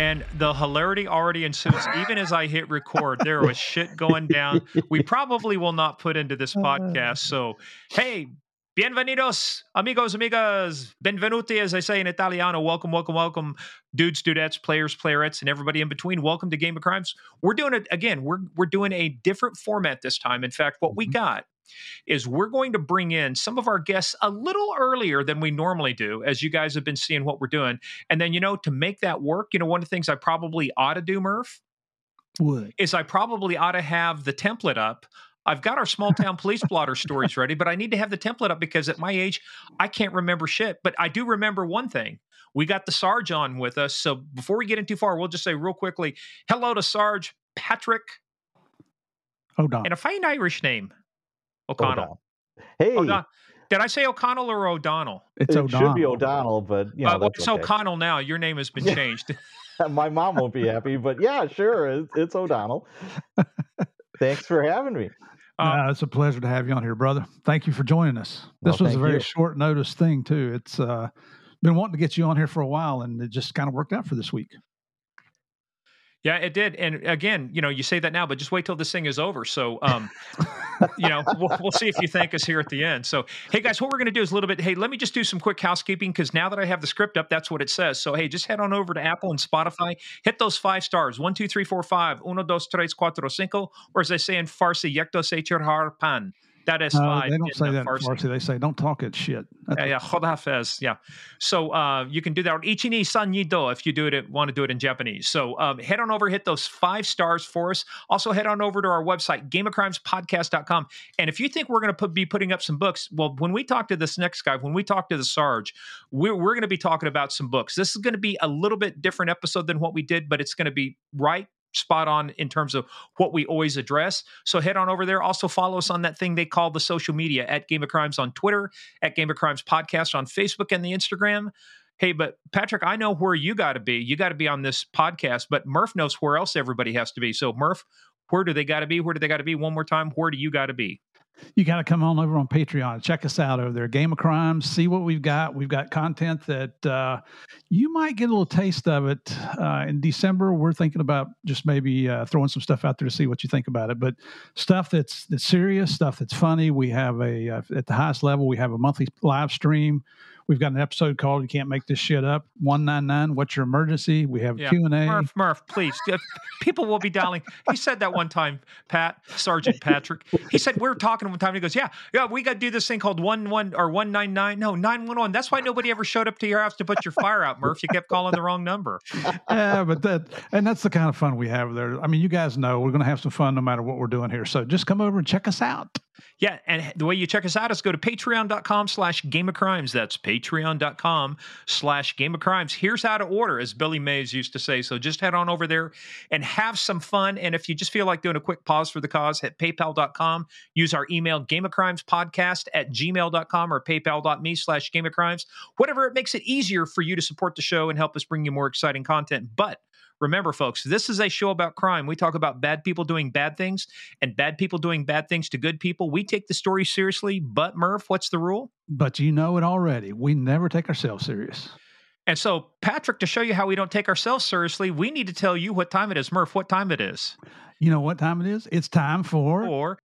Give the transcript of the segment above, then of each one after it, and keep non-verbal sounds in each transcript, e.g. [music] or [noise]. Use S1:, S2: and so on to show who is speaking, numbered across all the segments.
S1: and the hilarity already ensues. Even as I hit record, there was shit going down. We probably will not put into this podcast. So, hey, bienvenidos, amigos, amigas, benvenuti, as I say in Italiano. Welcome, welcome, welcome, dudes, dudettes, players, playerettes, and everybody in between. Welcome to Game of Crimes. We're doing it again. We're we're doing a different format this time. In fact, what we
S2: Mm-hmm.
S1: got is we're going to bring in some of our guests a little earlier than we normally do, as you guys have been seeing what we're doing. And then, you know, to make that work, you know, one of the things I probably ought to do, Murph,
S2: Would.
S1: is I probably ought to have the template up. I've got our small town police blotter stories ready, but I need to have the template up because at my age, I can't remember shit. But I do remember one thing. We got the Sarge on with us. So before we get in too far, we'll just say real quickly hello to Sarge Patrick oh,
S2: Hold on.
S1: and a fine Irish name, O'Connell.
S3: Hey,
S1: O'Don- Did I say O'Connell or O'Donnell?
S2: It's
S3: it
S2: O'Donnell.
S3: should be O'Donnell, but you know
S1: uh, well, it's
S3: okay.
S1: O'Connell now. Your name has been changed. [laughs]
S3: My mom won't be happy, but yeah, sure, it's, it's O'Donnell. Thanks for having me.
S1: Uh,
S2: Uh, it's a pleasure to have you on here, brother. Thank you for joining us.
S3: Well,
S2: This was a very
S3: you.
S2: short notice thing, too. It's uh, been wanting to get you on here for a while, and it just kind of worked out for this week.
S1: Yeah, it did. And again, you know, you say that now, but just wait till this thing is over. So, um, you know, we'll, we'll see if you thank us here at the end. So, hey guys, what we're going to do is a little bit. Hey, let me just do some quick housekeeping because now that I have the script up, that's what it says. So, hey, just head on over to Apple and Spotify, hit those five stars one, two, three, four, five, uno, dos, tres, cuatro, cinco, or as they say in Farsi, yekto se chirhar pan. That is five.
S2: they don't say
S1: uh,
S2: that in Farsi. They say, don't talk it shit. That's
S1: yeah, yeah, Khodafez, yeah. So uh, you can do that. Ichini san yido if you do it, want to do it in Japanese. So um, head on over, hit those five stars for us. Also head on over to our website, gameofcrimespodcast.com. And if you think we're going to put, be putting up some books, well, when we talk to this next guy, when we talk to the Sarge, we're, we're going to be talking about some books. This is going to be a little bit different episode than what we did, but it's going to be right spot on in terms of what we always address. So head on over there. Also follow us on that thing they call the social media at Game of Crimes on Twitter, at Game of Crimes Podcast on Facebook and the Instagram. Hey, but Patrick, I know where you got to be. You got to be on this podcast, but Murph knows where else everybody has to be. So Murph, where do they got to be? Where do they got to be? One more time, where do you got to be?
S2: You got to come on over on Patreon. Check us out over there. Game of Crimes. See what we've got. We've got content that uh, you might get a little taste of it uh, in December. We're thinking about just maybe uh, throwing some stuff out there to see what you think about it. But stuff that's that's serious, stuff that's funny. We have a uh, at the highest level. We have a monthly live stream. We've got an episode called "You Can't Make This Shit Up." One nine nine. What's your emergency? We have. Q and A.
S1: Murph, Murph, please. People will be dialing. He said that one time, Pat, Sergeant Patrick. He said, we are talking one time. He goes, Yeah, yeah, we got to do this thing called 1 1 or 199. No, 911. That's why nobody ever showed up to your house to put your fire out, Murph. You kept calling the wrong number.
S2: yeah, but that and that's the kind of fun we have there. I mean, you guys know we're going to have some fun no matter what we're doing here. So just come over and check us out.
S1: Yeah, and the way you check us out is go to patreon.com slash game of crimes. That's patreon.com slash game of crimes. Here's how to order, as Billy Mays used to say. So just head on over there and have some fun. And if you just feel like doing a quick pause for the cause, hit paypal.com. Use our email, game of crimes podcast at gmail.com or paypal.me slash game of crimes. Whatever it makes it easier for you to support the show and help us bring you more exciting content. But Remember, folks, this is a show about crime. We talk about bad people doing bad things and bad people doing bad things to good people. We take the story seriously, but Murph, what's the rule?
S2: But you know it already. We never take ourselves serious.
S1: And so, Patrick, to show you how we don't take ourselves seriously, we need to tell you what time it is. Murph, what time it is?
S2: You know what time it is? It's time for
S1: Or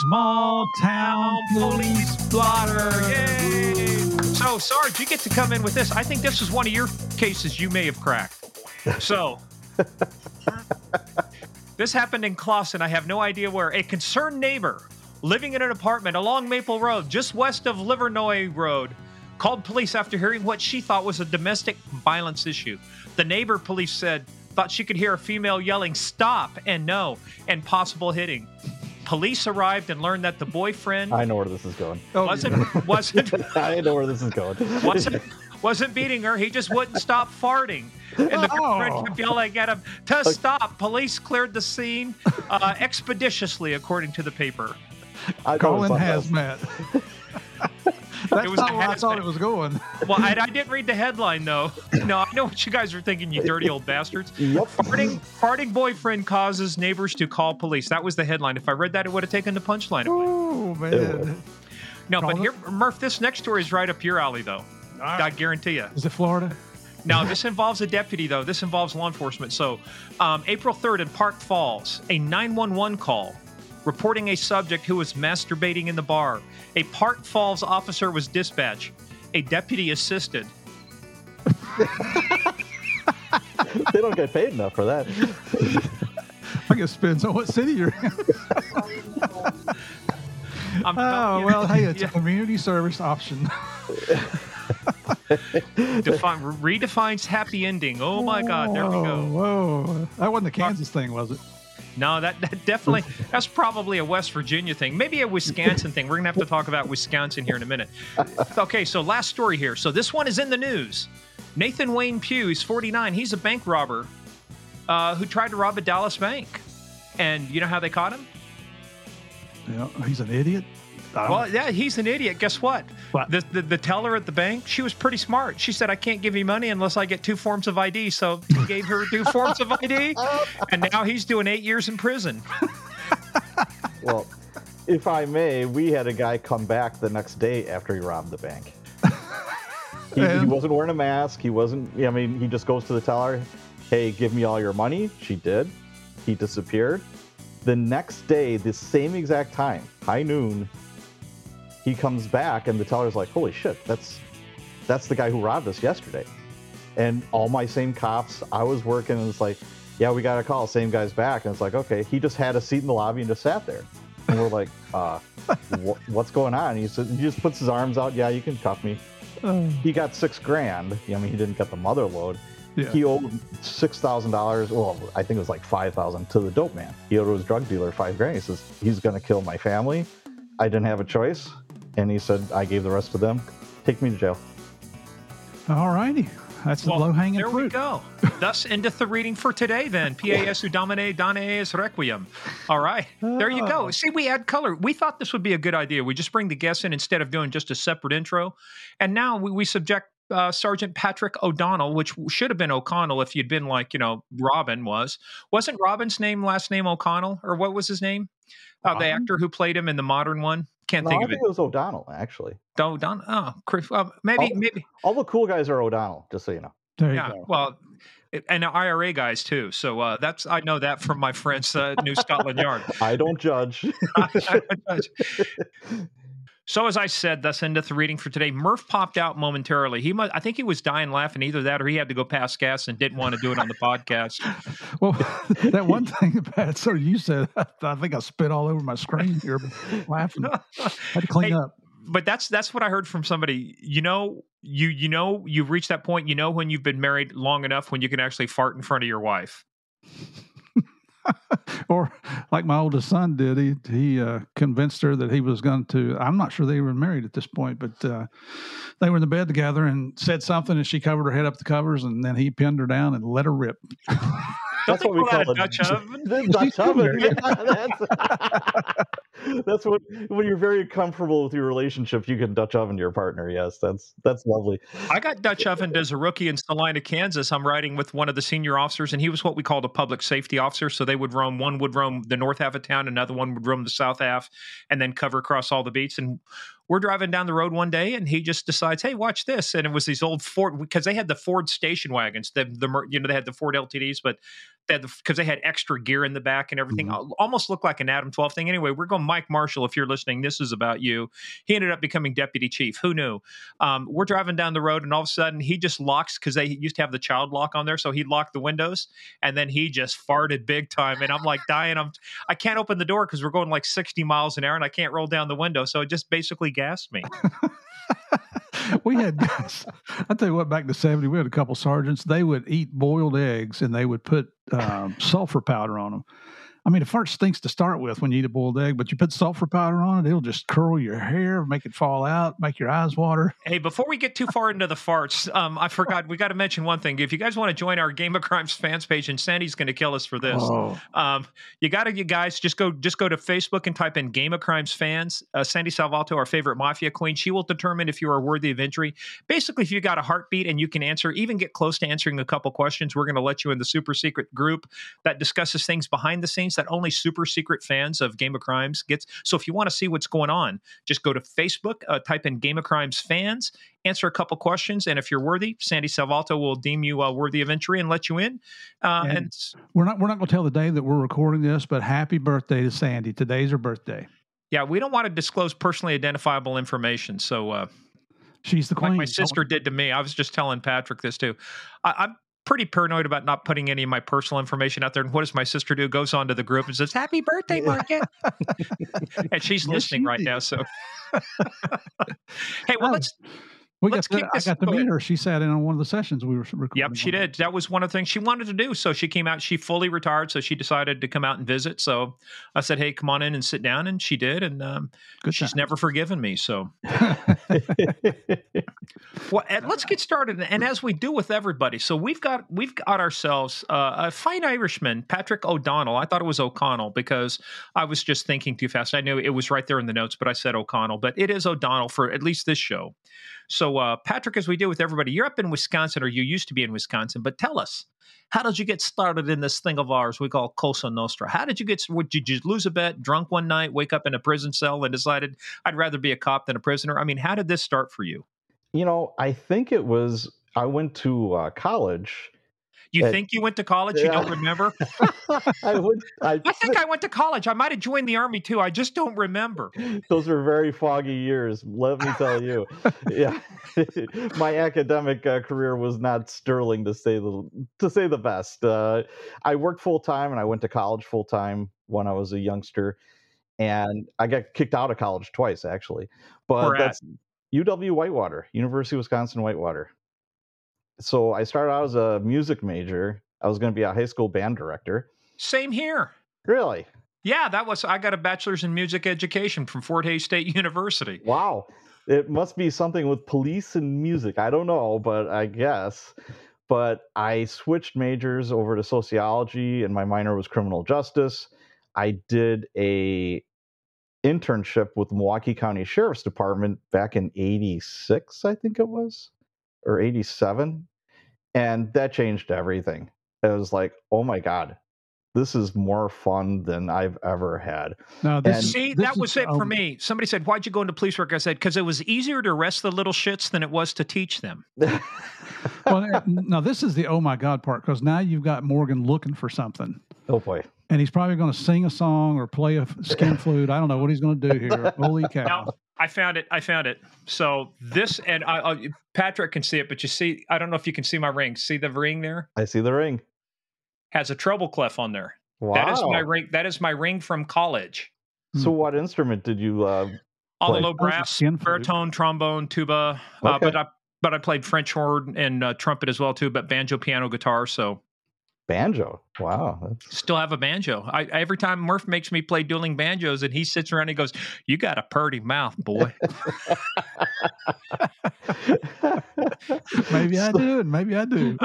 S2: Small Town
S1: police blotter. Yay! So, Sarge, you get to come in with this. I think this is one of your cases you may have cracked. So, [laughs] this happened in Clawson. I have no idea where. A concerned neighbor living in an apartment along Maple Road, just west of Livernois Road, called police after hearing what she thought was a domestic violence issue. The neighbor, police said, thought she could hear a female yelling, stop and no, and possible hitting. Police arrived and learned that the boyfriend
S3: I know where this is going.
S1: wasn't wasn't [laughs]
S3: I know where this is going.
S1: wasn't wasn't beating her. He just wouldn't stop farting. And the girlfriend
S2: Oh.
S1: kept yelling at him to stop. Police cleared the scene uh, expeditiously, according to the paper.
S3: I thought
S2: Call
S3: it
S2: in
S3: was something [laughs]
S2: hazmat. [laughs] That's
S1: was
S2: not where I thought it was going. [laughs]
S1: Well, I, I didn't read the headline though. [laughs] No, I know what you guys are thinking, you dirty old bastards.
S3: Yep.
S1: Farting, farting boyfriend causes neighbors to call police. That was the headline. If I read that, it would have taken the punchline away.
S2: Oh man!
S1: No, but
S2: Call
S1: here, Murph, this next story is right up your alley, though. I guarantee you.
S2: Is it Florida?
S1: Now, this involves a deputy, though. This involves law enforcement. So, um, April 3rd in Park Falls, a 911 call reporting a subject who was masturbating in the bar. A Park Falls officer was dispatched. A deputy assisted. [laughs]
S3: they don't get paid enough for that.
S2: I guess it depends on what city you're in.
S1: I'm
S2: Oh, well, hey, it's [laughs]
S1: Yeah.
S2: a community service option. [laughs]
S1: Define, redefines happy ending. Oh my God, there we go.
S2: Whoa, whoa. That wasn't the Kansas thing, was it?
S1: No, that, that definitely that's probably a West Virginia thing, maybe a Wisconsin thing. We're gonna have to talk about Wisconsin here in a minute. Okay, so last story here. So this one is in the news. Nathan Wayne Pugh, he's 49. He's a bank robber uh, who tried to rob a Dallas bank, and you know how they caught him?
S2: Yeah, he's an idiot. I don't-
S1: Well, yeah, he's an idiot. Guess what?
S2: What?
S1: The, the the teller at the bank, she was pretty smart. She said, "I can't give you money unless I get two forms of ID." So he gave her two [laughs] forms of ID, and now he's doing eight years in prison. [laughs]
S3: Well, if I may, we had a guy come back the next day after he robbed the bank. [laughs] He, he wasn't wearing a mask. He wasn't. I mean, he just goes to the teller, "Hey, give me all your money." She did. He disappeared. The next day, the same exact time, high noon, he comes back, and the teller's like, "Holy shit, that's that's the guy who robbed us yesterday." And all my same cops, I was working, and it's like, "Yeah, we got a call. Same guy's back." And it's like, "Okay." He just had a seat in the lobby and just sat there. And we're like, uh, [laughs] wh- "What's going on?" And he said, he just puts his arms out. Yeah, you can cuff me.
S2: Uh,
S3: He got six grand. I mean, he didn't get the mother load.
S2: yeah.
S3: He owed six thousand dollars. Well, I think it was like five thousand to the dope man. He owed his drug dealer five grand. He says he's going to kill my family. I didn't have a choice, and he said I gave the rest to them. Take me to jail.
S2: All righty. That's the low hanging fruit.
S1: there we go. [laughs] Thus endeth the reading for today. Then P.A.S. Domine Daneis Requiem. All right, there you go.
S2: Oh.
S1: See, we add color. We thought this would be a good idea. We just bring the guests in instead of doing just a separate intro, and now we, we subject. Uh, Sergeant Patrick O'Donnell, which should have been O'Connell if you'd been like, you know, Robin was. Wasn't Robin's name last name O'Connell? Or what was his name? Uh, the actor who played him in the modern one. Can't
S3: No,
S1: think
S3: I
S1: of it.
S3: think it was O'Donnell actually.
S1: O'Donnell. Oh, Chris, uh, maybe,
S3: Oh.
S1: maybe.
S3: All the cool guys are O'Donnell, just so you know.
S2: There you
S1: Yeah,
S2: go.
S1: well, it- and IRA guys too. So uh, that's I know that from my friends uh, New Scotland Yard. [laughs]
S3: I don't judge. [laughs] [laughs]
S1: so as I said, that's endeth the reading for today. Murph popped out momentarily. He must, I think he was dying laughing. Either that, or he had to go pass gas and didn't want to do it on the podcast. [laughs]
S2: Well, [laughs] that one thing about so you said, [laughs] I think I spit all over my screen here, laughing. I had to clean
S1: Hey,
S2: up.
S1: But that's that's what I heard from somebody. You know, you you know, you've reached that point. You know when you've been married long enough when you can actually fart in front of your wife. [laughs]
S2: or like my oldest son did, he he uh, convinced her that he was going to. I'm not sure they were married at this point, but uh, they were in the bed together and said something, and she covered her head up the covers, and then he pinned her down and let her rip.
S1: Don't
S3: That's
S1: they
S3: what we
S1: call that
S3: call
S1: a
S3: a
S1: Dutch [laughs] oven?
S3: The Dutch [laughs] oven. [laughs] That's, what when you're very comfortable with your relationship, you can Dutch oven your partner. Yes, that's that's lovely.
S1: I got Dutch ovened as a rookie in Salina, Kansas. I'm riding with one of the senior officers, and he was what we called a public safety officer. So they would roam, one would roam the north half of town, another one would roam the south half, and then cover across all the beats. And we're driving down the road one day, and he just decides, "Hey, watch this!" And it was these old Ford because they had the Ford station wagons. The the you know they had the Ford LTDs, but they because they had extra gear in the back and everything. Al- Almost looked like an Adam 12 thing. Anyway, we're going Mike Marshall. If you're listening, this is about you. He ended up becoming deputy chief. Who knew? um, we're driving down the road and all of a sudden he just locks because they used to have the child lock on there so he locked the windows and then he just farted big time and i'm like dying i'm i can't open the door because we're going like 60 miles an hour and i can't roll down the window so it just basically gassed me [laughs] [laughs]
S2: we had guys. I tell you what, back in the '70s, we had a couple sergeants. They would eat boiled eggs and they would put um, sulfur powder on them. I mean, it first stinks to start with when you eat a boiled egg, but you put sulfur powder on it, it'll just curl your hair, make it fall out, make your eyes water.
S1: Hey, before we get too far into the farts, um, I forgot we got to mention one thing. If you guys want to join our Game of Crimes fans page, and Sandy's going to kill us for this,
S2: Oh,
S1: um, you got to, you guys, just go, just go to Facebook and type in Game of Crimes fans. Uh, Sandy Salvato, our favorite mafia queen, she will determine if you are worthy of entry. Basically, if you got a heartbeat and you can answer, even get close to answering a couple questions, we're going to let you in the super secret group that discusses things behind the scenes that only super secret fans of Game of Crimes gets. So if you want to see what's going on, just go to Facebook, uh, type in Game of Crimes fans, answer a couple questions, and if you're worthy, Sandy Salvato will deem you uh, worthy of entry and let you in. Uh,
S2: And-
S1: and
S2: We're not we're not going to tell the day that we're recording this, but happy birthday to Sandy. Today's her birthday.
S1: yeah, we don't want to disclose personally identifiable information. So uh,
S2: She's the queen.
S1: like my sister did to me. I was just telling Patrick this too. I, I'm pretty paranoid about not putting any of my personal information out there. And what does my sister do? Goes onto the group and says, "Happy birthday, Market," [laughs] and she's
S2: Yes,
S1: listening
S2: she
S1: right now. So, [laughs] hey, well,
S2: Oh,
S1: let's.
S2: We
S1: let's
S2: got to, I got to meet her. She sat in on one of the sessions we were recording.
S1: Yep, she did. That was one of the things she wanted to do. So she came out. She fully retired. So she decided to come out and visit. So I said, "Hey, come on in and sit down," and she did. And um, she's
S2: times.
S1: never forgiven me. So [laughs] Well, let's get started. And as we do with everybody, so we've got we've got ourselves uh, a fine Irishman, Patrick O'Donnell. I thought it was O'Connell because I was just thinking too fast. I knew it was right there in the notes, but I said O'Connell. But it is O'Donnell for at least this show. So, uh, Patrick, as we do with everybody, you're up in Wisconsin, or you used to be in Wisconsin. But tell us, how did you get started in this thing of ours we call Cosa Nostra? How did you get? Would you lose a bet, drunk one night, wake up in a prison cell, and decided I'd rather be a cop than a prisoner? I mean, how did this start for you?
S3: you know, I think it was I went to uh, college.
S1: You
S3: Uh,
S1: think you went to college? You don't remember? [laughs]
S3: I would. I,
S1: I think [laughs] I went to college. I might have joined the army too. I just don't remember.
S3: those were very foggy years. Let me tell you. [laughs] yeah, my academic uh, career was not sterling to say the to say the best. Uh, I worked full time and I went to college full time when I was a youngster, and I got kicked out of college twice actually. But
S1: at?
S3: that's UW Whitewater, University of Wisconsin Whitewater. So I started out as a music major. I was going to be a high school band director.
S1: Same here.
S3: Really?
S1: Yeah, that was. I got a bachelor's in music education from Fort Hays State [laughs] University.
S3: Wow. It must be something with police and music. I don't know, but I guess. But I switched majors over to sociology and my minor was criminal justice. I did a internship with the Milwaukee County Sheriff's Department back in 86, I think it was, or 87. And that changed everything. It was like, oh my God, this is more fun than I've ever had.
S2: No, this
S3: And-
S1: See,
S2: this
S1: that was
S2: is-
S1: it for
S2: oh,
S1: me. Somebody said, "Why'd you go into police work?" I said, "Because it was easier to arrest the little shits than it was to teach them." [laughs]
S2: Well, uh, no, this is the oh my god part because now you've got Morgan looking for something,
S3: oh boy.
S2: and he's probably going to sing a song or play a skin flute. I don't know what he's going to do here. Holy cow!
S1: Now, I found it. I found it. So this, and I, I, Patrick can see it, but you see, I don't know if you can see my ring. See the ring there
S3: I see the ring.
S1: has a treble clef on there.
S3: Wow.
S1: That is my ring. That is my ring from college.
S3: So, what instrument did you? Uh,
S1: All
S3: Play.
S1: the low
S2: a
S1: brass,
S2: skin
S1: baritone, trombone, tuba. Uh, but I but I played French horn and uh, trumpet as well too. But banjo, piano, guitar. So
S3: banjo. Wow. That's...
S1: still have a banjo. I every time Murph makes me play dueling banjos, and he sits around and he goes, "You got a purty mouth, boy." [laughs]
S2: maybe I
S3: So-
S2: do, and maybe I do.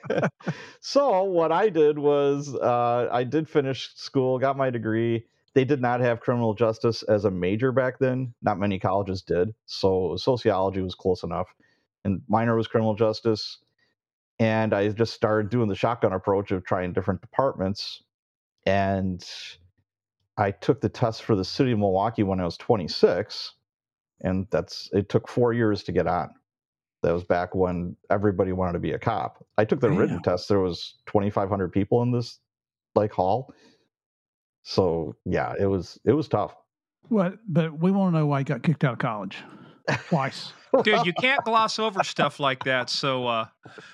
S2: [laughs]
S3: so what I did was uh, I did finish school, got my degree. They did not have criminal justice as a major back then. Not many colleges did. So sociology was close enough, and minor was criminal justice. And I just started doing the shotgun approach of trying different departments. And I took the test for the city of Milwaukee when I was 26, and that's it took four years to get on. That was back when everybody wanted to be a cop. I took the written test. There was 2,500 people in this like hall. So yeah, it was it was tough.
S2: What? But we want to know why he got kicked out of college twice. [laughs]
S1: Dude, you can't gloss over stuff like that. So, uh,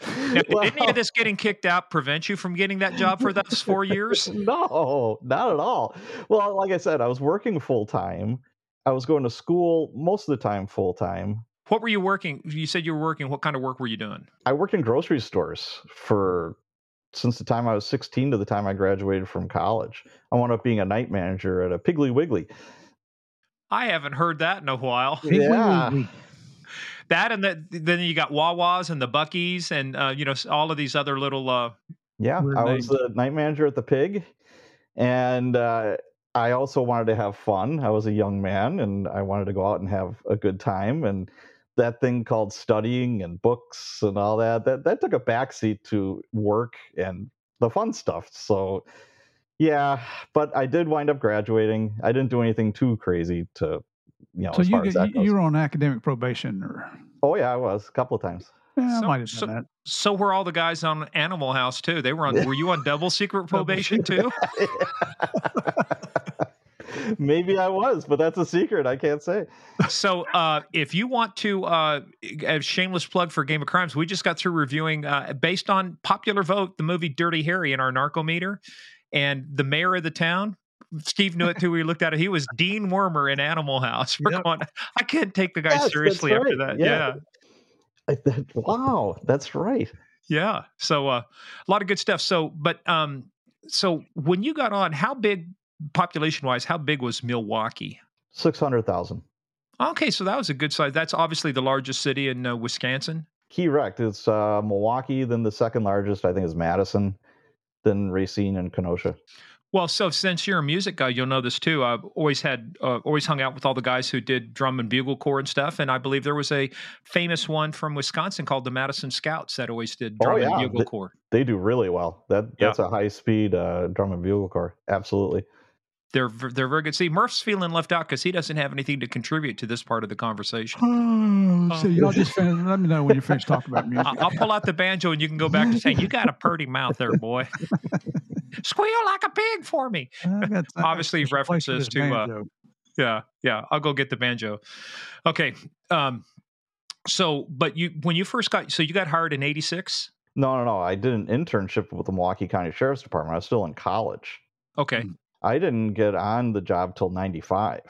S1: now, did any of this getting kicked out prevent you from getting that job for those four years? [laughs]
S3: no, not at all. Well, like I said, I was working full time. I was going to school most of the time full time.
S1: What were you working? You said you were working. What kind of work were you doing?
S3: I worked in grocery stores for since the time I was 16 to the time I graduated from college. I wound up being a night manager at a Piggly Wiggly.
S1: I haven't heard that in a while.
S3: Yeah.
S1: That and the, then you got Wawas and the Buc-ee's and uh, you know all of these other little. Uh,
S3: Yeah,
S2: Weird
S3: I was the night manager at the Pig, and uh, I also wanted to have fun. I was a young man, and I wanted to go out and have a good time. And that thing called studying and books and all that that that took a backseat to work and the fun stuff. So Yeah, but I did wind up graduating. I didn't do anything too crazy to, you know,
S2: So
S3: as
S2: you
S3: far as
S2: get-
S3: that
S2: you, were on academic probation, or
S3: Oh yeah, I was a couple of times.
S2: yeah,
S1: So-
S2: I might have
S1: so-
S2: that.
S1: So were all the guys on Animal House too. They were on. Were you on double secret [laughs] probation too? [laughs]
S3: Maybe I was, but that's a secret. I can't say.
S1: so uh, if you want to uh, a shameless plug for game of crimes we just got through reviewing uh, based on popular vote the movie dirty harry in our narcometer and the mayor of the town steve knew it too we looked at it he was dean wormer in animal house We're
S2: Yep.
S1: going, i can't take the guy
S3: Yes,
S1: seriously after that yeah
S3: Yeah. I, that, wow, that's right.
S1: yeah so uh, a lot of good stuff so but um so when you got on how big population wise how big was milwaukee
S3: Six hundred thousand.
S1: okay so that was a good size that's obviously the largest city in uh, wisconsin
S3: Correct. It's uh, Milwaukee. Then the second largest, I think, is Madison. Then Racine and Kenosha.
S1: Well, so since you're a music guy, you'll know this too. I've always had, uh, always hung out with all the guys who did drum and bugle corps and stuff. And I believe there was a famous one from Wisconsin called the Madison Scouts that always did
S3: Oh,
S1: drum and bugle corps.
S3: They do really well. That
S1: Yeah.
S3: that's a high speed uh, drum and bugle corps. Absolutely.
S1: They're they're very good. See, Murph's feeling left out because he doesn't have anything to contribute to this part of the conversation.
S2: Oh, so y'all just finish, let me know when you finish talking about music.
S1: I- I'll pull out the banjo and you can go back to saying, "You got a purty mouth there, boy." [laughs] Squeal like a pig for me.
S2: Got-
S1: Obviously
S2: some place
S1: references to, uh. Yeah, yeah. I'll go get the banjo. Okay. Um. So, but you when you first got so you got hired in '86.
S3: No, no, no. I did an internship with the Milwaukee County Sheriff's Department. I was still in college.
S1: Okay.
S3: I didn't get on the job till 95.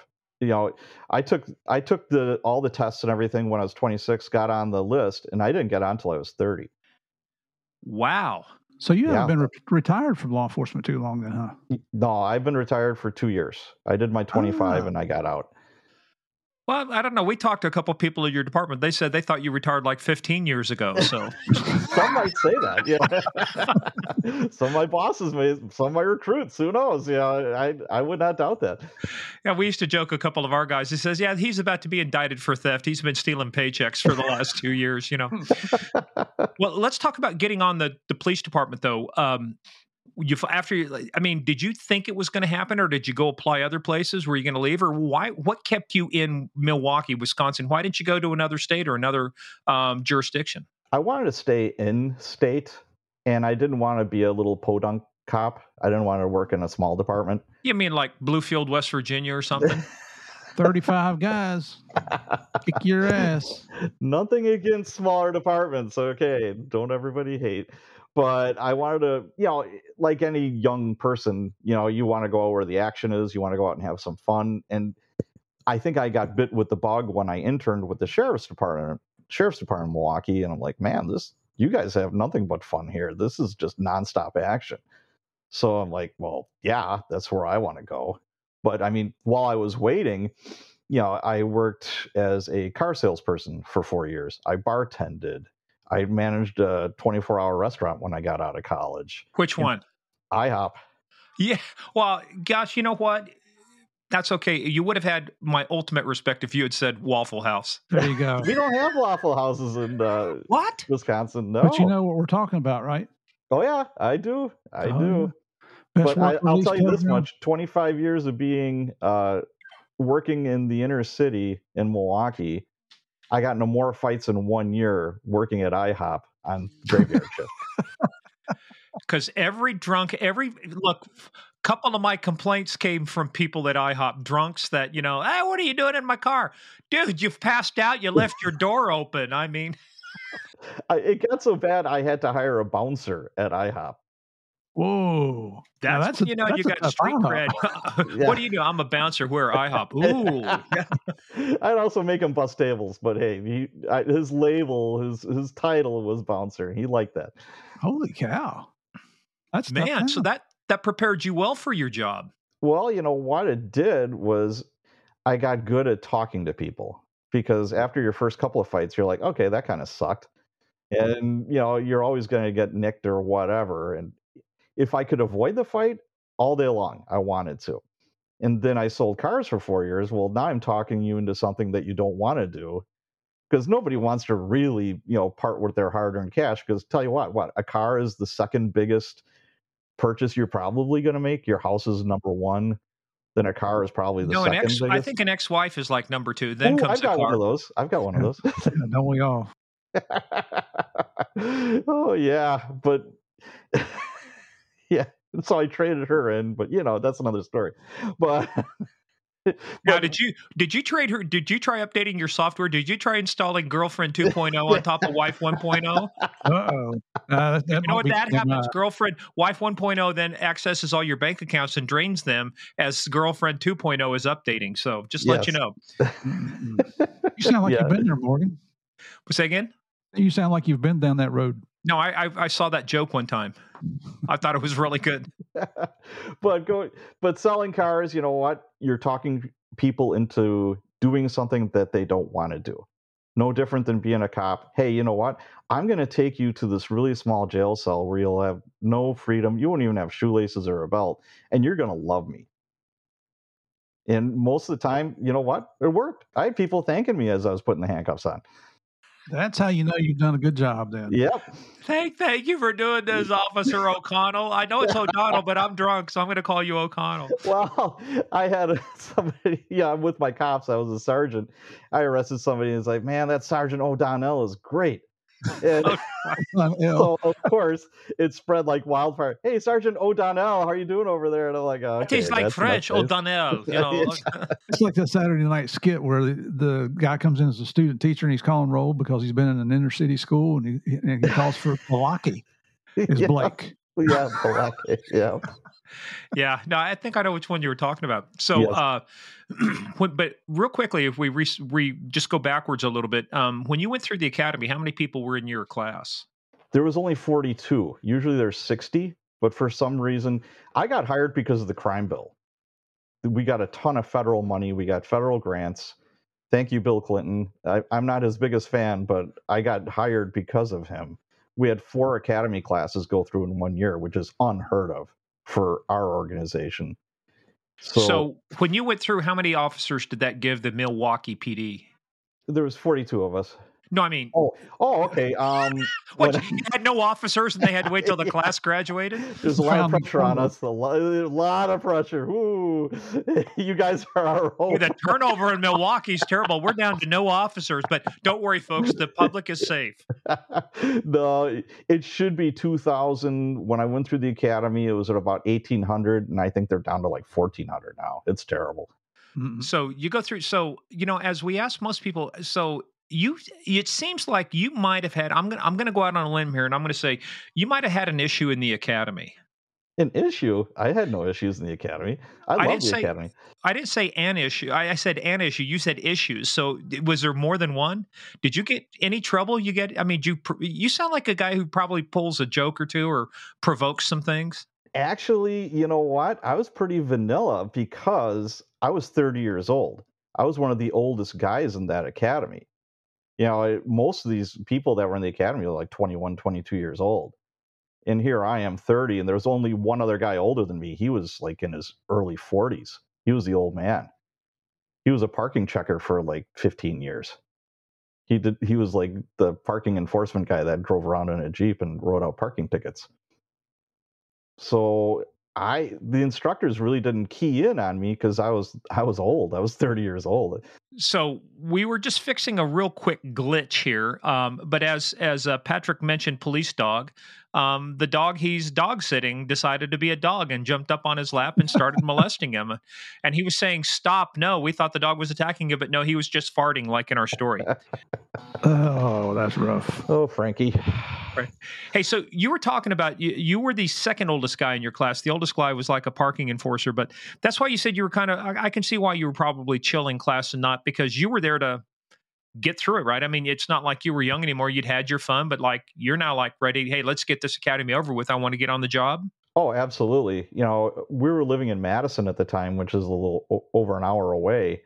S3: You know, I took I took the all the tests and everything when I was 26, got on the list, and I didn't get on till I was 30.
S1: Wow.
S2: So you haven't been re- retired from law enforcement too long then, huh?
S3: No, I've been retired for two years. I did my 25
S2: Ah.
S3: and I got out.
S1: Well, I don't know. We talked to a couple of people in your department. They said they thought you retired like 15 years ago. So,
S3: Some might say that. Yeah. [laughs] some of my bosses may, some of my recruits. Who knows? Yeah, I I would not doubt that.
S1: yeah, we used to joke a couple of our guys. He says, "Yeah, he's about to be indicted for theft. He's been stealing paychecks for the last two years." You know. [laughs] Well, let's talk about getting on the the police department though. Um, you after you, I mean, did you think it was going to happen, or did you go apply other places? Were you going to leave, or why? What kept you in Milwaukee, Wisconsin? Why didn't you go to another state or another um, jurisdiction?
S3: I wanted to stay in state, and I didn't want to be a little podunk cop. I didn't want to work in a small department.
S1: You mean like Bluefield, West Virginia, or something? [laughs]
S2: 35 guys, kick your ass.
S3: Nothing against smaller departments, okay? Don't everybody hate. But I wanted to, you know, eh, like any young person, you know, you want to go where the action is, you want to go out and have some fun. And I think I got bit with the bug when I interned with the sheriff's department, sheriff's department in Milwaukee, and I'm like, man, this you guys have nothing but fun here. This is just nonstop action. So I'm like, well, yeah, that's where I want to go. But I mean, while I was waiting, you know, I worked as a car salesperson for four years. I bartended. I managed a 24 hour restaurant when I got out of college.
S1: Which
S3: Yeah.
S1: one?
S3: IHOP.
S1: Yeah. Well, gosh, you know what? That's okay. You would have had my ultimate respect if you had said Waffle House.
S2: There you go. [laughs]
S3: We don't have waffle houses in uh,
S1: What?
S3: Wisconsin. No.
S2: But you know what we're talking about, right?
S3: oh yeah, I do. I
S2: Oh,
S3: do.
S2: Best
S3: but I, I'll tell you this
S2: program.
S3: much: 25 years of being uh, working in the inner city in Milwaukee, I got into more fights in one year working at IHOP on graveyard shift. [laughs]
S1: Because every drunk, every look, couple of my complaints came from people at IHOP, drunks that, you know, hey, what are you doing in my car? Dude, you've passed out. You left your door open. I mean, [laughs]
S3: it got so bad I had to hire a bouncer at IHOP.
S2: Whoa. Now,
S1: that's,
S2: that's a-
S1: you know you
S2: that's a
S1: got
S2: tough
S1: street
S2: IHOP.
S1: cred. [laughs]
S3: Yeah.
S1: What do you do? I'm a bouncer. Where IHOP? Ooh. [laughs]
S3: I'd also make him bust tables, but hey, he, I, his label, his his title was bouncer. He liked that.
S2: Holy cow. That's tough
S1: Man, so that that prepared you well for your job.
S3: Well, you know what it did was I got good at talking to people because after your first couple of fights, you're like, okay, that kind of sucked, and you know you're always going to get nicked or whatever. And if I could avoid the fight all day long, I wanted to. And then I sold cars for four years. Well, now I'm talking you into something that you don't want to do because nobody wants to really, you know, part with their hard-earned cash. Because tell you what, what a car is the second biggest purchase you're probably going to make. Your house is number one. Then a car is probably the
S1: no, an
S3: second
S1: ex, I think an ex-wife is like number two. Then
S3: Ooh,
S1: comes
S3: I've
S1: a
S3: got one
S1: car.
S3: of those. I've got one of those. [laughs]
S2: Don't we all? [laughs]
S3: oh yeah, but [laughs] yeah. So I traded her in, but you know that's another story. But [laughs]
S1: Now, did you did you trade her? Did you try updating your software? Did you try installing Girlfriend [laughs] 2.0 on top of Wife 1.0?
S2: Uh oh. Uh,
S1: You know what that happens?
S2: much.
S1: Girlfriend Wife 1.0 then accesses all your bank accounts and drains them as Girlfriend 2.0 is updating. So just let you know.
S2: You sound [laughs] like
S3: Yeah.
S2: you've been there, Morgan.
S1: Say again.
S2: You sound like you've been down that road.
S1: No, I, I I saw that joke one time. I thought it was really good. [laughs]
S3: but go but selling cars you know what? You're talking people into doing something that they don't want to do. No different than being a cop. Hey you know what? I'm going to take you to this really small jail cell where you'll have no freedom. You won't even have shoelaces or a belt and you're going to love me. And most of the time you know what? It worked. I had people thanking me as i was putting the handcuffs on
S2: That's how you know you've done a good job then.
S3: yep
S1: Thank thank you for doing this, [laughs] Officer O'Connell. I know it's O'Donnell, but I'm drunk, so I'm going to call you O'Connell.
S3: Well, [laughs] I had a- [laughs] somebody, yeah, I'm with my cops. I was a sergeant. I arrested somebody and it's like, man, that Sergeant O'Donnell is great. And [laughs]
S2: Uh,
S3: so, of course, it spread like wildfire. Hey, Sergeant O'Donnell, how are you doing over there? And I'm like, oh,
S1: It tastes like French,
S3: nice. [laughs]
S1: O'Donnell. You know, [laughs]
S2: It's like that Saturday night skit where the, the guy comes in as a student teacher and he's calling roll because he's been in an inner city school and he, and he calls for Palaki. Is
S3: yeah,
S2: Blake.
S3: Yeah, Blake, yeah.
S1: yeah. No, I think I know which one you were talking about. So,
S3: Yes.
S1: uh, [clears throat] when, but real quickly, if we re, re, just go backwards a little bit, um, when you went through the academy, how many people were in your class?
S3: There was only 42. Usually there's 60, but for some reason, I got hired because of the crime bill. We got a ton of federal money. We got federal grants. Thank you, Bill Clinton. I, I'm not his biggest fan, but I got hired because of him. We had four academy classes go through in one year, which is unheard of for our organization.
S1: So,
S3: So,
S1: when you went through, how many officers did that give the Milwaukee PD?
S3: there was 42 of us.
S1: No, I mean,
S3: Oh, oh, okay. Um, [laughs]
S1: what,
S3: when-
S1: you had no officers and they had to wait till the [laughs] class graduated?
S3: There's a lot of
S2: Found the
S3: pressure on us. A lot, a lot of pressure. Ooh, [laughs] you guys are our
S1: Hey,
S3: hope.
S1: the turnover in Milwaukee is terrible. We're down to no officers, but don't worry, folks. The public is safe.
S3: no, it should be 2000. When I went through the academy, it was at about 1800, and I think they're down to like 1400 now. It's terrible.
S1: So you go through. So you know, as we ask most people, so you, it seems like you might have had. I'm gonna, I'm gonna go out on a limb here, and I'm gonna say you might have had an issue in the academy.
S3: An issue. I had no issues in the academy. I, love
S1: didn't
S3: the
S1: say-
S3: academy.
S1: I didn't say an issue. I, I said an issue. You said issues. So was there more than one? Did you get any trouble? You get? I mean, you you sound like a guy who probably pulls a joke or two or provokes some things.
S3: Actually, you know what? I was pretty vanilla because I was 30 years old. I was one of the oldest guys in that academy. You know, most of these people that were in the academy were like 21, 22 years old. And here I am 30, and there was only one other guy older than me. He was like in his early 40s. He was the old man. He was a parking checker for like 15 years. He did he was like the parking enforcement guy that drove around in a Jeep and wrote out parking tickets. So I the instructors really didn't key in on me because I was I was old. I was 30 years old.
S1: So we were just fixing a real quick glitch here. Um, but as as uh, Patrick mentioned, police dog, um, the dog he's dog sitting decided to be a dog and jumped up on his lap and started [laughs] molesting him. And he was saying, "Stop! No, we thought the dog was attacking you, but no, he was just farting, like in our story." [laughs]
S2: Oh, that's rough.
S3: Oh, Frankie. [sighs]
S1: hey, so you were talking about you, you were the second oldest guy in your class. The oldest guy was like a parking enforcer, but that's why you said you were kind of. I, I can see why you were probably chilling class and not because you were there to get through it, right? I mean, it's not like you were young anymore. You'd had your fun, but like you're now like ready. Hey, let's get this academy over with. I want to get on the job.
S3: Oh, absolutely. You know, we were living in Madison at the time, which is a little over an hour away.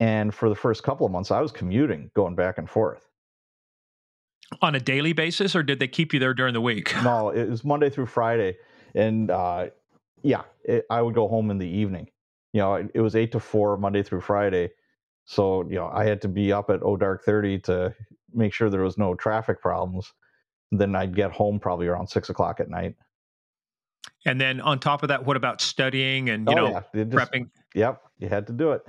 S3: And for the first couple of months, I was commuting, going back and forth.
S1: On a daily basis, or did they keep you there during the week? [laughs]
S3: No, it was Monday through Friday, and uh, yeah, it, I would go home in the evening. You know, it, it was eight to four Monday through Friday, so you know I had to be up at oh dark thirty to make sure there was no traffic problems. Then I'd get home probably around six o'clock at night.
S1: And then on top of that, what about studying and you
S3: oh,
S1: know
S3: yeah. Just-
S1: prepping?
S3: Yep, you had to do it.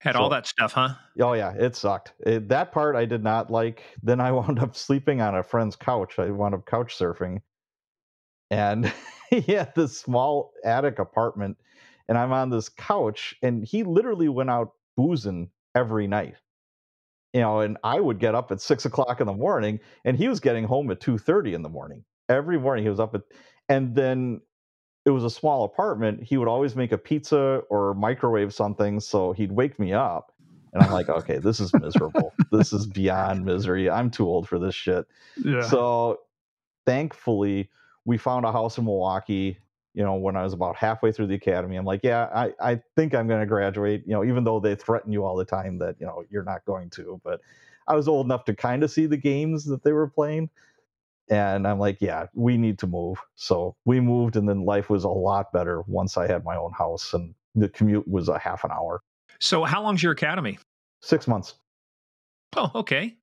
S1: Had all that stuff, huh?
S3: Oh yeah, it sucked. It, that part I did not like. Then I [laughs] wound up sleeping on a friend's couch. I wound up couch surfing, and [laughs] he had this small attic apartment, and I'm on this couch, and he literally went out boozing every night. You know, and I would get up at six o'clock in the morning, and he was getting home at two thirty in the morning. Every morning he was up at, and then it was a small apartment. He would always make a pizza or microwave something, so he'd wake me up. And I'm like, okay, this is miserable. this is beyond misery. I'm too old for this shit.
S2: Yeah.
S3: So thankfully, we found a house in Milwaukee. You know, when I was about halfway through the academy, I'm like, yeah, I, I think I'm going to graduate. You know, even though they threaten you all the time that, you know, you're not going to. But I was old enough to kind of see the games that they were playing. And I'm like, yeah, we need to move. So we moved, and then life was a lot better once I had my own house, and the commute was a half an hour,
S1: So how long's your academy?
S3: six months.
S1: Oh, okay.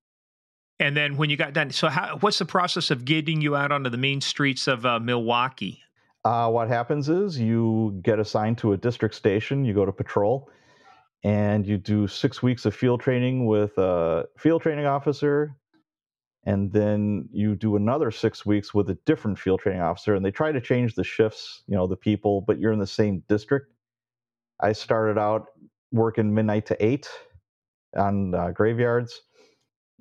S1: And then when you got done, so how, what's the process of getting you out onto the main streets of uh, Milwaukee?
S3: Uh, what happens is you get assigned to a district station, you go to patrol, and you do six weeks of field training with a field training officer. And then you do another six weeks with a different field training officer. And they try to change the shifts, you know, the people, but you're in the same district. I started out working midnight to eight on uh, graveyards.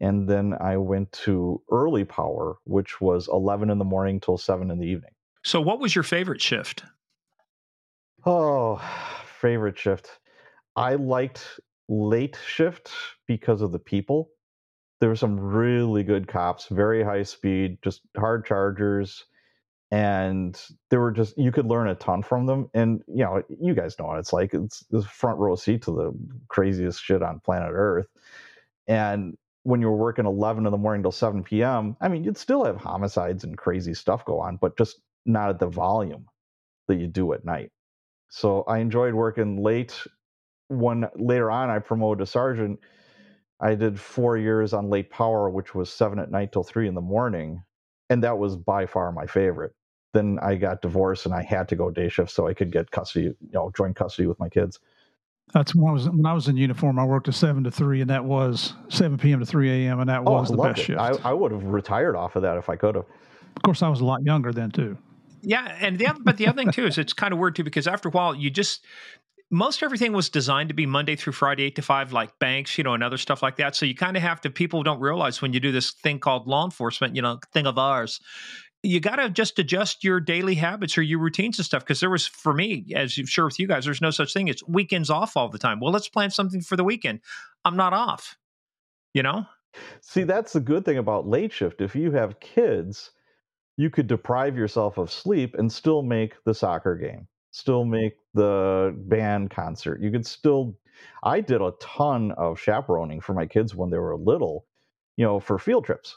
S3: And then I went to early power, which was 11 in the morning till 7 in the evening.
S1: So what was your favorite shift?
S3: Oh, [sighs] favorite shift. I liked late shift because of the people. There were some really good cops, very high speed, just hard chargers. And there were just, you could learn a ton from them. And, you know, you guys know what it's like. It's the front row seat to the craziest shit on planet Earth. And when you were working 11 in the morning till 7 p.m., I mean, you'd still have homicides and crazy stuff go on, but just not at the volume that you do at night. So I enjoyed working late. When later on I promoted to sergeant, I did four years on late power, which was seven at night till three in the morning, and that was by far my favorite. Then I got divorced and I had to go day shift so I could get custody, you know, joint custody with my kids.
S2: That's when I was when I was in uniform. I worked a seven to three, and that was seven p.m. to three a.m. and that
S3: Oh,
S2: was
S3: I
S2: the best
S3: it.
S2: shift.
S3: I, I would have retired off of that if I could have.
S2: of course, I was a lot younger then too.
S1: Yeah, and the other, but the other thing too is it's kind of weird too because after a while you just most everything was designed to be Monday through Friday, eight to five, like banks, you know, and other stuff like that. So you kind of have to. People don't realize when you do this thing called law enforcement, you know, thing of ours. You got to just adjust your daily habits or your routines and stuff. Because there was, for me, as you've sure with you guys, there's no such thing. It's weekends off all the time. Well, let's plan something for the weekend. I'm not off. You know,
S3: See, that's the good thing about late shift. If you have kids, you could deprive yourself of sleep and still make the soccer game, still make the band concert. You could still. I did a ton of chaperoning for my kids when they were little, you know, for field trips.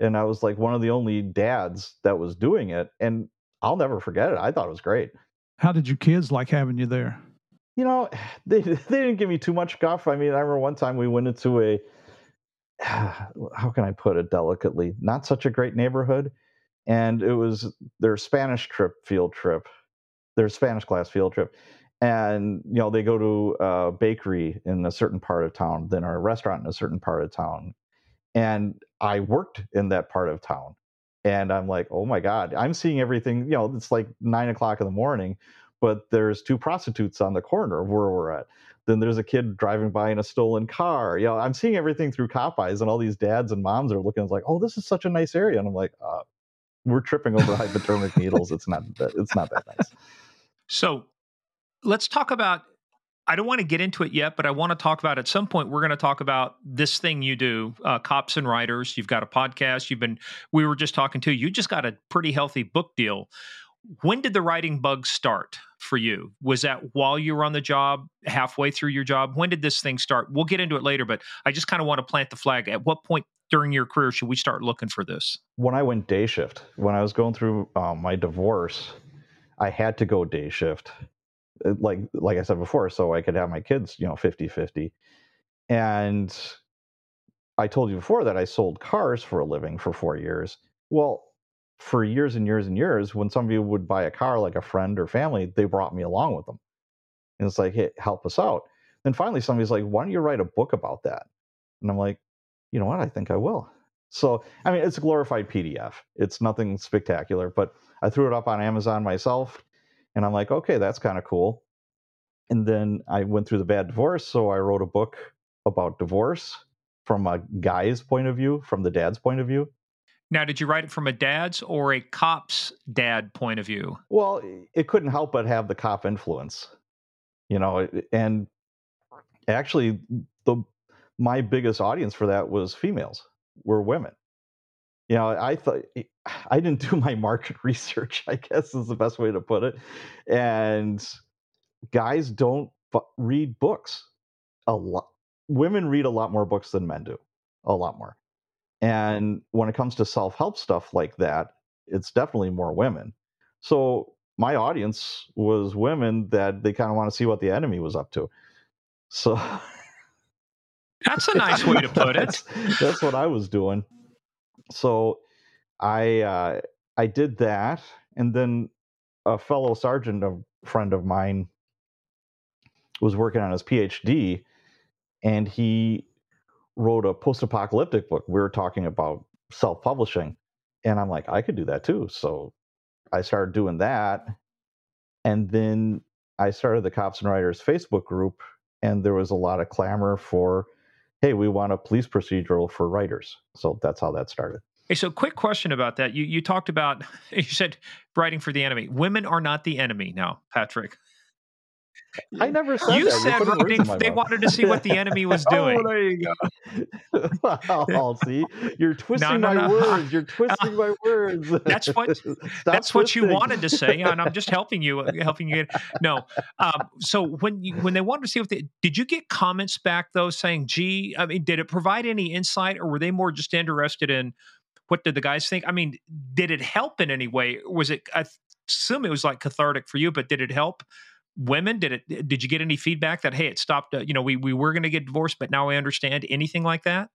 S3: And I was like one of the only dads that was doing it. And I'll never forget it. I thought it was great.
S2: How did your kids like having you there?
S3: you know, [sighs] they [laughs] they didn't give me too much guff. I mean, I remember one time we went into a [sighs] how can I put it delicately, not such a great neighborhood, and it was their Spanish trip field trip, their Spanish class field trip, and you know they go to a bakery in a certain part of town, then a restaurant in a certain part of town, and I worked in that part of town. And I'm like, oh my God, I'm seeing everything. You know, it's like nine o'clock in the morning, but there's two prostitutes on the corner of where we're at. Then there's a kid driving by in a stolen car. You know, I'm seeing everything through cop eyes, and all these dads and moms are looking like, "Oh, this is such a nice area," and I'm like, uh, "We're tripping over [laughs] hypodermic needles. It's not that. It's not that nice."
S1: So let's talk about. I don't want to get into it yet, but I want to talk about at some point. We're going to talk about this thing you do, uh, cops and writers. You've got a podcast. You've been. We were just talking to you. Just got a pretty healthy book deal. When did the writing bug start for you? Was that while you were on the job, halfway through your job? When did this thing start? We'll get into it later, but I just kind of want to plant the flag. At what point during your career should we start looking for this?
S3: When I went day shift, when I was going through um, my divorce, I had to go day shift, uh, like like I said before, so I could have my kids, you know, 50-50. And I told you before that I sold cars for a living for four years. Well, for years and years and years, when somebody would buy a car, like a friend or family, they brought me along with them. And it's like, hey, help us out. Then finally, somebody's like, why don't you write a book about that? And I'm like, you know what? I think I will. So, I mean, it's a glorified PDF. It's nothing spectacular, but I threw it up on Amazon myself. And I'm like, okay, that's kind of cool. And then I went through the bad divorce. So I wrote a book about divorce from a guy's point of view, from the dad's point of view.
S1: Now, did you write it from a dad's or a cop's dad point of view?
S3: Well, it couldn't help but have the cop influence, you know, and actually the my biggest audience for that was females, were women. You know, I thought I didn't do my market [laughs] research, I guess is the best way to put it. And guys don't read books a lot. Women read a lot more books than men do, a lot more. And when it comes to self help stuff like that, it's definitely more women. So my audience was women that they kind of want to see what the enemy was up to. So
S1: that's a nice way to put it.
S3: that's, [laughs] that's, what I was doing. So I uh, I did that, and then a fellow sergeant, a friend of mine, was working on his PhD, and he wrote a post-apocalyptic book. We were talking about self-publishing, and I'm like, I could do that too. So I started doing that, and then I started the Cops and Writers Facebook group, and there was a lot of clamor for, hey, we want a police procedural for writers. So that's how that started.
S1: Hey, so quick question about that. You you talked about [laughs] you said writing for the enemy. Women are not the enemy now, Patrick.
S3: I never said
S1: you
S3: that.
S1: said they, they wanted to see what the enemy was [laughs] doing.
S2: oh, there you go. [laughs]
S3: well, see, you're twisting no, no, my no. words. You're [laughs] twisting my words.
S1: That's what that's what you wanted to say, and I'm just helping you, helping you. No, um, so when you, when they wanted to see what they did, you get comments back though saying, "Gee, I mean, did it provide any insight, or were they more just interested in what did the guys think? I mean, did it help in any way? Was it? I assume it was like cathartic for you, but did it help? Women? Did it did you get any feedback that hey it stopped uh, you know we we were going to get divorced but now i understand anything like that?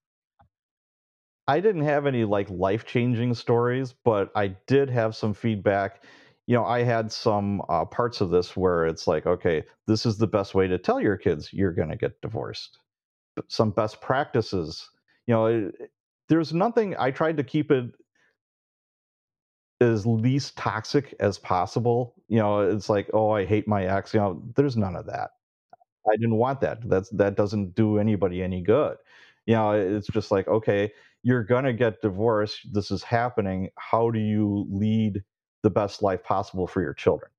S3: I didn't have any like life changing stories but i did have some feedback. You know i had some uh, parts of this where it's like okay this is the best way to tell your kids you're going to get divorced. Some best practices you know it, there's nothing i tried to keep it as least toxic as possible. You know, it's like, oh, I hate my ex. You know, there's none of that. I didn't want that. That's that doesn't do anybody any good. You know, it's just like, okay, you're gonna get divorced. This is happening. How do you lead the best life possible for your children?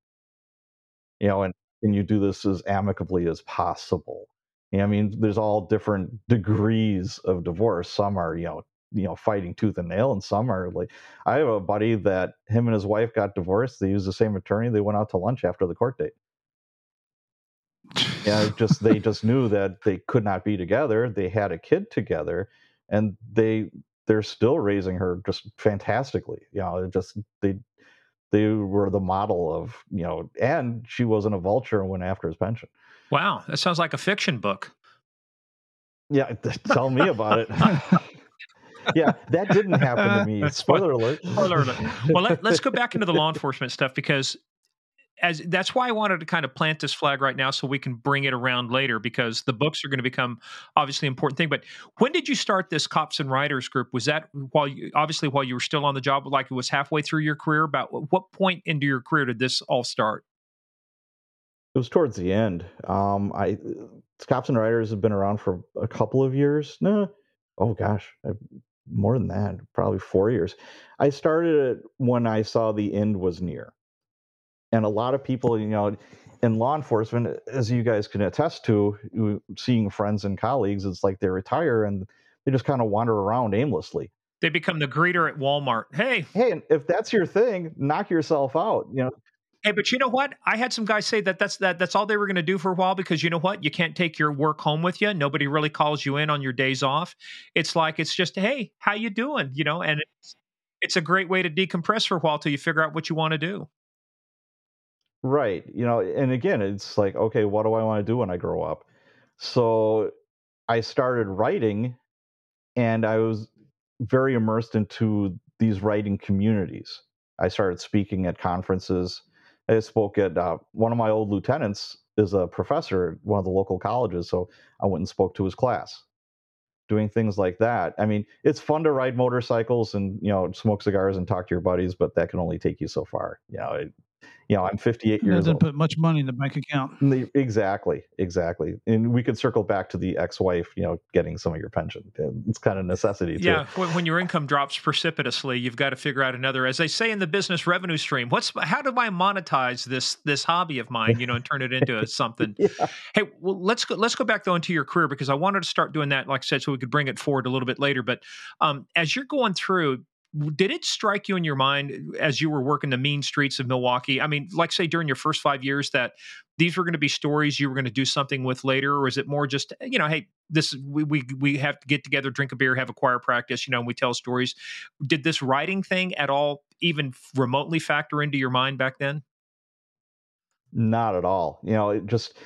S3: You know, and and you do this as amicably as possible. You know, I mean, there's all different degrees of divorce. Some are, you know, you know fighting tooth and nail and some are like i have a buddy that him and his wife got divorced they used the same attorney they went out to lunch after the court date. Yeah just they [laughs] just knew that they could not be together they had a kid together and they they're still raising her just fantastically you know just they they were the model of you know and she wasn't a vulture and went after his pension.
S1: Wow that sounds like a fiction book.
S3: Yeah [laughs] tell me about it [laughs] yeah, that didn't happen to me. Spoiler alert.
S1: Spoiler alert. Well, let, us go [laughs] back into the law enforcement stuff because as that's why I wanted to kind of plant this flag right now so we can bring it around later because the books are going to become obviously an important thing. But when did you start this cops and writers group? Was that while you obviously while you were still on the job, like it was halfway through your career? About what point into your career did this all start?
S3: It was towards the end. Um, I cops and writers have been around for a couple of years. No, oh gosh, more than that, probably four years. I started it when I saw the end was near. And a lot of people, you know, in law enforcement, as you guys can attest to, seeing friends and colleagues, it's like they retire and they just kind of wander around aimlessly.
S1: They become the greeter at Walmart. Hey,
S3: hey, if that's your thing, knock yourself out. You know,
S1: Hey, but you know what? I had some guys say that that's that that's all they were going to do for a while because you know what? You can't take your work home with you. Nobody really calls you in on your days off. It's like it's just, hey, how you doing? You know, and it's it's a great way to decompress for a while till you figure out what you want to do.
S3: Right. You know, and again, it's like, okay, what do I want to do when I grow up? So I started writing and I was very immersed into these writing communities I started speaking at conferences. I spoke at uh, one of my old lieutenants is a professor at one of the local colleges, so I went and spoke to his class. Doing things like that. I mean, it's fun to ride motorcycles and you know smoke cigars and talk to your buddies, but that can only take you so far. You know, it, you know, I'm 58 years old.
S2: doesn't put much money in the bank account.
S3: Exactly, exactly. And we could circle back to the ex-wife, you know, getting some of your pension. It's kind of a necessity. Too.
S1: Yeah, when, when your income drops precipitously, you've got to figure out another, as they say in the business revenue stream. What's how do I monetize this this hobby of mine? You know, and turn it into [laughs] something.
S3: yeah.
S1: Hey, well, let's go. Let's go back though into your career because I wanted to start doing that, like I said, so we could bring it forward a little bit later. But um, as you're going through, did it strike you in your mind uh, as you were working the mean streets of Milwaukee? I mean, like say during your first five years that these were going to be stories you were going to do something with later, or is it more just you know, hey, this we we we have to get together, drink a beer, have a choir practice, you know, and we tell stories. Did this writing thing at all even remotely factor into your mind back then?
S3: Not at all. You know, it just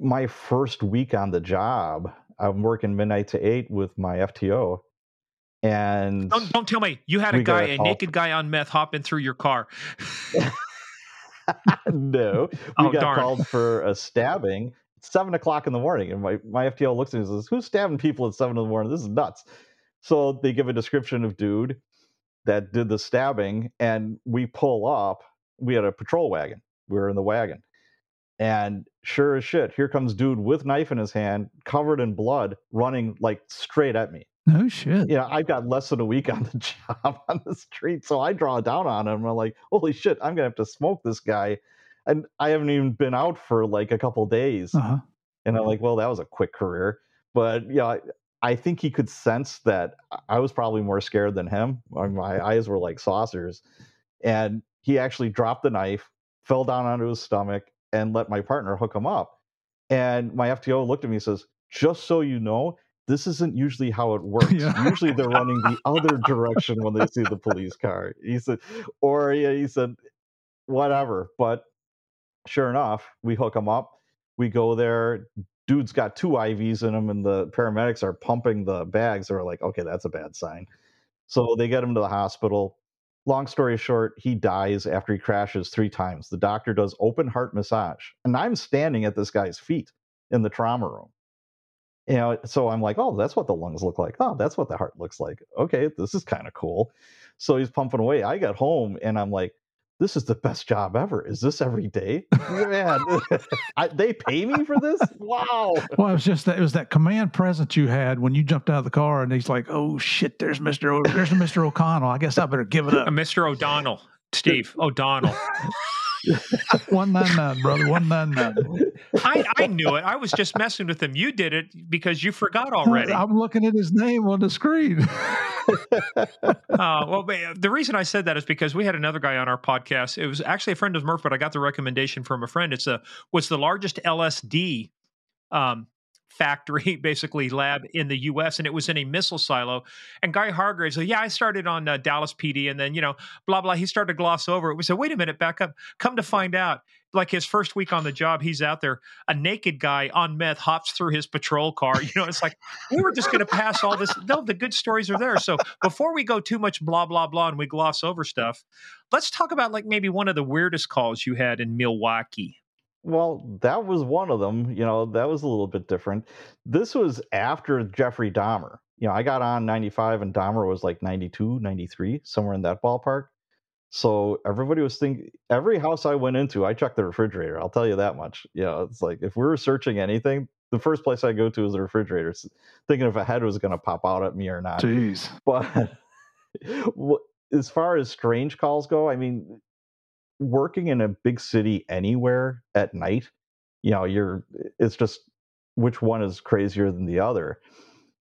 S3: my first week on the job, I'm working midnight to eight with my FTO. And
S1: don't, don't tell me you had a guy,
S3: a
S1: naked guy on meth, hopping through your car. [laughs]
S3: no, [laughs] we
S1: Oh,
S3: got
S1: darn.
S3: called for a stabbing at seven o'clock in the morning. And my, my FTO looks at me and says, Who's stabbing people at seven in the morning? This is nuts. So they give a description of dude that did the stabbing, and we pull up. We had a patrol wagon. We were in the wagon. And sure as shit, here comes dude with knife in his hand, covered in blood, running like straight at me.
S2: No shit.
S3: know, I've got less than a week on the [laughs] job on the street, so I draw down on him. I'm like, holy shit, I'm gonna have to smoke this guy, and I haven't even been out for like a couple days.
S2: Uh-huh.
S3: And I'm like, well, that was a quick career, but yeah, I, I think he could sense that I was probably more scared than him. My eyes were like saucers, and he actually dropped the knife, fell down onto his stomach, and let my partner hook him up. And my FTO looked at me and says, just so you know, this isn't usually how it [laughs] works.
S2: Yeah.
S3: Usually they're running the other direction when they see the police car. He said, or yeah, he said, whatever. But sure enough, we hook him up. We go there. Dude's got two IVs in him, and the paramedics are pumping the bags. They're like, okay, that's a bad sign. So they get him to the hospital. Long story short, he dies after he crashes three times. The doctor does open heart massage, and I'm standing at this guy's feet in the trauma room. You know, so I'm like, oh, that's what the lungs look like. Oh, that's what the heart looks like. Okay, this is kind of cool. So he's pumping away. I get home and I'm like, this is the best job ever. Is this every day? [laughs] Man, [laughs] I, they pay me for this? Wow.
S2: Well, it was just that it was that command presence you had when you jumped out of the car, and he's like, "Oh shit, there's Mister, o- there's Mister O'Connell. I guess I better give it [laughs] up."
S1: Mr. O'Donnell, Steve O'Donnell. [laughs]
S2: One nine nine, brother. One nine nine.
S1: I, I knew it. I was just messing with him. You did it because you forgot [laughs] already.
S2: I'm looking at his name on the screen. [laughs]
S1: Uh, well, the reason I said that is because we had another guy on our podcast. It was actually a friend of Murph, but I got the recommendation from a friend. It's a what's the largest LSD um, factory, [laughs] basically lab in the U.S., and it was in a missile silo. And Guy Hargraves said, "Yeah, I started on uh, Dallas PD, and then you know, blah blah." He started to gloss over it. We said, "Wait a minute, back up." Come to find out, like his first week on the job, he's out there, a naked guy on meth hops through his patrol car. You know, it's like we were just going to pass all this. No, the good stories are there. So before we go too much blah blah blah and we gloss over stuff, let's talk about like maybe one of the weirdest calls you had in Milwaukee.
S3: Well, that was one of them. You know, that was a little bit different. This was after Jeffrey Dahmer. You know, I got on 95 and Dahmer was like 92, 93, somewhere in that ballpark. So everybody was thinking, every house I went into, I checked the refrigerator. I'll tell you that much. You know, it's like if we were searching anything, the first place I go to is the refrigerator, thinking if a head was going to pop out at me or not
S2: Jeez.
S3: but [laughs] as far as strange calls go, I mean, working in a big city anywhere at night, you know, you're it's just which one is crazier than the other.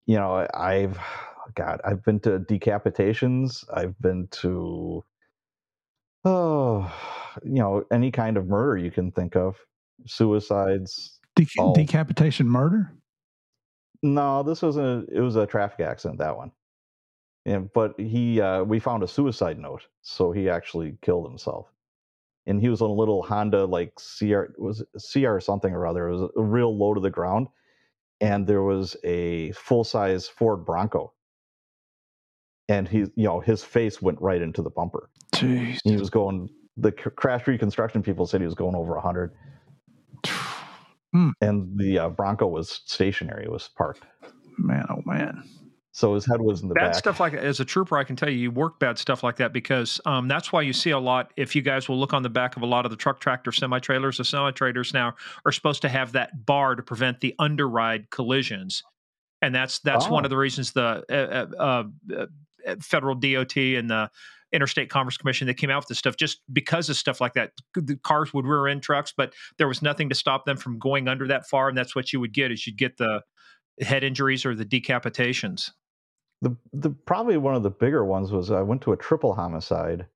S3: You know, I've [sighs] God, I've been to decapitations, I've been to oh, [sighs] you know, any kind of murder you can think of, suicides. Oh.
S2: Decapitation murder.
S3: No, this was a it was a traffic accident. That one. Yeah, but he uh, we found a suicide note, so he actually killed himself. And he was on a little Honda like CR was CR something or other. It was a real low to the ground, and there was a full size Ford Bronco. and he, you know, his face went right into the bumper.
S2: Jeez.
S3: He was going. The crash reconstruction people said he was going over hundred,
S2: Hmm.
S3: and the uh, Bronco was stationary. It was parked,
S2: Man, oh man.
S3: So his head was in the back.
S1: bad
S3: back.
S1: stuff like as a trooper i can tell you you work bad stuff like that because um, that's why you see a lot if you guys will look on the back of a lot of the truck tractor semi trailers the semi trailers now are supposed to have that bar to prevent the underride collisions and that's that's one
S3: Oh.
S1: of the reasons the uh, uh, uh, federal dot and the interstate commerce commission that came out with this stuff just because of stuff like that the cars would rear end trucks but there was nothing to stop them from going under that far and that's what you would get is you'd get the head injuries or the decapitations
S3: the the probably one of the bigger ones was I went to a triple homicide.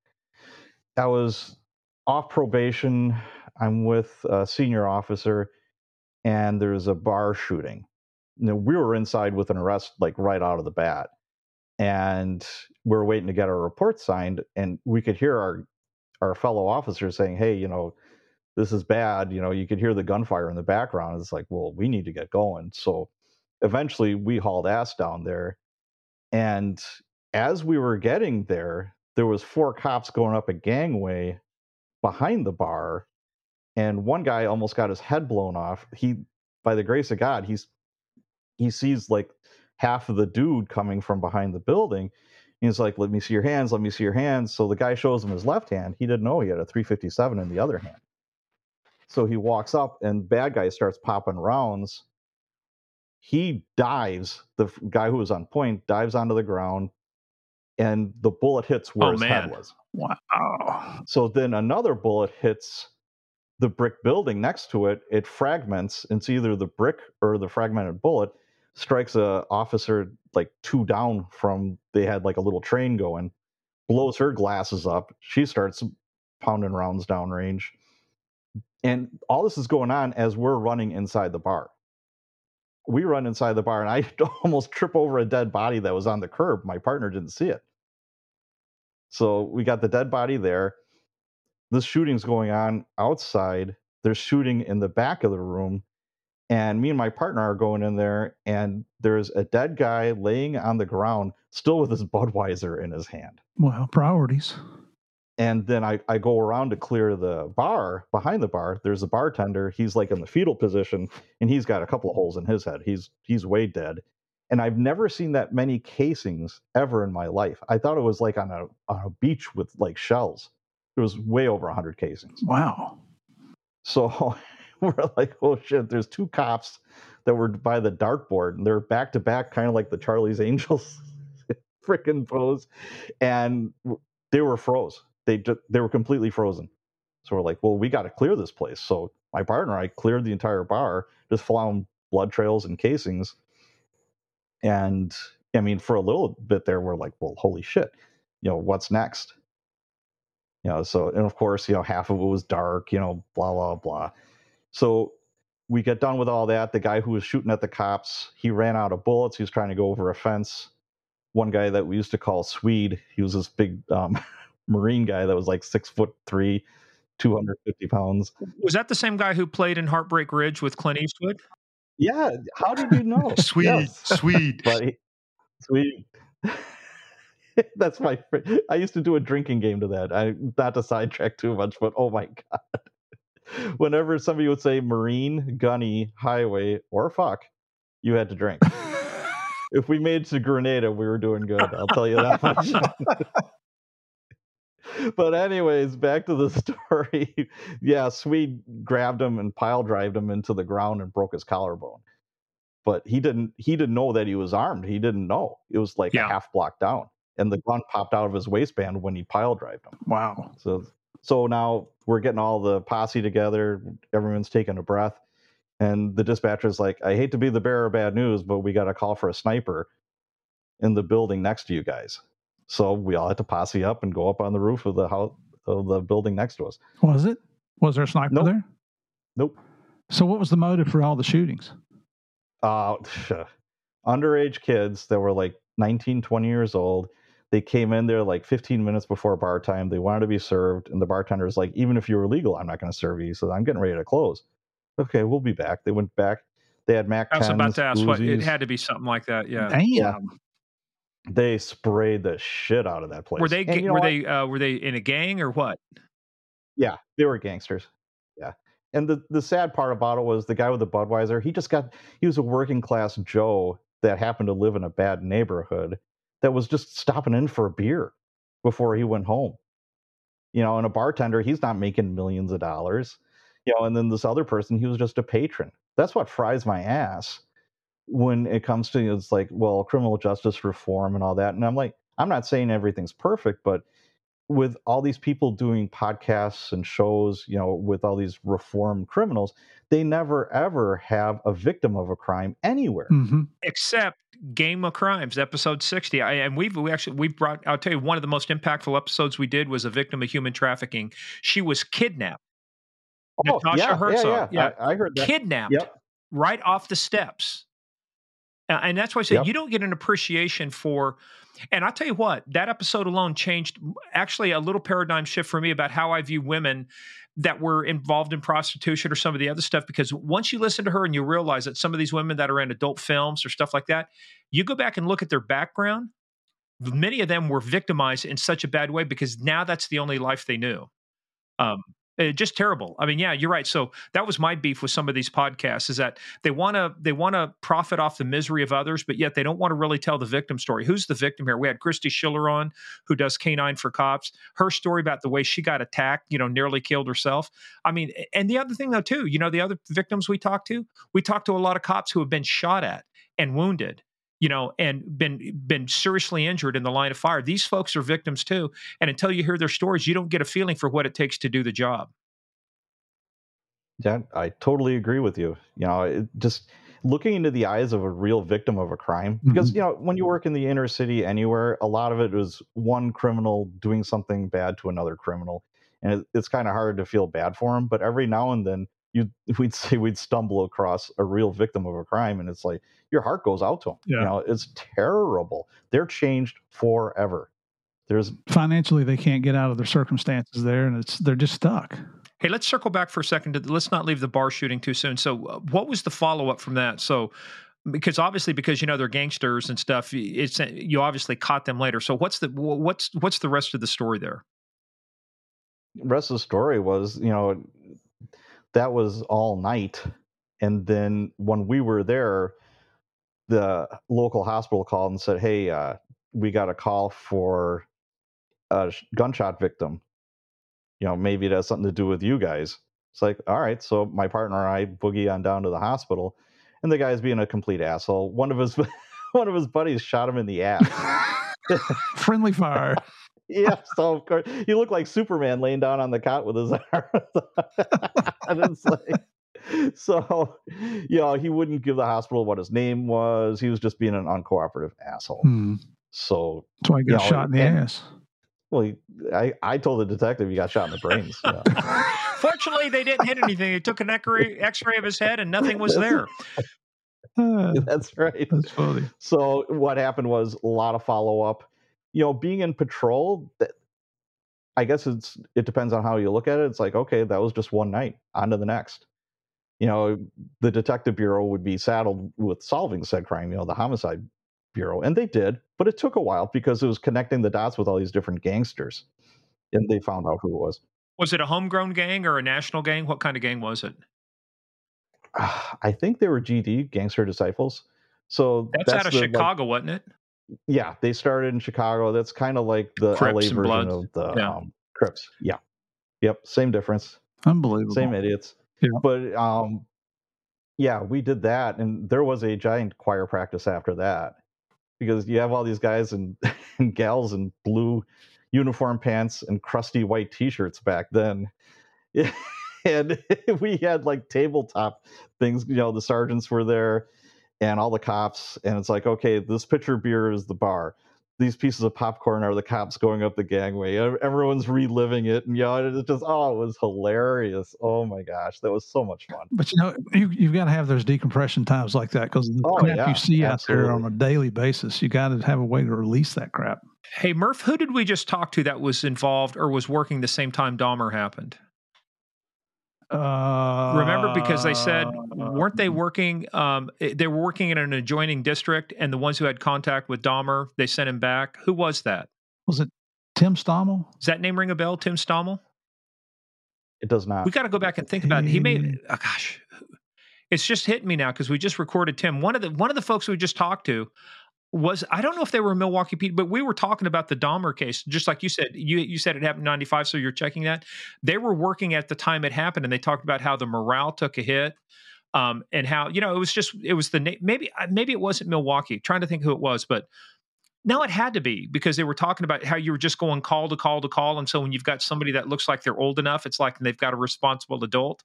S3: I was off probation. I'm with a senior officer, and there's a bar shooting. You know, we were inside with an arrest like right out of the bat, and we are waiting to get our report signed, and we could hear our our fellow officers saying, "Hey, you know." This is bad. You know, you could hear the gunfire in the background. It's like, well, we need to get going. So eventually we hauled ass down there and as we were getting there there was four cops going up a gangway behind the bar and one guy almost got his head blown off. He by the grace of god he's he sees like half of the dude coming from behind the building he's like let me see your hands let me see your hands. So the guy shows him his left hand. He didn't know he had a 357 in the other hand. So he walks up and bad guy starts popping rounds he dives the guy who was on point dives onto the ground and the bullet hits where
S1: Oh,
S3: his
S1: man.
S3: head was
S2: Wow.
S3: so then another bullet hits the brick building next to it it fragments it's either the brick or the fragmented bullet strikes a officer like two down from they had like a little train going blows her glasses up she starts pounding rounds downrange and all this is going on as we're running inside the bar we run inside the bar and i [laughs] almost trip over a dead body that was on the curb my partner didn't see it so we got the dead body there this shooting's going on outside. They're shooting in the back of the room. And me and my partner are going in there, and there's a dead guy laying on the ground, still with his [laughs] Budweiser in his hand.
S2: Well, priorities.
S3: And then I, I go around to clear the bar behind the bar. There's a bartender. He's like in the fetal position, and he's got a couple of holes in his head. He's he's way dead. And I've never seen that many casings ever in my life. I thought it was like on a on a beach with like shells. It was way over 100 casings.
S2: Wow.
S3: So [laughs] we're like, oh shit, there's two cops that were by the dartboard and they're back to back, kind of like the Charlie's Angels [laughs] freaking pose. And they were froze. They they were completely frozen. So we're like, well, we got to clear this place. So my partner I cleared the entire bar, just found blood trails and casings. And I mean, for a little bit there, we're like, well, holy shit, you know, what's next? you know so and of course you know half of it was dark you know blah blah blah so we get done with all that the guy who was shooting at the cops he ran out of bullets he was trying to go over a fence one guy that we used to call swede he was this big um, [laughs] marine guy that was like six foot three 250 pounds
S1: Was that the same guy who played in Heartbreak Ridge with Clint Eastwood?
S3: yeah how did you know [laughs] Yes.
S1: Swede. [laughs]
S3: but he, [laughs] That's my. fr- I used to do a drinking game to that. I not to sidetrack too much, but oh my god! Whenever somebody would say marine, gunny, highway, or fuck, you had to drink. if we made it to Grenada, we were doing good. I'll tell you that much. But anyways, back to the [laughs] story. yeah, Swede grabbed him and pile drived him into the ground and broke his collarbone. But he didn't. He didn't know that he was armed. He didn't know it was like
S1: Yeah.
S3: a half block down, and the gun popped out of his waistband when he pile drived him.
S2: Wow.
S3: So so now we're getting all the posse together. Everyone's taking a breath. And the dispatcher's like, I hate to be the bearer of bad news, but we got a call for a sniper in the building next to you guys. So we all had to posse up and go up on the roof of the house of the building next to us.
S2: Was it? Was there a sniper
S3: Nope.
S2: there?
S3: Nope.
S2: So what was the motive for all the shootings?
S3: Uh [sighs] underage kids that were like 19, 20 years old. They came in there like 15 minutes before bar time. They wanted to be served, and the bartender's like, even if you were legal, I'm not going to serve you. So I'm getting ready to close. Okay, we'll be back. They went back. They had Mac.
S1: I was about to ask what it had to be something like that. Yeah.
S2: Damn.
S3: Yeah. They sprayed the shit out of that place.
S1: Were they
S3: And you know
S1: were
S3: what?
S1: they uh, were they in a gang or what?
S3: Yeah, they were gangsters. Yeah. And the, the sad part about it was the guy with the Budweiser, he just got, he was a working class Joe that happened to live in a bad neighborhood that was just stopping in for a beer before he went home. You know, and a bartender, he's not making millions of dollars. You know, and then this other person, he was just a patron. That's what fries my ass when it comes to it's like, well, criminal justice reform and all that. And I'm like, I'm not saying everything's perfect, but with all these people doing podcasts and shows, you know, with all these reform criminals, they never ever have a victim of a crime anywhere.
S2: hmm
S1: Except Game of Crimes, episode sixty. I, and we've we actually we brought. I'll tell you, one of the most impactful episodes we did was a victim of human trafficking. She was kidnapped, Natasha
S3: yeah,
S1: Herzog,
S3: Yeah,
S1: yeah.
S3: yeah. I, I heard that.
S1: kidnapped
S3: Yep.
S1: right off the steps. And that's why I say
S3: Yep.
S1: you don't get an appreciation for. And I'll tell you what, that episode alone changed actually a little paradigm shift for me about how I view women that were involved in prostitution or some of the other stuff. Because once you listen to her and you realize that some of these women that are in adult films or stuff like that, you go back and look at their background. Many of them were victimized in such a bad way because now that's the only life they knew. Um, eh, just terrible. I mean, yeah, you're right. So that was my beef with some of these podcasts is that they want to they want to profit off the misery of others, but yet they don't want to really tell the victim story. Who's the victim here? We had Christy Schiller on, who does Canine for Cops. Her story about the way she got attacked, you know, nearly killed herself. I mean, and the other thing though too, you know, the other victims we talked to, we talked to a lot of cops who have been shot at and wounded. You know, and been been seriously injured in the line of fire. These folks are victims too, and until you hear their stories, you don't get a feeling for what it takes to do the job.
S3: Yeah, I totally agree with you. You know, it just looking into the eyes of a real victim of a crime, because
S2: Mhm.
S3: you know, when you work in the inner city anywhere, a lot of it is one criminal doing something bad to another criminal, and it, it's kind of hard to feel bad for him. But every now and then, you [laughs] we'd say we'd stumble across a real victim of a crime, and it's like your heart goes out to them.
S2: Yeah.
S3: You know, it's terrible. They're changed forever. There's
S2: Financially, they can't get out of their circumstances there, and it's they're just stuck.
S1: Hey, let's circle back for a second. To, let's not leave the bar shooting too soon. So, uh, what was the follow up from that? So, because obviously, because you know they're gangsters and stuff, it's uh, you obviously caught them later. So, what's the what's what's the rest of the story there?
S3: rest of the story was, you know, that was all night. And then when we were there, the local hospital called and said, Hey, uh, we got a call for a gunshot victim. You know, maybe it has something to do with you guys. It's like, all right. So my partner and I boogie on down to the hospital, and the guy's being a complete asshole. One of his [laughs] one of his buddies shot him in the ass. [laughs]
S2: Friendly fire.
S3: Yeah, so of course you look like Superman laying down on the cot with his [laughs] arms. and it's like so you know, he wouldn't give the hospital what his name was. He was just being an uncooperative asshole.
S2: Hmm.
S3: So
S2: That's why he got
S3: You know,
S2: shot in the
S3: and-
S2: ass.
S3: well he, I, I told the detective he got shot in the brains. you know. [laughs]
S1: Fortunately, they didn't hit anything. They took an X-ray, X-ray of his head, and nothing was there.
S2: Uh, [laughs]
S3: That's right.
S2: that's funny.
S3: So what happened was a lot of follow up. You know, being in patrol, that I guess it's it depends on how you look at it. It's like, okay, that was just one night, on to the next. You know, the detective bureau would be saddled with solving said crime, you know, the homicide bureau. And they did, but it took a while because it was connecting the dots with all these different gangsters. And they found out who it was.
S1: Was it a homegrown gang or a national gang? What kind of gang was it?
S3: Ah, I think they were GD, gangster disciples. So
S1: That's, out of
S3: the, like,
S1: Chicago, wasn't it?
S3: Yeah, they started in Chicago. That's kind of like the
S1: Crips
S3: LA version
S1: Bloods.
S3: of the
S1: Yeah.
S3: um, Crips. Yeah. Yep. Same difference.
S2: Unbelievable.
S3: Same idiots.
S2: Yeah.
S3: But um, yeah, we did that, and there was a giant choir practice after that because you have all these guys and, [laughs] and gals in blue uniform pants and crusty white T-shirts back then. [laughs] and [laughs] we had like tabletop things. You know, the sergeants were there, and all the cops. And it's like, okay, this pitcher of beer is the bar. These pieces of popcorn are the cops going up the gangway. Everyone's reliving it, and you know, it's just oh, it was hilarious. Oh my gosh, that was so much fun.
S2: But you know, you, you've got to have those decompression times like that because the
S3: Oh,
S2: crap
S3: yeah,
S2: you see out there on a daily basis, you got to have a way to release that crap.
S1: Hey, Murph, who did we just talk to that was involved or was working the same time Dahmer happened?
S2: Uh,
S1: Remember, because they said,
S2: Uh,
S1: weren't they working? Um, eh, they were working in an adjoining district, and the ones who had contact with Dahmer, they sent him back. Who was that?
S2: Was it Tim Stommel?
S1: Does that name ring a bell? Tim Stommel?
S3: It does not.
S1: We got to go back and think about it. He
S2: He-
S1: made. Oh gosh, it's just hitting me now because we just recorded Tim. One of the one of the folks we just talked to was I don't know if they were Milwaukee people, but we were talking about the Dahmer case, just like you said. You you said it happened in '95, so you're checking that. They were working at the time it happened, and they talked about how the morale took a hit. Um, and how you know it was just it was the maybe uh, maybe it wasn't Milwaukee. Trying to think who it was, but no, it had to be because they were talking about how you were just going call to call to call. And so when you've got somebody that looks like they're old enough, it's like they've got a responsible adult.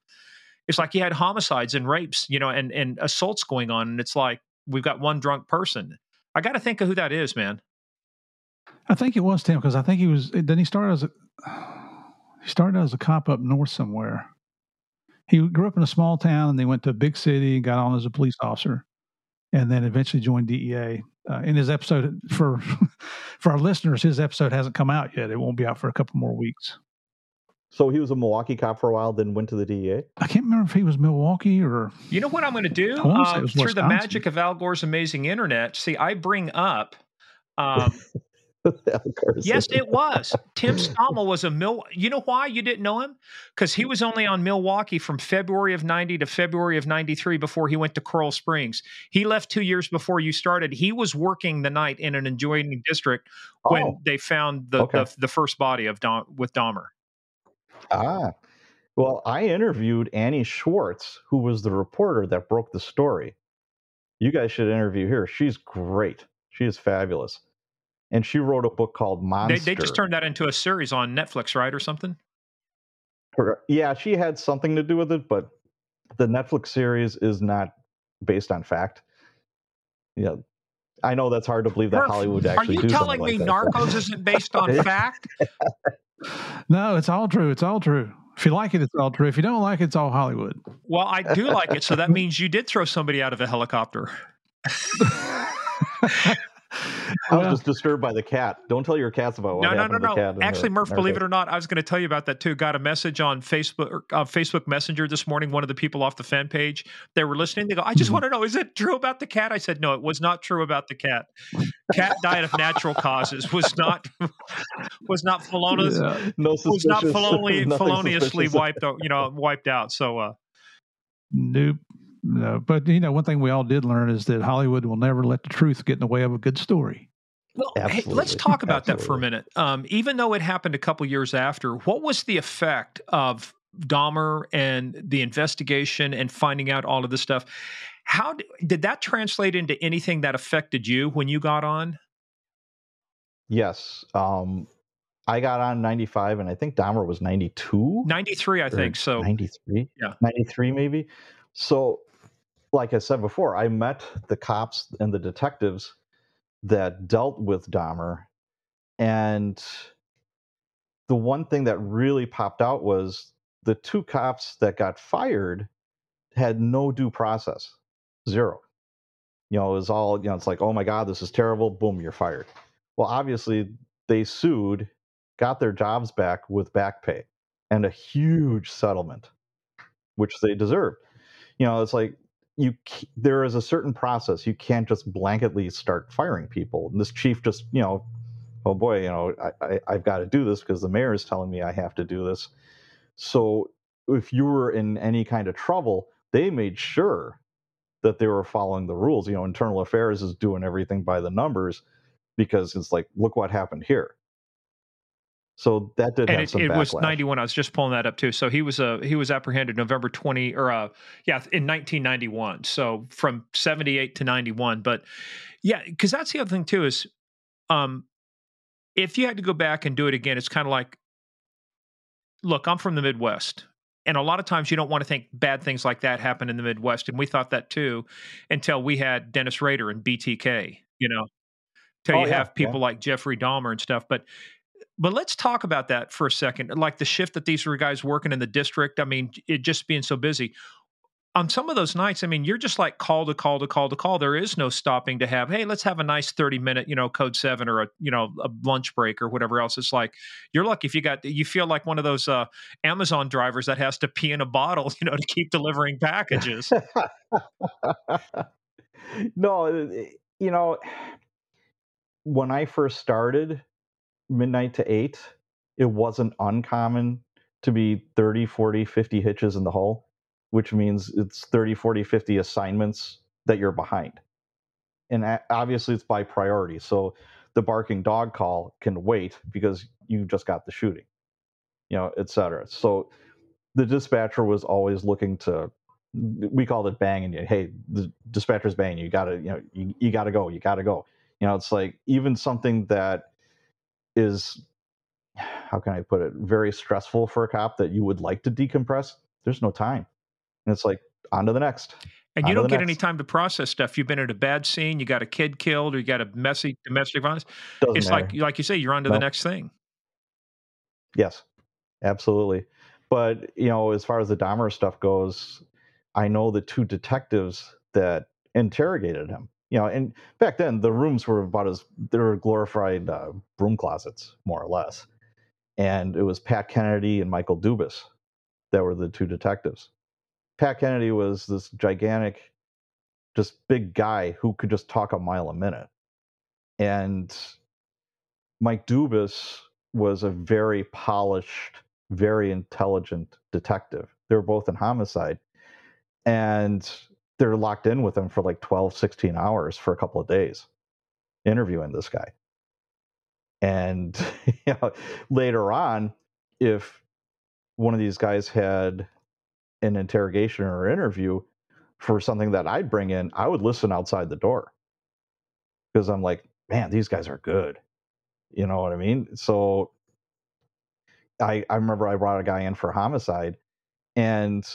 S1: It's like you had homicides and rapes, you know, and, and assaults going on. And it's like we've got one drunk person. I got to think of who that is, man.
S2: I think it was Tim because I think he was. Then he started as a [sighs] he started as a cop up north somewhere. He grew up in a small town and they went to a big city and got on as a police officer, and then eventually joined DEA. Uh, in his episode for [laughs] for our listeners, his episode hasn't come out yet. It won't be out for a couple more weeks.
S3: So he was a Milwaukee cop for a while, then went to the DEA.
S2: I can't remember if he was Milwaukee or
S1: You know what I'm going to do?
S2: I wanna say it was
S1: through the magic of Al Gore's amazing internet, see, I bring up. Um, [laughs] Yes, it was. Tim [laughs] Stommel was a Mil. You know why you didn't know him? Because he was only on Milwaukee from February of '90 to February of '93 before he went to Coral Springs. He left two years before you started. He was working the night in an adjoining district when
S3: Oh,
S1: they found the,
S3: okay.
S1: the the first body of Dom, with Dahmer.
S3: Ah. Well, I interviewed Annie Schwartz, who was the reporter that broke the story. You guys should interview her. She's great. She is fabulous. And she wrote a book called Monster.
S1: They, they just turned that into a series on Netflix, right, or something?
S3: Her- yeah, she had something to do with it, but the Netflix series is not based on fact. Yeah, I know that's hard to believe that Hollywood
S1: Are
S3: actually
S1: you
S3: do
S1: telling
S3: something
S1: me
S3: like that.
S1: Narcos isn't based on fact? [laughs] [laughs]
S2: no. It's all true. It's all true. If you like it, it's all true. If you don't like it, it's all Hollywood.
S1: Well, I do like it, so that [laughs] means you did throw somebody out of a helicopter. [laughs]
S3: I was just disturbed by the cat. Don't tell your cats about what
S1: no, no, no,
S3: happened to
S1: no.
S3: the cat.
S1: Actually,
S3: the-
S1: Murph, believe it or not, I was going to tell you about that too. Got a message on Facebook, uh, Facebook Messenger this morning. One of the people off the fan page, they were listening. They go, "I just
S2: Mhm.
S1: want to know, is it true about the cat?" I said, "No, it was not true about the cat. Cat died of natural causes. Was not was not felonious,
S2: yeah.
S3: No
S1: was not [laughs] feloniously
S3: suspicious.
S1: wiped out. You know, wiped out. So, uh,
S2: Nope. No. But you know, one thing we all did learn is that Hollywood will never let the truth get in the way of a good story.
S1: Well, hey, let's talk about that for a minute. Um, even though it happened a couple years after, what was the effect of Dahmer and the investigation and finding out all of this stuff? How d- did that translate into anything that affected you when you got on?
S3: Yes. Um, I got on 95, and I think Dahmer was 92.
S1: 93, I think. So,
S3: 93
S1: Yeah.
S3: 93 maybe so like i said before i met the cops and the detectives that dealt with dahmer and the one thing that really popped out was the two cops that got fired had no due process zero you know it was all you know it's like oh my god this is terrible boom you're fired well obviously they sued got their jobs back with back pay and a huge settlement which they deserved. You know, it's like you there is a certain process. You can't just blanketly start firing people. And this chief just, you know, oh boy, you know, I, I, I've got to do this because the mayor is telling me I have to do this. So if you were in any kind of trouble, they made sure that they were following the rules. You know, internal affairs is doing everything by the numbers because it's like, look what happened here. So that did
S1: and it, it was 91. I was just pulling that up too. So he was uh, he was apprehended November 20 or uh, yeah in 1991. So from 78 to 91. But yeah, because that's the other thing too is um, if you had to go back and do it again, it's kind of like, look, I'm from the Midwest. And a lot of times you don't want to think bad things like that happen in the Midwest. And we thought that too until we had Dennis Rader and BTK, you know, till
S3: Oh,
S1: you
S3: yeah,
S1: have
S3: yeah.
S1: people like Jeffrey Dahmer and stuff. But but let's talk about that for a second. Like the shift that these were guys working in the district. I mean, it just being so busy. on some of those nights, I mean, you're just like call to call to call to call. There is no stopping to have, hey, let's have a nice 30 minute, you know, code seven or a, you know, a lunch break or whatever else. It's like you're lucky if you got, you feel like one of those uh, Amazon drivers that has to pee in a bottle, [laughs] you know, to keep delivering packages. [laughs]
S3: no, you know, [sighs] when I first started, midnight to eight, it wasn't uncommon to be 30, 40, 50 hitches in the hole which means it's 30, 40, 50 assignments that you're behind. And obviously it's by priority. So the barking dog call can wait because you just got the shooting, you know, et cetera. So the dispatcher was always looking to, we called it banging you. Hey, the dispatcher's banging you. You gotta, you know, you, you gotta go. You gotta go. You know, it's like even something that is, how can I put it, very stressful for a cop that you would like to decompress. There's no time. And it's like, on to the next.
S1: And you don't get next. any time to process stuff. You've been at a bad scene, you got a kid killed, or you got a messy domestic violence. Doesn't it's matter. like like you say, you're on to the next thing.
S3: Yes, absolutely. But you know, as far as the Dahmer stuff goes, I know the two detectives that interrogated him. You know, and back then the rooms were about as they were glorified uh, broom closets, more or less. And it was Pat Kennedy and Michael Dubus that were the two detectives. Pat Kennedy was this gigantic, just big guy who could just talk a mile a minute. And Mike Dubus was a very polished, very intelligent detective. They were both in homicide. And they're locked in with him for like 12, 16 hours for a couple of days interviewing this guy. And [laughs] you know, later on, if one of these guys had an interrogation or interview for something that I'd bring in, I would listen outside the door because I'm like, man, these guys are good. You know what I mean? So I I remember I brought a guy in for homicide, and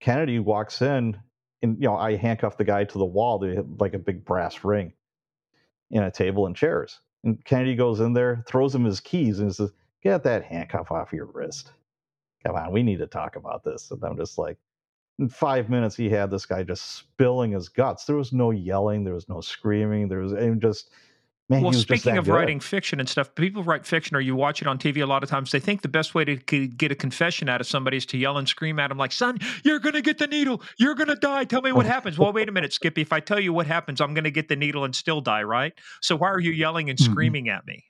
S3: Kennedy walks in, and you know I handcuff the guy to the wall, like a big brass ring, in a table and chairs. And Kennedy goes in there, throws him his keys, and says, "Get that handcuff off your wrist." come on, we need to talk about this. And I'm just like, in five minutes, he had this guy just spilling his guts. There was no yelling, there was no screaming, there was and just. Man,
S1: well, speaking of good. writing fiction and stuff, people write fiction or you watch it on TV a lot of times. They think the best way to get a confession out of somebody is to yell and scream at them, like, son, you're going to get the needle. You're going to die. Tell me what happens. well, wait a minute, Skippy. If I tell you what happens, I'm going to get the needle and still die, right? So why are you yelling and mm-hmm. screaming mm-hmm. at me?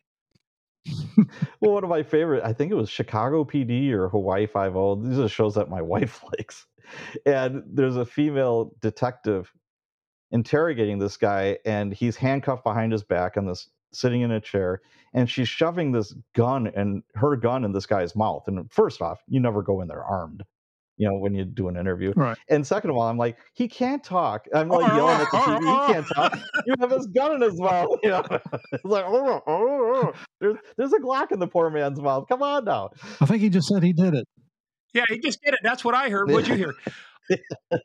S1: [laughs]
S3: well, one of my favorite, I think it was Chicago PD or Hawaii Five O. These are shows that my [laughs] wife likes, and there's a female detective interrogating this guy, and he's handcuffed behind his back and this sitting in a chair, and she's shoving this gun and her gun in this guy's mouth. And first off, you never go in there armed you know, when you do an interview.
S2: Right.
S3: And second of all, I'm like, he can't talk. I'm like yelling at the TV, he can't talk. You have his gun in his mouth. [laughs] You know, it's like, oh, oh, oh, oh. There's, there's a Glock in the poor man's mouth. Come on now.
S2: I think he just said he did it.
S1: Yeah, he just did it. That's what I heard. What'd you hear? [laughs]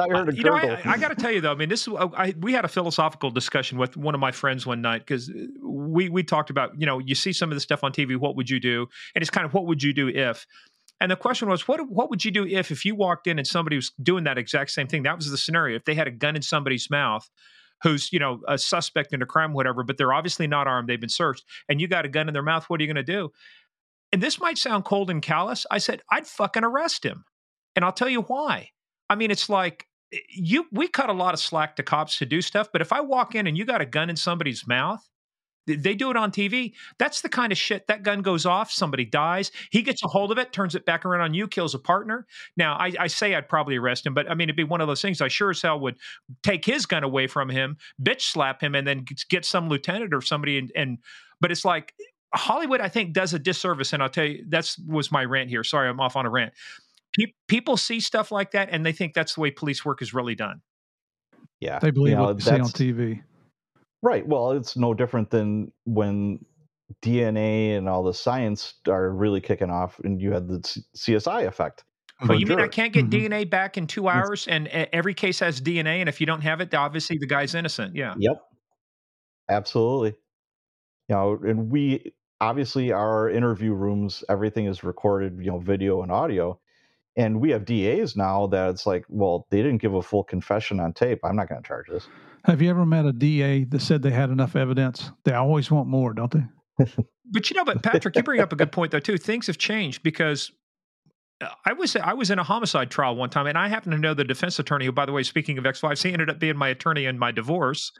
S3: I heard uh,
S1: you know, I, I got to tell you though. I mean, this uh, I, we had a philosophical discussion with one of my friends one night because we we talked about you know you see some of the stuff on TV. What would you do? And it's kind of what would you do if? And the question was, what what would you do if if you walked in and somebody was doing that exact same thing? That was the scenario. If they had a gun in somebody's mouth, who's you know a suspect in a crime, whatever, but they're obviously not armed, they've been searched, and you got a gun in their mouth, what are you going to do? And this might sound cold and callous. I said I'd fucking arrest him, and I'll tell you why. I mean, it's like Eh, you we cut a lot of slack to cops to do stuff, but if I walk in and you got a gun in somebody's mouth they do it on TV. That's the kind of shit that gun goes off, somebody dies, he gets a hold of it, turns it back around on you, kills a partner. Now, I, I, say I'd probably arrest him, but I mean, it'd be one of those things. I sure as hell would take his gun away from him, bitch slap him, and then get some lieutenant or somebody. And, and but it's like Hollywood, I think, does a disservice. And I'll tell you, that's was my rant here. Sorry, I'm off on a rant. Pe- people see stuff like that, and they think that's the way police work is really done.
S3: Yeah,
S2: they believe you know, what they see on TV.
S3: Right. Well, it's no different than when DNA and all the science are really kicking off, and you had the CSI effect.
S1: But you mean I can't get mm-hmm. DNA back in two hours, and every case has DNA, and if you don't have it, obviously the guy's innocent. Yeah.
S3: Yep. Absolutely. You know, and we obviously our interview rooms, everything is recorded, you know, video and audio, And we have DAs now that it's like, well, they didn't give a full confession on tape. I'm not going to charge this.
S2: Have you ever met a DA that said they had enough evidence? They always want more, don't they? [laughs]
S1: but you know, but Patrick, you bring up a good point though too. Things have changed because I was I was in a homicide trial one time, and I happen to know the defense attorney. Who, by the way, speaking of ex-wives, he ended up being my attorney in my divorce.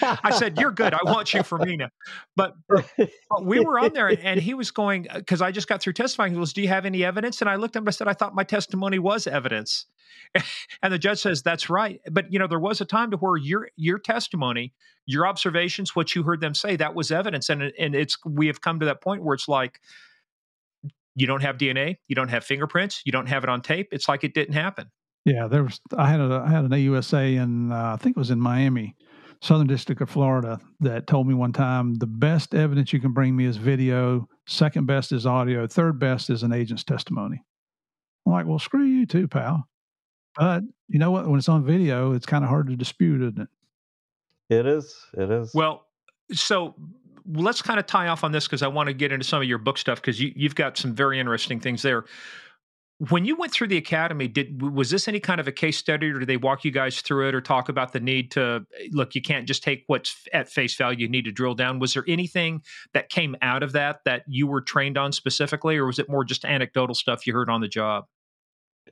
S1: I said, "You're good. I want you for me now." But, but we were on there, and he was going uh, because I just got through testifying. He goes, "Do you have any evidence?" And I looked at him. I said, "I thought my testimony was evidence." [laughs] and the judge says, "That's right." But you know, there was a time to where your your testimony, your observations, what you heard them say, that was evidence, and and it's we have come to that point where it's like you don't have DNA, you don't have fingerprints, you don't have it on tape. It's like it didn't happen.
S2: Yeah, there was. I had a I had an AUSA in uh, I think it was in Miami, Southern District of Florida, that told me one time the best evidence you can bring me is video. Second best is audio. Third best is an agent's testimony. I'm like, well, screw you too, pal. But you know what? When it's on video, it's kind of hard to dispute, isn't it?
S3: It is. It is.
S1: Well, so let's kind of tie off on this because I want to get into some of your book stuff because you, you've got some very interesting things there. When you went through the academy, did was this any kind of a case study, or did they walk you guys through it, or talk about the need to eh, look? You can't just take what's at face value; you need to drill down. Was there anything that came out of that that you were trained on specifically, or was it more just anecdotal stuff you heard on the job?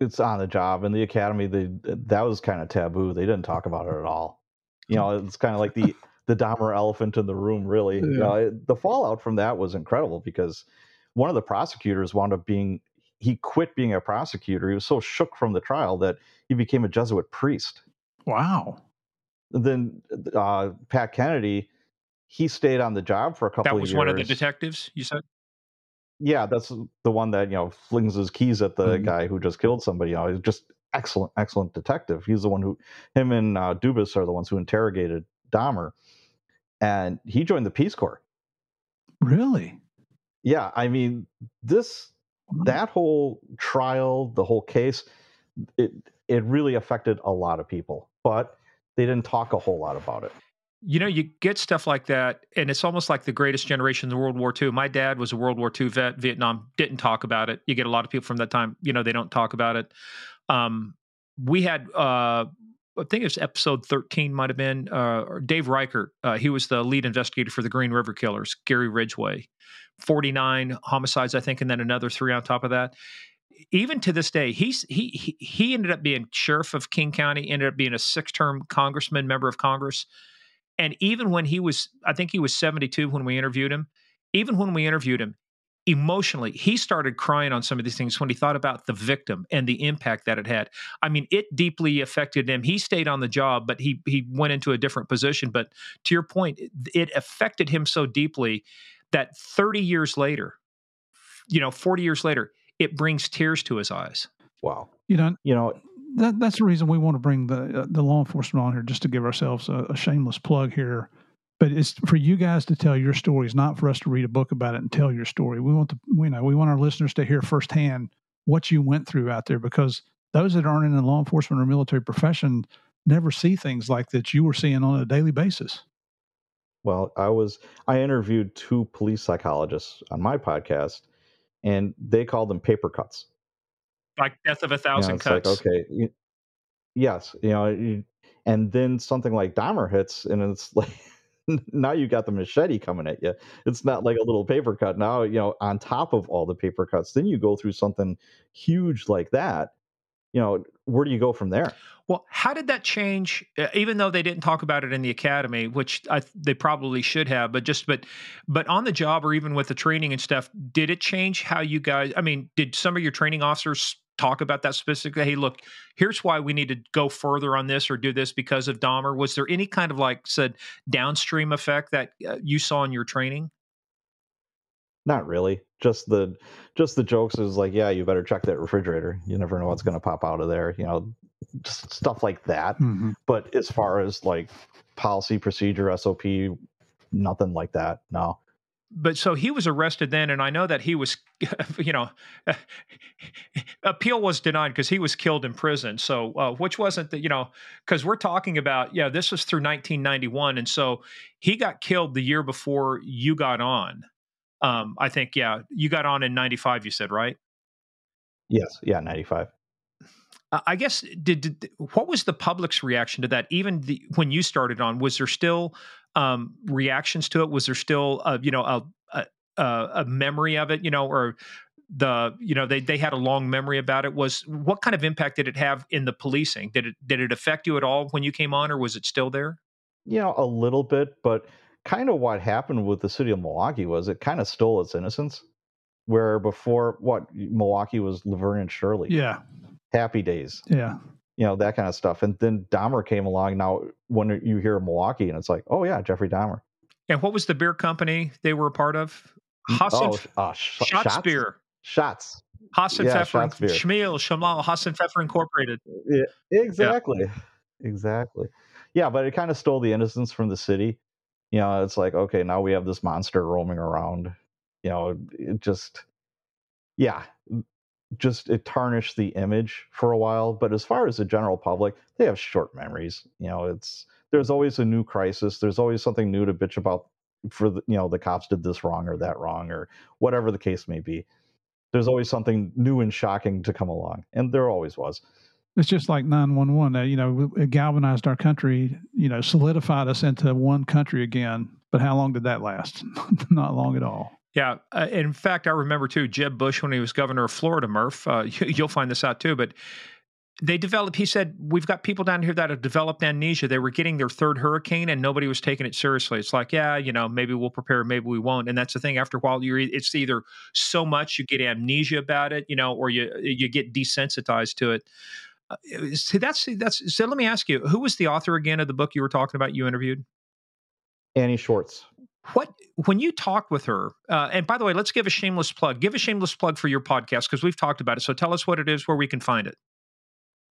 S3: It's on the job in the academy. They that was kind of taboo. They didn't talk about it at all. You know, it's kind of like the the Dahmer elephant in the room, really. Yeah. You know, it, the fallout from that was incredible because one of the prosecutors wound up being he quit being a prosecutor. He was so shook from the trial that he became a Jesuit priest.
S2: Wow.
S3: Then uh, Pat Kennedy, he stayed on the job for a couple
S1: that
S3: of
S1: years.
S3: That
S1: was one of the detectives, you said?
S3: Yeah, that's the one that, you know, flings his keys at the mm-hmm. guy who just killed somebody. You know, he's just excellent, excellent detective. He's the one who, him and uh, Dubas are the ones who interrogated Dahmer and he joined the Peace Corps.
S2: Really?
S3: Yeah, I mean, this that whole trial, the whole case, it it really affected a lot of people, but they didn't talk a whole lot about it.
S1: You know, you get stuff like that, and it's almost like the greatest generation in World War II. My dad was a World War II vet, Vietnam, didn't talk about it. You get a lot of people from that time, you know, they don't talk about it. Um, we had uh, I think it's episode 13 might have been uh, Dave Reichert. Uh, he was the lead investigator for the Green River Killers, Gary Ridgway. 49 homicides, I think, and then another three on top of that. Even to this day, he's he he ended up being sheriff of King County, ended up being a six-term congressman, member of Congress. And even when he was, I think he was 72 when we interviewed him. Even when we interviewed him, emotionally he started crying on some of these things when he thought about the victim and the impact that it had. I mean it deeply affected him. He stayed on the job but he he went into a different position. But to your point it affected him so deeply that 30 years later you know 40 years later it brings tears to his eyes.
S3: Wow.
S2: You know
S3: you know
S2: that, that's the reason we want to bring the uh, the law enforcement on here just to give ourselves a, a shameless plug here but it's for you guys to tell your stories, not for us to read a book about it and tell your story. We want to, we know, we want our listeners to hear firsthand what you went through out there because those that aren't in the law enforcement or military profession never see things like that you were seeing on a daily basis.
S3: Well, I was I interviewed two police psychologists on my podcast, and they called them paper cuts.
S1: Like death of a thousand you know, cuts.
S3: Like, okay, yes, you know, and then something like Dahmer hits, and it's [laughs] like now you got the machete coming at you. It's not like a little paper cut. Now, you know, on top of all the paper cuts, then you go through something huge like that. You know, where do you go from there?
S1: Well, how did that change? Even though they didn't talk about it in the academy, which I, they probably should have, but just but but on the job or even with the training and stuff, did it change how you guys? I mean, did some of your training officers talk about that specifically? Hey, look, here's why we need to go further on this or do this because of Dahmer. Was there any kind of like said downstream effect that uh, you saw in your training?
S3: Not really. Just the just the jokes is like, yeah, you better check that refrigerator. You never know what's going to pop out of there. You know, just stuff like that. Mm-hmm. But as far as like policy, procedure, SOP, nothing like that. No
S1: but so he was arrested then, and I know that he was, [laughs] you know, [laughs] appeal was denied because he was killed in prison. So, uh, which wasn't the, you know, because we're talking about, yeah, this was through 1991, and so he got killed the year before you got on. Um, I think, yeah, you got on in '95. You said right?
S3: Yes, yeah, 95.
S1: Uh, I guess did, did what was the public's reaction to that? Even the, when you started on, was there still um, reactions to it? Was there still a, you know a, a a memory of it? You know, or the you know they they had a long memory about it. Was what kind of impact did it have in the policing? Did it did it affect you at all when you came on, or was it still there?
S3: You know, a little bit, but kind of what happened with the city of Milwaukee was it kind of stole its innocence. Where before, what Milwaukee was Laverne and Shirley,
S2: Yeah.
S3: Happy Days,
S2: Yeah.
S3: You know that kind of stuff. And then Dahmer came along. Now, when you hear Milwaukee, and it's like, oh yeah, Jeffrey Dahmer.
S1: And what was the beer company they were a part of? Hassan
S3: oh, uh, sh-
S1: Shotz
S3: Shotz,
S1: Beer.
S3: Shotz.
S1: Hassan
S3: Yeah,
S1: Pfeffer. Schmiel, Shamal, Hasenpfeffer Incorporated.
S3: Yeah, exactly, exactly. Yeah, but it kind of stole the innocence from the city. You know, it's like, okay, now we have this monster roaming around. You know, it just, yeah, just it tarnished the image for a while. But as far as the general public, they have short memories. You know, it's there's always a new crisis. There's always something new to bitch about. For the, you know, the cops did this wrong or that wrong or whatever the case may be. There's always something new and shocking to come along, and there always was.
S2: It's just like 911. Uh, you know, it galvanized our country, you know, solidified us into one country again. But how long did that last? [laughs] Not long at all.
S1: Yeah. Uh, in fact, I remember too, Jeb Bush, when he was governor of Florida, Murph, uh, [laughs] you, you'll find this out too, but they developed, he said, we've got people down here that have developed amnesia. They were getting their third hurricane and nobody was taking it seriously. It's like, yeah, you know, maybe we'll prepare, maybe we won't. And that's the thing. After a while, you're, it's either so much you get amnesia about it, you know, or you, you get desensitized to it. Uh, see, that's, that's, so let me ask you, who was the author again of the book you were talking about, you interviewed?
S3: Annie Schwartz.
S1: What when you talk with her uh, and by the way let's give a shameless plug give a shameless plug for your podcast because we've talked about it so tell us what it is where we can find it.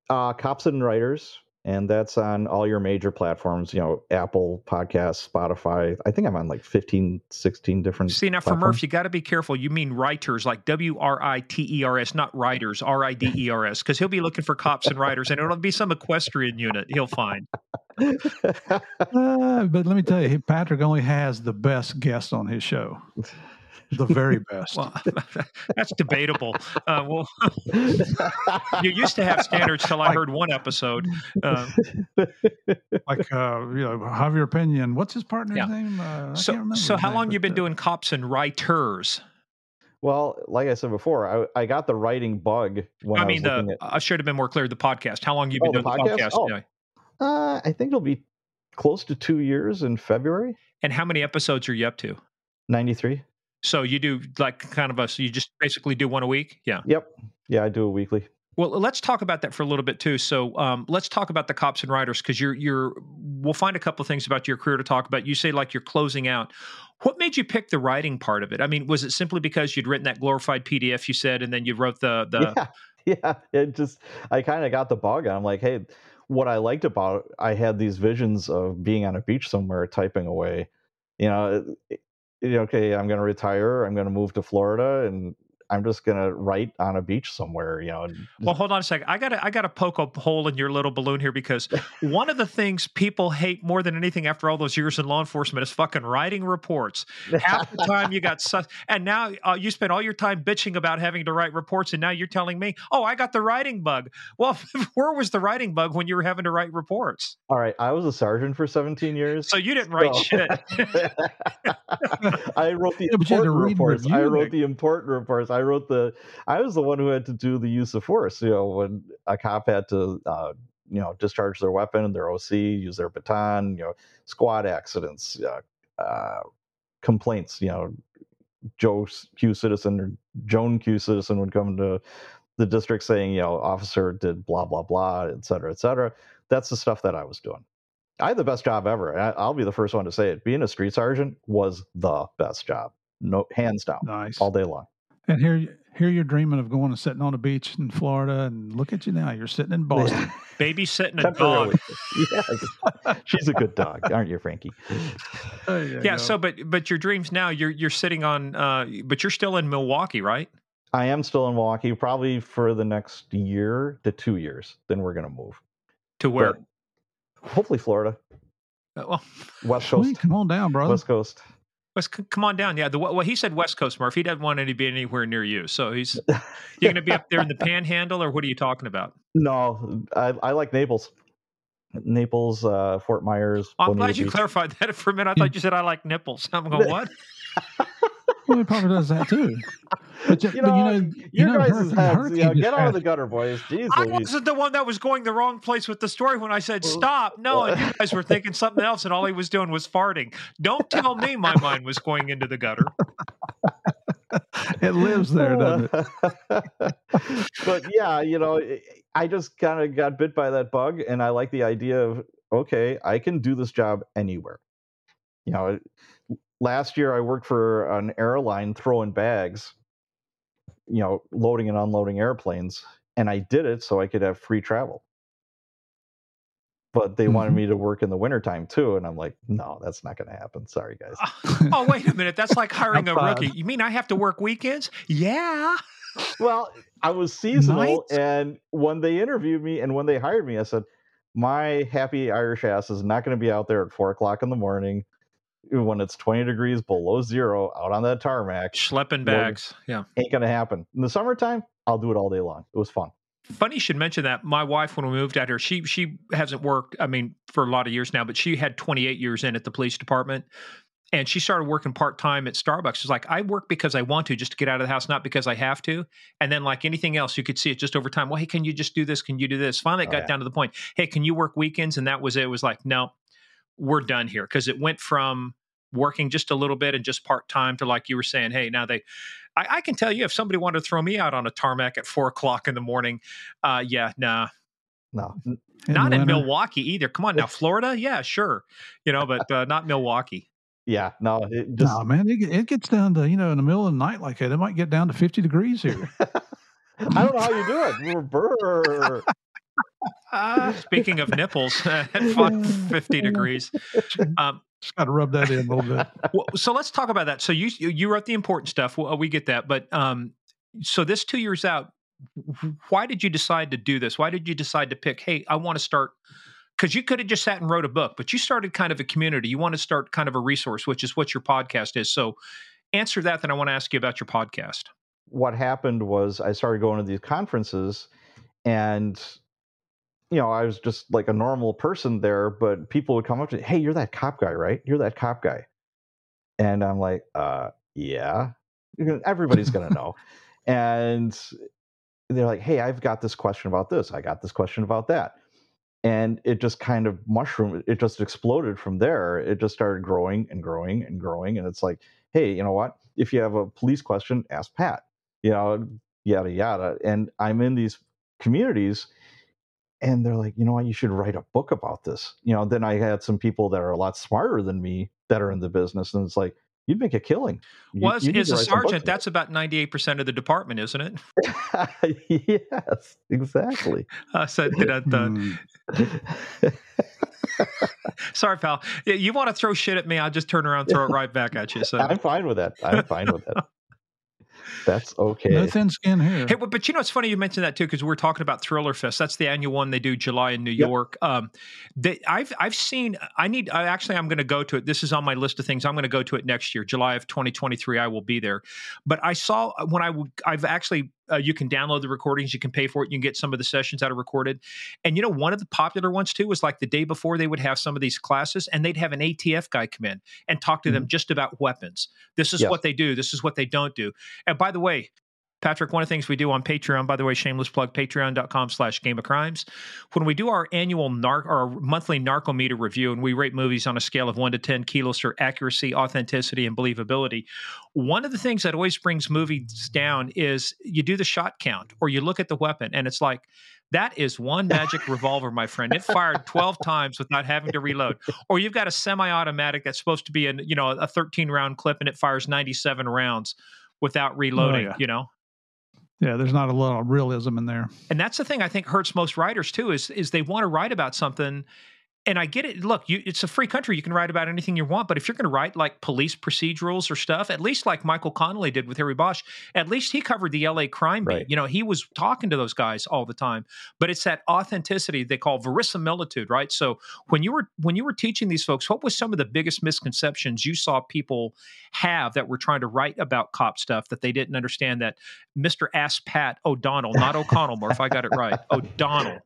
S3: Uh, Cops and Writers, and that's on all your major platforms, you know, Apple Podcasts, Spotify. I think I'm on like 15, 16 different.
S1: see now for
S3: platforms.
S1: murph you got to be careful you mean writers like w-r-i-t-e-r-s not writers r-i-d-e-r-s because he'll be looking for cops and writers and it'll be some equestrian unit he'll find [laughs]
S2: Uh, but let me tell you, Patrick only has the best guests on his show. [laughs] The very best.
S1: well [laughs] that's debatable uh, well [laughs] you used to have standards till i heard one episode uh, [laughs]
S2: like uh, you know, Javier Peña. What's his partner's
S1: Yeah.
S2: name? Uh,
S1: so so how
S2: name,
S1: long you been
S2: uh,
S1: doing cops and writers
S3: well, like I said before, I, I got the writing bug when I,
S1: I mean,
S3: was
S1: the,
S3: at.
S1: I should have been more clear. The podcast. How long you been
S3: Oh,
S1: doing the
S3: podcast?
S1: podcast?
S3: Oh.
S1: Yeah.
S3: Uh, I think it'll be close to two years in February.
S1: And how many episodes are you up to?
S3: 93.
S1: So you do like kind of a. So you just basically do one a week. Yeah.
S3: Yep. Yeah, I do a weekly.
S1: Well, let's talk about that for a little bit too. So um, let's talk about the cops and writers because you're you're. We'll find a couple of things about your career to talk about. You say like you're closing out. What made you pick the writing part of it? I mean, was it simply because you'd written that glorified PDF you said, and then you wrote the [laughs] the
S3: yeah. Yeah. It just, I kind of got the bug. I'm like, hey, what I liked about I had these visions of being on a beach somewhere typing away. You know, it- it- okay, I'm going to retire. I'm going to move to Florida and I'm just going to write on a beach somewhere, you know. and
S1: Well, hold on a second. I got to I got to poke a hole in your little balloon here because [laughs] one of the things people hate more than anything after all those years in law enforcement is fucking writing reports. Half the time you got sus- and now uh, you spend all your time bitching about having to write reports, and now you're telling me, "Oh, I got the writing bug." Well, [laughs] where was the writing bug when you were having to write reports?
S3: All right, I was a sergeant for 17 years.
S1: So you didn't write
S3: So-
S1: shit. [laughs]
S3: I wrote the
S2: Yeah, but you had to
S3: important reports. I wrote the important reports. I wrote the. I was the one who had to do the use of force. You know, when a cop had to, uh, you know, discharge their weapon, their OC, use their baton. You know, squad accidents, uh, uh, complaints. You know, Joe Q citizen or Joan Q citizen would come to the district saying, you know, officer did blah blah blah, et cetera, et cetera. That's the stuff that I was doing. I had the best job ever. I'll be the first one to say it. Being a street sergeant was the best job, no hands down,
S2: Nice.
S3: all day long.
S2: And here, here you're dreaming of going and sitting on a beach in Florida, and look at you now. You're sitting in Boston.
S1: Babysitting a dog.
S3: Temporarily. yeah, she's a good dog, aren't you, Frankie?
S2: There you
S1: Yeah.
S2: go.
S1: So, but but your dreams now, you're you're sitting on, uh, but you're still in Milwaukee, right?
S3: I am still in Milwaukee, probably for the next year to two years. Then we're gonna move.
S1: To where?
S3: But hopefully, Florida,
S1: Uh, well,
S3: West
S2: Sweet,
S3: Coast,
S2: come on down, brother.
S3: West Coast.
S1: West, c- come on down. Yeah, the well, he said West Coast, Murph. He doesn't want to be anywhere near you. So he's [laughs] you're going to be up there in the Panhandle, or what are you talking about?
S3: No, I, I like Naples. Naples, uh, Fort Myers.
S1: I'm
S3: Bonita
S1: glad you
S3: Beach.
S1: clarified that for a minute. I thought you said I like nipples. [laughs] I'm going what? [laughs]
S2: Well, he probably does that too. But you, [laughs]
S3: You
S2: but
S3: know,
S2: you know, you know,
S3: guys'
S2: Hurricane-
S3: heads,
S2: Hurricane
S3: you know, get out of the gutter, boys. Jeez,
S1: I
S3: Louise.
S1: wasn't the one that was going the wrong place with the story when I said stop. No, and you guys were thinking something else, and all he was doing was farting. Don't tell me my mind was going into the gutter. [laughs]
S2: It lives there, doesn't it? [laughs]
S3: but yeah, you know, I just kind of got bit by that bug, and I like the idea of okay, I can do this job anywhere. You know, last year I worked for an airline throwing bags, you know, loading and unloading airplanes, and I did it so I could have free travel. But they wanted
S2: Mhm.
S3: me to work in the wintertime too, and I'm like, no, that's not going to happen. Sorry, guys.
S1: Oh, wait a minute. That's like [laughs] hiring a rookie. You mean I have to work weekends? Yeah.
S3: Well, I was [laughs] seasonal,
S2: Nights?
S3: and when they interviewed me and when they hired me, I said, "My happy Irish ass is not going to be out there at four o'clock in the morning when it's twenty degrees below zero out on that tarmac.
S1: Schlepping bags. Yeah.
S3: Ain't going to happen in the summertime. I'll do it all day long. It was fun.
S1: Funny you should mention that. My wife, when we moved out here, she she hasn't worked. I mean, for a lot of years now, but she had 28 years in at the police department, and she started working part time at Starbucks. She's like, I work because I want to, just to get out of the house, not because I have to. And then, like anything else, you could see it just over time. Well, hey, can you just do this? Can you do this? Finally, it
S3: Oh,
S1: got
S3: yeah.
S1: down to the point. Hey, can you work weekends? And that was it. It was like, no, we're done here because it went from working just a little bit and just part time to like you were saying, hey, now they. I, I can tell you if somebody wanted to throw me out on a tarmac at four o'clock in the morning, uh, yeah, nah,
S3: No,
S2: In
S1: not in. Milwaukee either. Come on now, [laughs] Florida, yeah, sure, you know, but uh, not Milwaukee.
S3: yeah, no, it just
S2: no, man, it, it gets down to you know in the middle of the night like that. It might get down to fifty degrees here. [laughs]
S3: I don't know how you do it. Brr.
S1: Uh, [laughs] speaking of nipples, at 50 degrees. Um,
S2: Just got to rub that in a little bit. [laughs]
S1: well, so let's talk about that. So you you wrote the important stuff. Well, we get that, but um, so this two years out, why did you decide to do this? Why did you decide to pick? Hey, I want to start. Because you could have just sat and wrote a book, but you started kind of a community. You want to start kind of a resource, which is what your podcast is. So, answer that. Then I want to ask you about your podcast.
S3: what happened was I started going to these conferences and you know, I was just like a normal person there, but people would come up to me, hey, you're that cop guy, right? You're that cop guy. And I'm like, uh, yeah. Everybody's gonna [laughs] know. And they're like, hey, I've got this question about this. I got this question about that. And it just kind of mushroomed, it just exploded from there. It just started growing and growing and growing. And it's like, hey, you know what? If you have a police question, ask Pat. You know, yada yada. And I'm in these communities and they're like, you know what, you should write a book about this. You know, then I had some people that are a lot smarter than me that are in the business, and it's like, you'd make a killing. You-
S1: Was
S3: you need
S1: as a
S3: write some books
S1: sergeant, that's about ninety eight percent of the department, isn't it? [laughs]
S3: yes, exactly.
S1: Uh, so did I, the,
S2: Hmm. [laughs]
S1: sorry, pal. You want to throw shit at me? I'll just turn around, and throw it right back at you. So. [laughs]
S3: I'm fine with that. I'm fine with that. That's okay.
S2: No thin skin here.
S1: Hey, but, but you know, it's funny you mentioned that too because we're talking about Thriller Fest. That's the annual one they do July in New
S3: Yep.
S1: York. Um, they, I've I've seen. I need. I actually, I'm going to go to it. This is on my list of things. I'm going to go to it next year, July of 2023. I will be there. But I saw when I w- I've actually. Uh, you can download the recordings. You can pay for it. You can get some of the sessions that are recorded. And you know, one of the popular ones too was like the day before they would have some of these classes, and they'd have an ATF guy come in and talk to them just about weapons. This is what they do. This is what they don't do. And by the way, Patrick, one of the things we do on Patreon, by the way, shameless plug, patreon.com slash game of crimes. When we do our annual nar- or monthly narcometer review and we rate movies on a scale of one to 10 kilos for accuracy, authenticity, and believability, one of the things that always brings movies down is you do the shot count or you look at the weapon and it's like, that is one magic [laughs] revolver, my friend. It fired 12 times without having to reload. Or you've got a semi-automatic that's supposed to be an, you know, a 13 round clip and it fires 97 rounds without oh, reloading,
S2: yeah.
S1: you know?
S2: Yeah, there's not a lot of realism in there.
S1: and that's the thing I think hurts most writers too is is they want to write about something and I get it. Look, you, it's a free country. You can write about anything you want. But if you're going to write like police procedurals or stuff, at least like Michael Connelly did with Harry Bosch, at least he covered the LA crime beat.
S3: Right.
S1: You know, he was talking to those guys all the time. But it's that authenticity they call verisimilitude, right? So when you were when you were teaching these folks, what was some of the biggest misconceptions you saw people have that were trying to write about cop stuff that they didn't understand that Mr. Ask Pat O'Donnell, not O'Connell, more if I got it right, O'Donnell,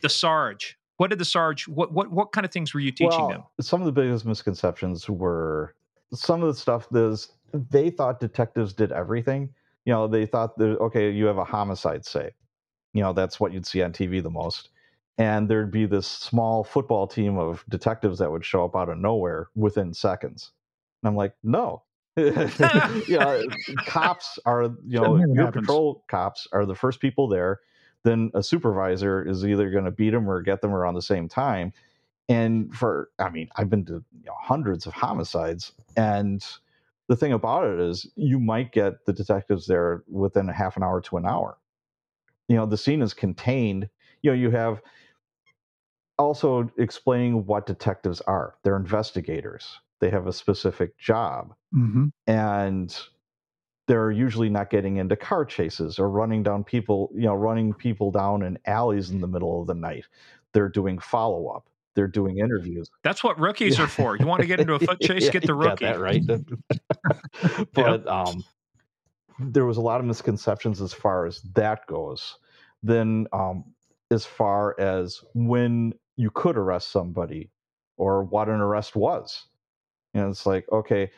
S1: the Sarge. What did the Sarge? What what what kind of things were you teaching
S3: well,
S1: them?
S3: Some of the biggest misconceptions were some of the stuff is they thought detectives did everything. You know, they thought that okay, you have a homicide, say, you know, that's what you'd see on TV the most, and there'd be this small football team of detectives that would show up out of nowhere within seconds. And I'm like, no. [laughs] [laughs] you know, cops are you know
S2: That never
S3: your
S2: happens.
S3: patrol cops are the first people there then a supervisor is either going to beat them or get them around the same time. And for, I mean, I've been to you know, hundreds of homicides, and the thing about it is, you might get the detectives there within a half an hour to an hour. You know, the scene is contained. You know, you have also explaining what detectives are. They're investigators. They have a specific job
S2: hmm
S3: and they're usually not getting into car chases or running down people, you know, running people down in alleys in the middle of the night. They're doing follow up. They're doing interviews.
S1: That's what rookies
S3: Yeah.
S1: are for. You want to get into a foot [laughs] chase,
S3: Yeah,
S1: get the rookie.
S3: that right. [laughs] [laughs] but um, there was a lot of misconceptions as far as that goes. Then, um, as far as when you could arrest somebody or what an arrest was, you know, it's like okay.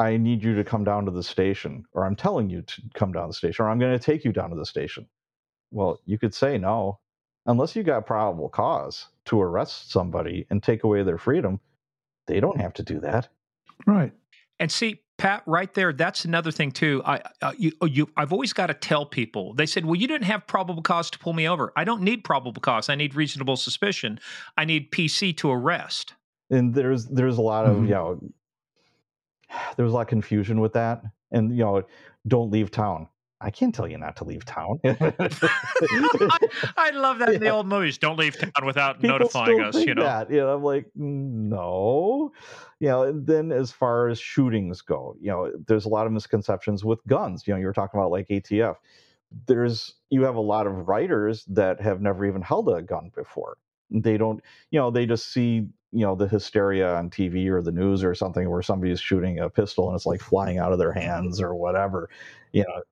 S3: I need you to come down to the station, or I'm telling you to come down to the station, or I'm going to take you down to the station. Well, you could say no, unless you got probable cause to arrest somebody and take away their freedom. They don't have to do that.
S2: Right.
S1: And see, Pat, right there, that's another thing too. I, uh, you, you, I've always got to tell people. They said, "Well, you didn't have probable cause to pull me over. I don't need probable cause. I need reasonable suspicion. I need PC to arrest."
S3: and there's there's a lot of
S2: Mhm.
S3: you know [sighs] there was a lot of confusion with that. And you know don't leave town. I can't tell you not to leave town. [laughs]
S1: I, I love that in the [laughs] old movies. Don't leave town without
S3: People
S1: notifying us. You know,
S3: that. you know i'm like no. You know and then as far as shootings go you know there's a lot of misconceptions with guns. You know you were talking about like atf there's you have a lot of writers that have never even held a gun before they don't you know they just see you know the hysteria on tv or the news or something where somebody's shooting a pistol and it's like flying out of their hands or whatever you know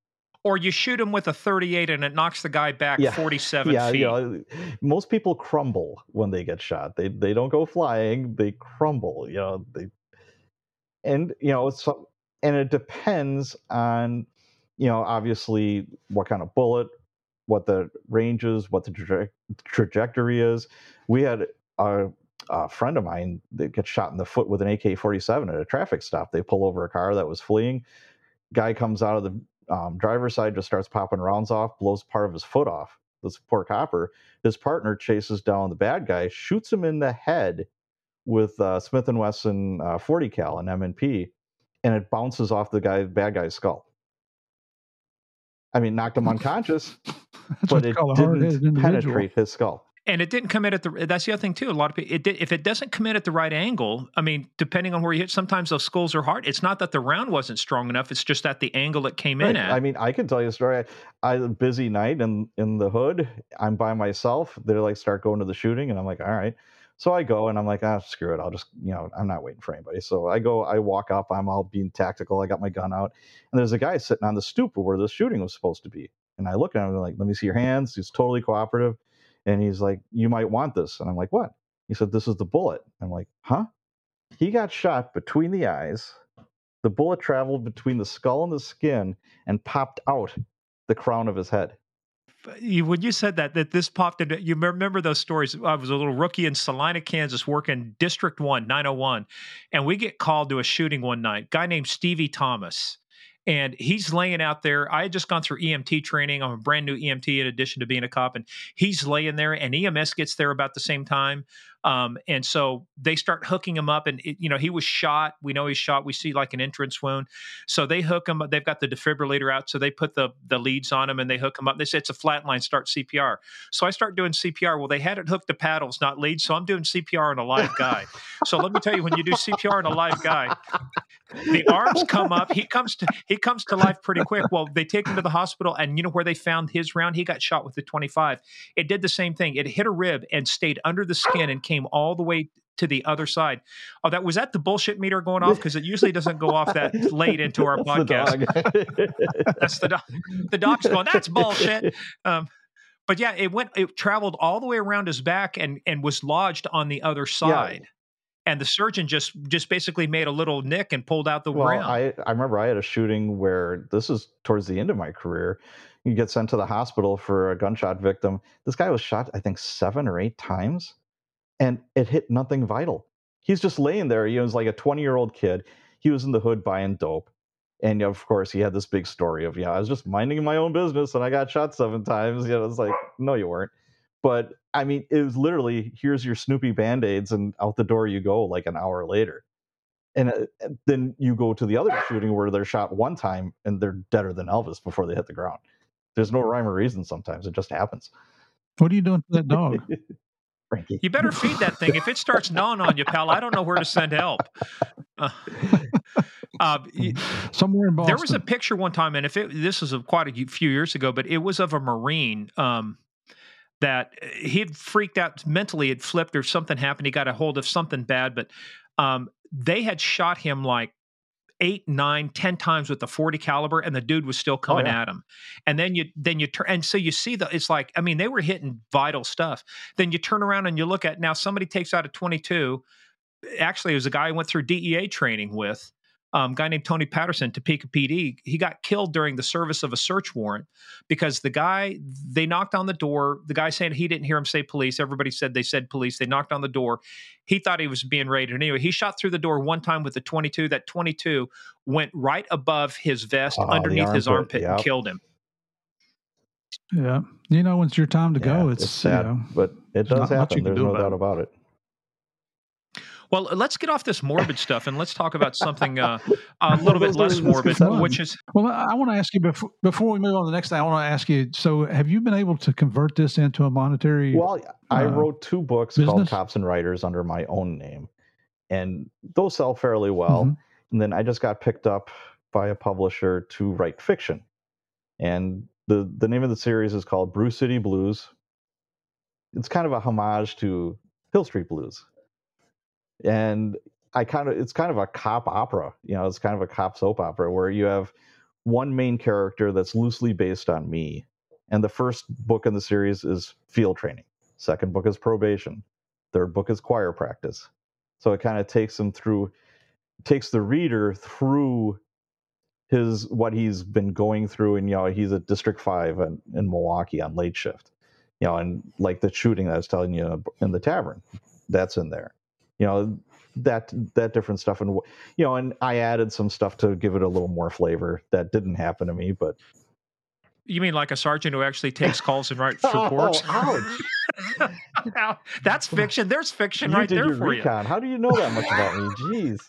S1: or you shoot him with a 38 and it knocks the guy back
S3: Yeah.
S1: 47
S3: yeah
S1: feet.
S3: you know most people crumble when they get shot they they don't go flying they crumble you know they and you know so and it depends on you know obviously what kind of bullet what the range is what the traje- trajectory is. We had a, a friend of mine that gets shot in the foot with an ak-47 at a traffic stop. They pull over a car that was fleeing. Guy comes out of the um, driver's side just starts popping rounds off blows part of his foot off. This poor copper his partner chases down the bad guy shoots him in the head with uh, smith and wesson uh, 40 cal and m&p and it bounces off the guy bad guy's skull i mean knocked him unconscious [laughs] but it
S2: call a hard-headed
S3: didn't penetrate his skull
S1: and it didn't come in at the that's the other thing too a lot of people it did, if it doesn't come in at the right angle i mean depending on where you hit sometimes those skulls are hard it's not that the round wasn't strong enough it's just that the angle it came in at
S3: I mean, I can tell you a story. I, I had a busy night in in the hood. I'm by myself. They're like start going to the shooting, and I'm like, all right. So I go and I'm like, ah, screw it. I'll just, you know, I'm not waiting for anybody. So I go, I walk up. I'm all being tactical. I got my gun out, and there's a guy sitting on the stoop where the shooting was supposed to be. And I look at him and I'm like, let me see your hands. He's totally cooperative, and he's like, you might want this. And I'm like, what? He said, this is the bullet. I'm like, huh? He got shot between the eyes. The bullet traveled between the skull and the skin and popped out the crown of his head.
S1: When you said that that this popped into you remember those stories i was a little rookie in salina kansas working district 1 901 and we get called to a shooting one night guy named stevie thomas and he's laying out there. I had just gone through EMT training. I'm a brand new EMT in addition to being a cop, and he's laying there, and EMS gets there about the same time. Um, and so they start hooking him up, and it, you know he was shot. We know he's shot. We see like an entrance wound. So they hook him. Up. They've got the defibrillator out, so they put the the leads on him and they hook him up. They say it's a flatline. Start CPR. So I start doing CPR. Well, they had it hooked to paddles, not leads. So I'm doing CPR on a live guy. so let me tell you, when you do CPR on a live guy, the arms come up. He comes to he comes to life pretty quick. Well, they take him to the hospital, and you know where they found his round? He got shot with the 25. It did the same thing. It hit a rib and stayed under the skin and came all the way to the other side. Oh, that was that the bullshit meter going off because it usually doesn't go off that late into our
S3: That's the
S1: podcast.
S3: dog. [laughs]
S1: That's the dog. The dog's going. That's bullshit. Um, but yeah, it went. It traveled all the way around his back and and was lodged on the other side. And the surgeon just just basically made a little nick and pulled out the
S3: well. I, I remember I had a shooting where this is towards the end of my career. You get sent to the hospital for a gunshot victim. This guy was shot, I think, seven or eight times, and it hit nothing vital. He's just laying there. He was like a 20 year old kid. He was in the hood buying dope. And of course, he had this big story of, yeah, I was just minding my own business and I got shot seven times. You know, it's like, no, you weren't. But I mean, it was literally here's your Snoopy band aids, and out the door you go like an hour later. And uh, then you go to the other shooting where they're shot one time and they're deader than Elvis before they hit the ground. There's no rhyme or reason sometimes. It just happens.
S2: What are you doing to that dog? [laughs]
S3: Frankie.
S1: you better feed that thing. If it starts gnawing on you, pal, I don't know where to send help. Uh, [laughs] uh, [laughs]
S2: Somewhere in Boston.
S1: There was a picture one time, and if it, this was a, quite a few years ago, but it was of a Marine um, that he had freaked out mentally, had flipped or something happened. He got a hold of something bad, but um, they had shot him like eight, nine, ten times with the 40 caliber, and the dude was still coming
S3: yeah.
S1: at him. And then you then you turn and so you see the it's like, I mean, they were hitting vital stuff. Then you turn around and you look at now somebody takes out a 22. Actually, it was a guy I went through DEA training with um, guy named Tony Patterson, Topeka PD. He got killed during the service of a search warrant because the guy they knocked on the door. The guy saying he didn't hear him say police. Everybody said they said police. They knocked on the door. He thought he was being raided. Anyway, he shot through the door one time with the 22. That 22 went right above his vest,
S3: the
S1: underneath his
S3: armpit,
S1: armpit, and killed him.
S2: Yeah. You know, when it's your time to go,
S3: Yeah,
S2: it's,
S3: sad,
S2: you know,
S3: but it
S2: not
S3: does
S2: much
S3: happen. There's no
S2: about
S3: doubt
S2: it.
S3: about it.
S1: Well, let's get off this morbid [laughs] stuff and let's talk about something uh, a [laughs] little bit less morbid, which is
S2: Well, I want to ask you before before we move on to the next thing. I want to ask you. So, have you been able to convert this into a monetary?
S3: Well, I
S2: uh,
S3: wrote two books called? Cops and Writers under my own name, and those sell fairly well.
S2: Mhm.
S3: And then I just got picked up by a publisher to write fiction, and the the name of the series is called Brew City Blues. It's kind of a homage to Hill Street Blues, and I kind of it's kind of a cop opera. You know, it's kind of a cop soap opera where you have one main character that's loosely based on me, and the first book in the series is field training. Second book is probation. Third book is choir practice. So it kind of takes him through, takes the reader through his what he's been going through, and you know he's at District Five in, in Milwaukee on late shift, you know, and like the shooting that I was telling you in the tavern, that's in there, you know, that that different stuff, and you know, and I added some stuff to give it a little more flavor that didn't happen to me, but
S1: you mean like a sergeant who actually takes calls and writes [laughs] oh, reports?
S3: Oh, ouch.
S1: That's fiction. There's fiction
S3: you
S1: right there for you.
S3: How do you know that much about me? Jeez.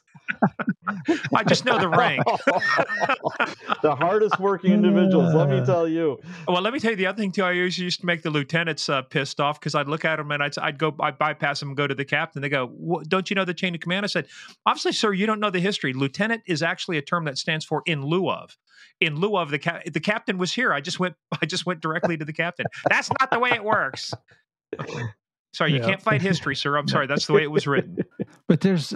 S1: I just know the rank. [laughs]
S3: the hardest working individuals, let me [laughs] tell you.
S1: Well, let me tell you the other thing too. I used to make the lieutenants uh, pissed off because I'd look at them and I'd, I'd go, I'd bypass them and go to the captain. They go, "Don't you know the chain of command?" I said, "Obviously, sir, you don't know the history. Lieutenant is actually a term that stands for in lieu of. In lieu of the ca- the captain was here. I just went, [laughs] I just went directly to the captain. That's not the way it works. [laughs] Sorry, you
S2: Yeah.
S1: can't fight history, sir. I'm sorry. That's the way it was written. [laughs]
S2: But there's,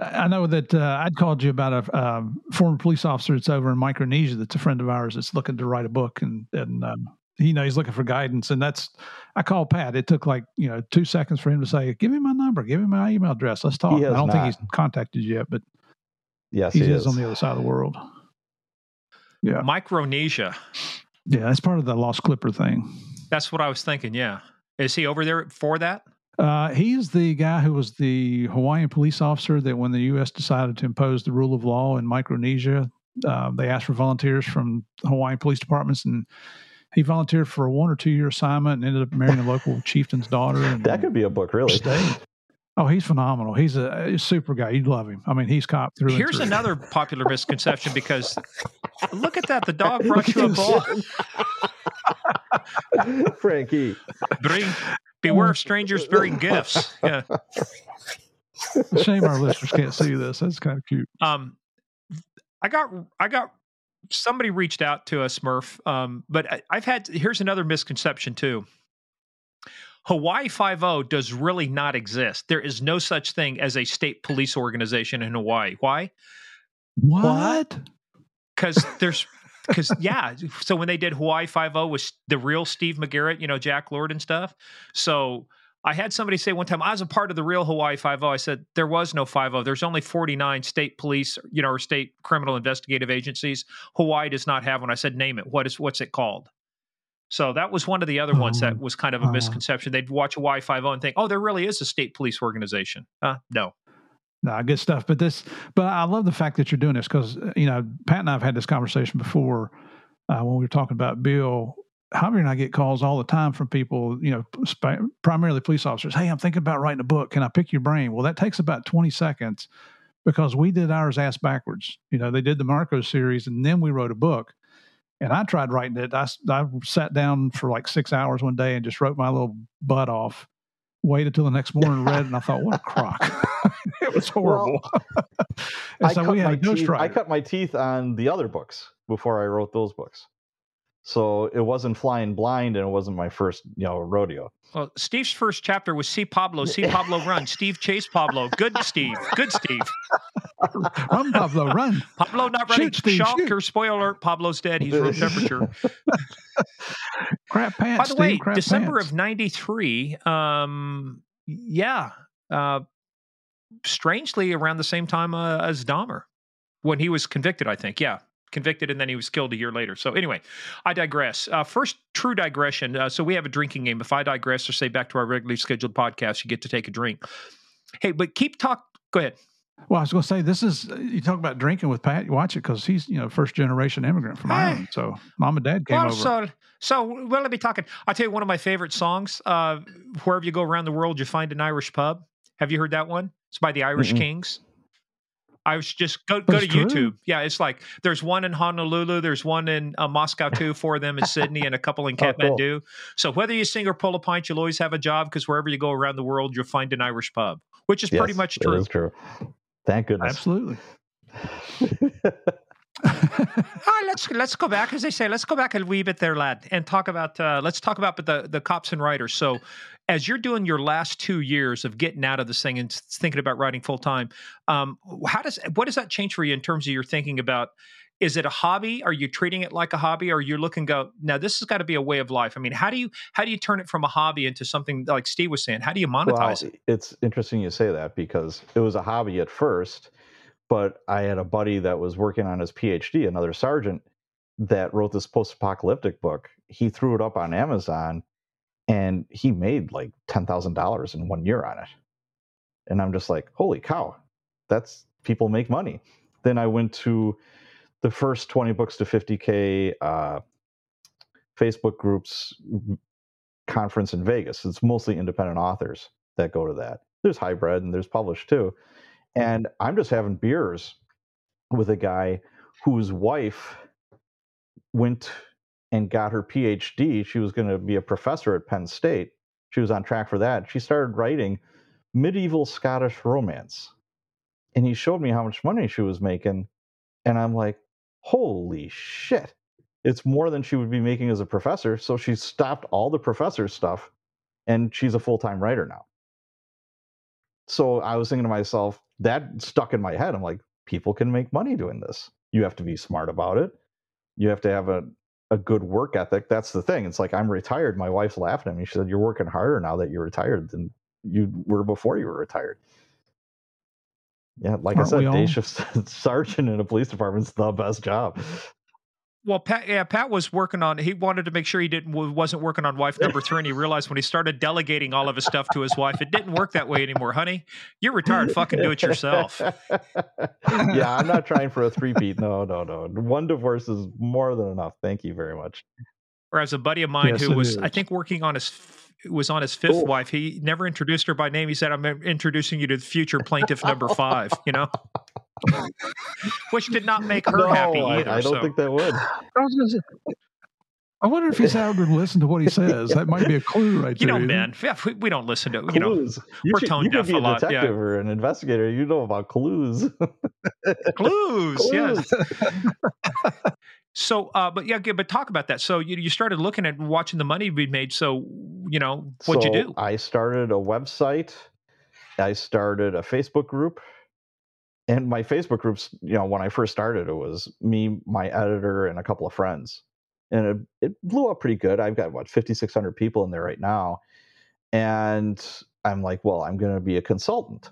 S2: I know that uh, I'd called you about a um, former police officer that's over in Micronesia that's a friend of ours that's looking to write a book and and um, you know he's looking for guidance and that's I called Pat. It took like you know two seconds for him to say, "Give me my number, give me my email address, let's talk." I don't think he's contacted you yet, but
S3: Yes,
S2: he,
S3: he
S2: is
S3: is.
S2: on the other side of the world. Yeah,
S1: Micronesia.
S2: yeah, that's part of the Lost Clipper thing.
S1: That's what I was thinking. Yeah. Is he over there for that?
S2: Uh, he's the guy who was the Hawaiian police officer that when the U.S. decided to impose the rule of law in Micronesia, uh, they asked for volunteers from Hawaiian police departments, and he volunteered for a one or two year assignment and ended up marrying a local [laughs] chieftain's daughter. And
S3: that could be a book, really.
S2: Stayed. Oh, he's phenomenal. He's a, a, super guy. You'd love him. I mean, he's cop through.
S1: Here's
S2: through.
S1: another popular misconception because [laughs] look at that. The dog [laughs] brought you a ball. [laughs]
S3: Frankie.
S1: Bring beware of strangers bearing [laughs] gifts. Yeah.
S2: Shame our listeners can't see this. That's kind of cute.
S1: Um, I got I got somebody reached out to us, Murph. Um, but I, I've had here's another misconception too. Hawaii Five O does really not exist. There is no such thing as a state police organization in Hawaii. Why?
S2: What?
S1: Because there's because yeah. So when they did Hawaii Five O was the real Steve McGarrett, you know, Jack Lord and stuff. So I had somebody say one time, I was a part of the real Hawaii Five O. I said there was no Five O. There's only 49 state police, you know, or state criminal investigative agencies. Hawaii does not have one. I said, name it. What is what's it called? So that was one of the other ones that was kind of a misconception. They'd watch Hawaii five O and think, "Oh, there really is a state police organization." Uh, no,
S2: no, good stuff. But this, but I love the fact that you're doing this because you know Pat and I have had this conversation before uh, when we were talking about Bill. Javier and I get calls all the time from people, you know, sp- primarily police officers. Hey, I'm thinking about writing a book. Can I pick your brain? Well, that takes about 20 seconds because we did ours ass backwards. You know, they did the Marco series and then we wrote a book and I tried writing it. I, I sat down for like six hours one day and just wrote my little butt off. Waited till the next morning read, and I thought, "What a [laughs] crock!" [laughs] it was horrible.
S3: Well, I, so cut my teeth, I cut my teeth on the other books before I wrote those books. So it wasn't flying blind, and it wasn't my first, you know, rodeo.
S1: Well, Steve's first chapter was "See Pablo, See Pablo Run." Steve chase Pablo. Good Steve. Good Steve.
S2: Run, Pablo, run. [laughs]
S1: Pablo not running. Shoot, Steve, Shock shoot. spoiler alert, Pablo's dead. He's room temperature. [laughs]
S2: Crap pants.
S1: By the way,
S2: Steve,
S1: December
S2: pants.
S1: of '93. Um, yeah. Uh, strangely, around the same time uh, as Dahmer, when he was convicted, I think. Yeah, convicted and then he was killed a year later. So anyway, I digress. Uh, first, true digression. Uh, so we have a drinking game. If I digress or say back to our regularly scheduled podcast, you get to take a drink. Hey, but keep talk. Go ahead.
S2: Well, I was going to say this is you talk about drinking with Pat. You watch it because he's you know first generation immigrant from Ireland. So mom and dad came
S1: well,
S2: over.
S1: So so well, let me talk. I'll tell you one of my favorite songs. Uh, Wherever you go around the world, you find an Irish pub. Have you heard that one? It's by the Irish mm Kings. I was just go go to true. YouTube. Yeah, it's like there's one in Honolulu, there's one in uh, Moscow too, four of them in Sydney, and a couple in Kathmandu. [laughs] Oh, cool. So whether you sing or pull a pint, you'll always have a job because wherever you go around the world, you'll find an Irish pub, which is
S3: yes,
S1: pretty much true.
S3: It is true. Thank goodness.
S2: Absolutely. [laughs]
S1: ah, let's let's go back, as they say, let's go back a wee bit there, lad, and talk about uh, let's talk about the the cops and writers. So, as you're doing your last two years of getting out of this thing and thinking about writing full time, um, how does what does that change for you in terms of your thinking about? Is it a hobby? Are you treating it like a hobby? Or you're you looking go now? This has got to be a way of life. I mean, how do you how do you turn it from a hobby into something like Steve was saying? How do you monetize
S3: well,
S1: it?
S3: It's interesting you say that because it was a hobby at first, but I had a buddy that was working on his PhD, another sergeant, that wrote this post-apocalyptic book. He threw it up on Amazon, and he made like ten thousand dollars in one year on it. And I'm just like, holy cow, that's people make money. Then I went to the first 20 books to 50k uh, Facebook groups conference in Vegas. It's mostly independent authors that go to that. There's hybrid and there's published too. And I'm just having beers with a guy whose wife went and got her PhD. She was going to be a professor at Penn State. She was on track for that. She started writing medieval Scottish romance. And he showed me how much money she was making. And I'm like, holy shit. It's more than she would be making as a professor. So she stopped all the professor stuff and she's a full time writer now. So I was thinking to myself, that stuck in my head. I'm like, people can make money doing this. You have to be smart about it. You have to have a, a good work ethic. That's the thing. It's like, I'm retired. My wife's laughing at me. She said, You're working harder now that you're retired than you were before you were retired. Yeah, like
S2: Aren't
S3: I said, day shift [laughs] sergeant in a police department's the best job.
S1: Well, Pat, yeah, Pat was working on. He wanted to make sure he didn't wasn't working on wife number three, and he realized when he started delegating all of his stuff to his wife, it didn't work that way anymore, honey. You're retired. Fucking do it yourself. [laughs]
S3: yeah, I'm not trying for a three beat. No, no, no. One divorce is more than enough. Thank you very much.
S1: Whereas a buddy of mine
S2: Yes,
S1: who was,
S2: is.
S1: I think, working on his was on his fifth
S3: Oh.
S1: wife. He never introduced her by name. He said, "I'm introducing you to the future plaintiff number five. You know, which did not make her
S3: no,
S1: happy
S3: I,
S1: either.
S3: I don't
S1: so.
S3: think that would.
S2: I was gonna say, I wonder if he's ever going to listen to what he says. That might be a clue right
S1: you
S2: there.
S1: know,
S2: isn't
S1: man, yeah, we, we don't listen to you know
S3: clues. you
S1: we're
S3: should,
S1: tone
S3: you could
S1: deaf
S3: be
S1: a
S3: a
S1: lot, yeah.
S3: detective or an investigator. You know about clues.
S1: clues. [laughs] Yes. So, uh, but yeah, but talk about that. So you you started looking at watching the money be made. So you know, what'd
S3: so
S1: you do?
S3: I started a website. I started a Facebook group. And my Facebook groups, you know, when I first started, it was me, my editor, and a couple of friends. And it, it blew up pretty good. I've got what 5,600 people in there right now. And I'm like, well, I'm going to be a consultant.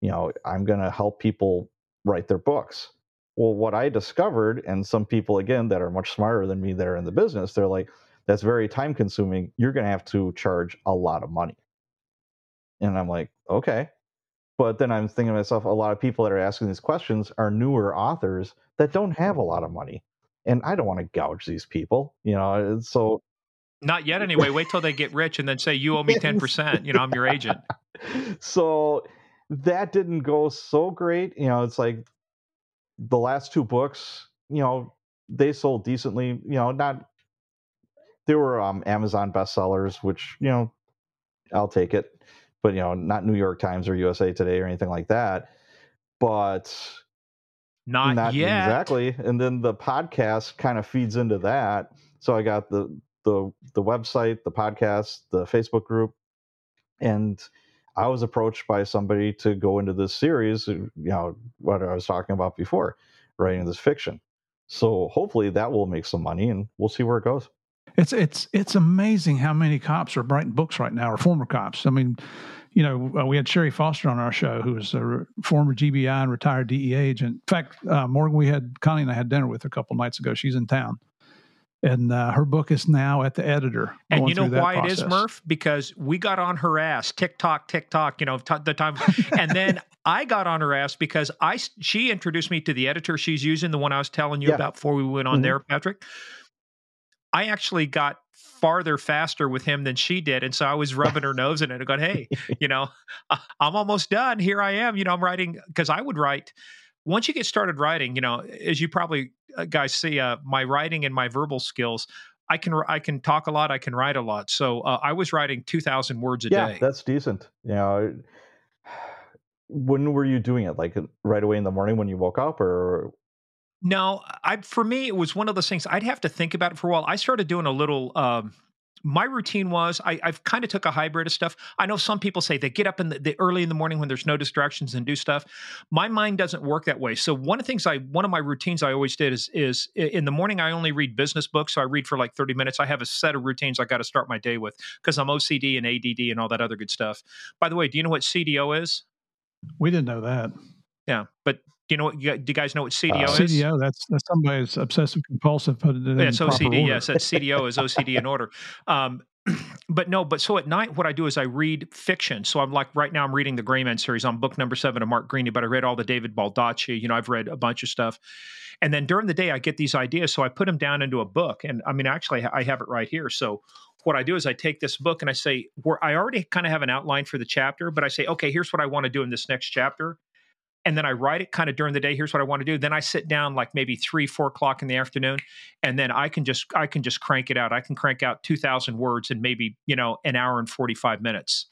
S3: You know, I'm going to help people write their books. Well, what I discovered, and some people again that are much smarter than me that are in the business, they're like, that's very time consuming. You're going to have to charge a lot of money. And I'm like, okay. But then I'm thinking to myself, a lot of people that are asking these questions are newer authors that don't have a lot of money. And I don't want to gouge these people, you know. So
S1: Not yet, anyway. Wait till they get rich and then say you owe me ten percent. You know, I'm your agent. [laughs]
S3: so that didn't go so great. You know, it's like the last two books, you know, they sold decently, you know, not they were um Amazon bestsellers, which, you know, I'll take it. But you know, not New York Times or USA Today or anything like that. But
S1: Not, yet.
S3: exactly. And then the podcast kind of feeds into that. So I got the the the website, the podcast, the Facebook group, and I was approached by somebody to go into this series. You know what I was talking about before, writing this fiction. So hopefully that will make some money, and we'll see where it goes.
S2: It's it's it's amazing how many cops are writing books right now, or former cops. I mean, you know, uh, we had Sherry Foster on our show, who was a re- former GBI and retired DEA agent. In fact, uh, Morgan, we had Connie and I had dinner with a couple nights ago. She's in town, and uh, her book is now at the editor.
S1: And you know why it is. Murph? Because we got on her ass, TikTok, TikTok. You know, t- the time, [laughs] and then I got on her ass because I she introduced me to the editor she's using, the one I was telling you
S3: Yeah.
S1: about before we went on
S3: Mhm.
S1: there, Patrick. I actually got farther faster with him than she did, and so I was rubbing her nose in it and going, "Hey, [laughs] you know, I'm almost done. Here I am. You know, I'm writing because I would write." Once you get started writing, you know, as you probably uh, guys see, uh, my writing and my verbal skills, I can I can talk a lot. I can write a lot. So uh, I was writing two thousand words a
S3: yeah,
S1: day.
S3: that's decent. You know, [sighs] when were you doing it? Like right away in the morning when you woke up, or
S1: No, I for me it was one of those things I'd have to think about it for a while. I started doing a little. Um, my routine was I, I've kind of took a hybrid of stuff. I know some people say they get up in the, the early in the morning when there's no distractions and do stuff. My mind doesn't work that way. So one of the things I one of my routines I always did is is in the morning I only read business books. So I read for like 30 minutes. I have a set of routines I got to start my day with because I'm OCD and ADD and all that other good stuff. By the way, do you know what CDO is?
S2: We didn't know that.
S1: Yeah, but you know what? you- Do you guys know what CDO
S3: Uh,
S1: is?
S2: CDO, that's that's somebody's obsessive compulsive. Put it in
S1: Yeah, it's OCD.
S2: order.
S1: Yes, that's CDO is OCD in order. Um, [clears throat] but no, but so at night, what I do is I read fiction. So I'm like right now, I'm reading the Gray Man series on book number seven of Mark Greaney, but I read all the David Baldacci. You know, I've read a bunch of stuff. And then during the day, I get these ideas, so I put them down into a book. And I mean, actually, I have it right here. So what I do is I take this book and I say, where I already kind of have an outline for the chapter, but I say, okay, here's what I want to do in this next chapter and then I write it kind of during the day. Here's what I want to do. Then I sit down like maybe three, four o'clock in the afternoon, and then I can just I can just crank it out. I can crank out two thousand words in maybe you know an hour and forty five minutes.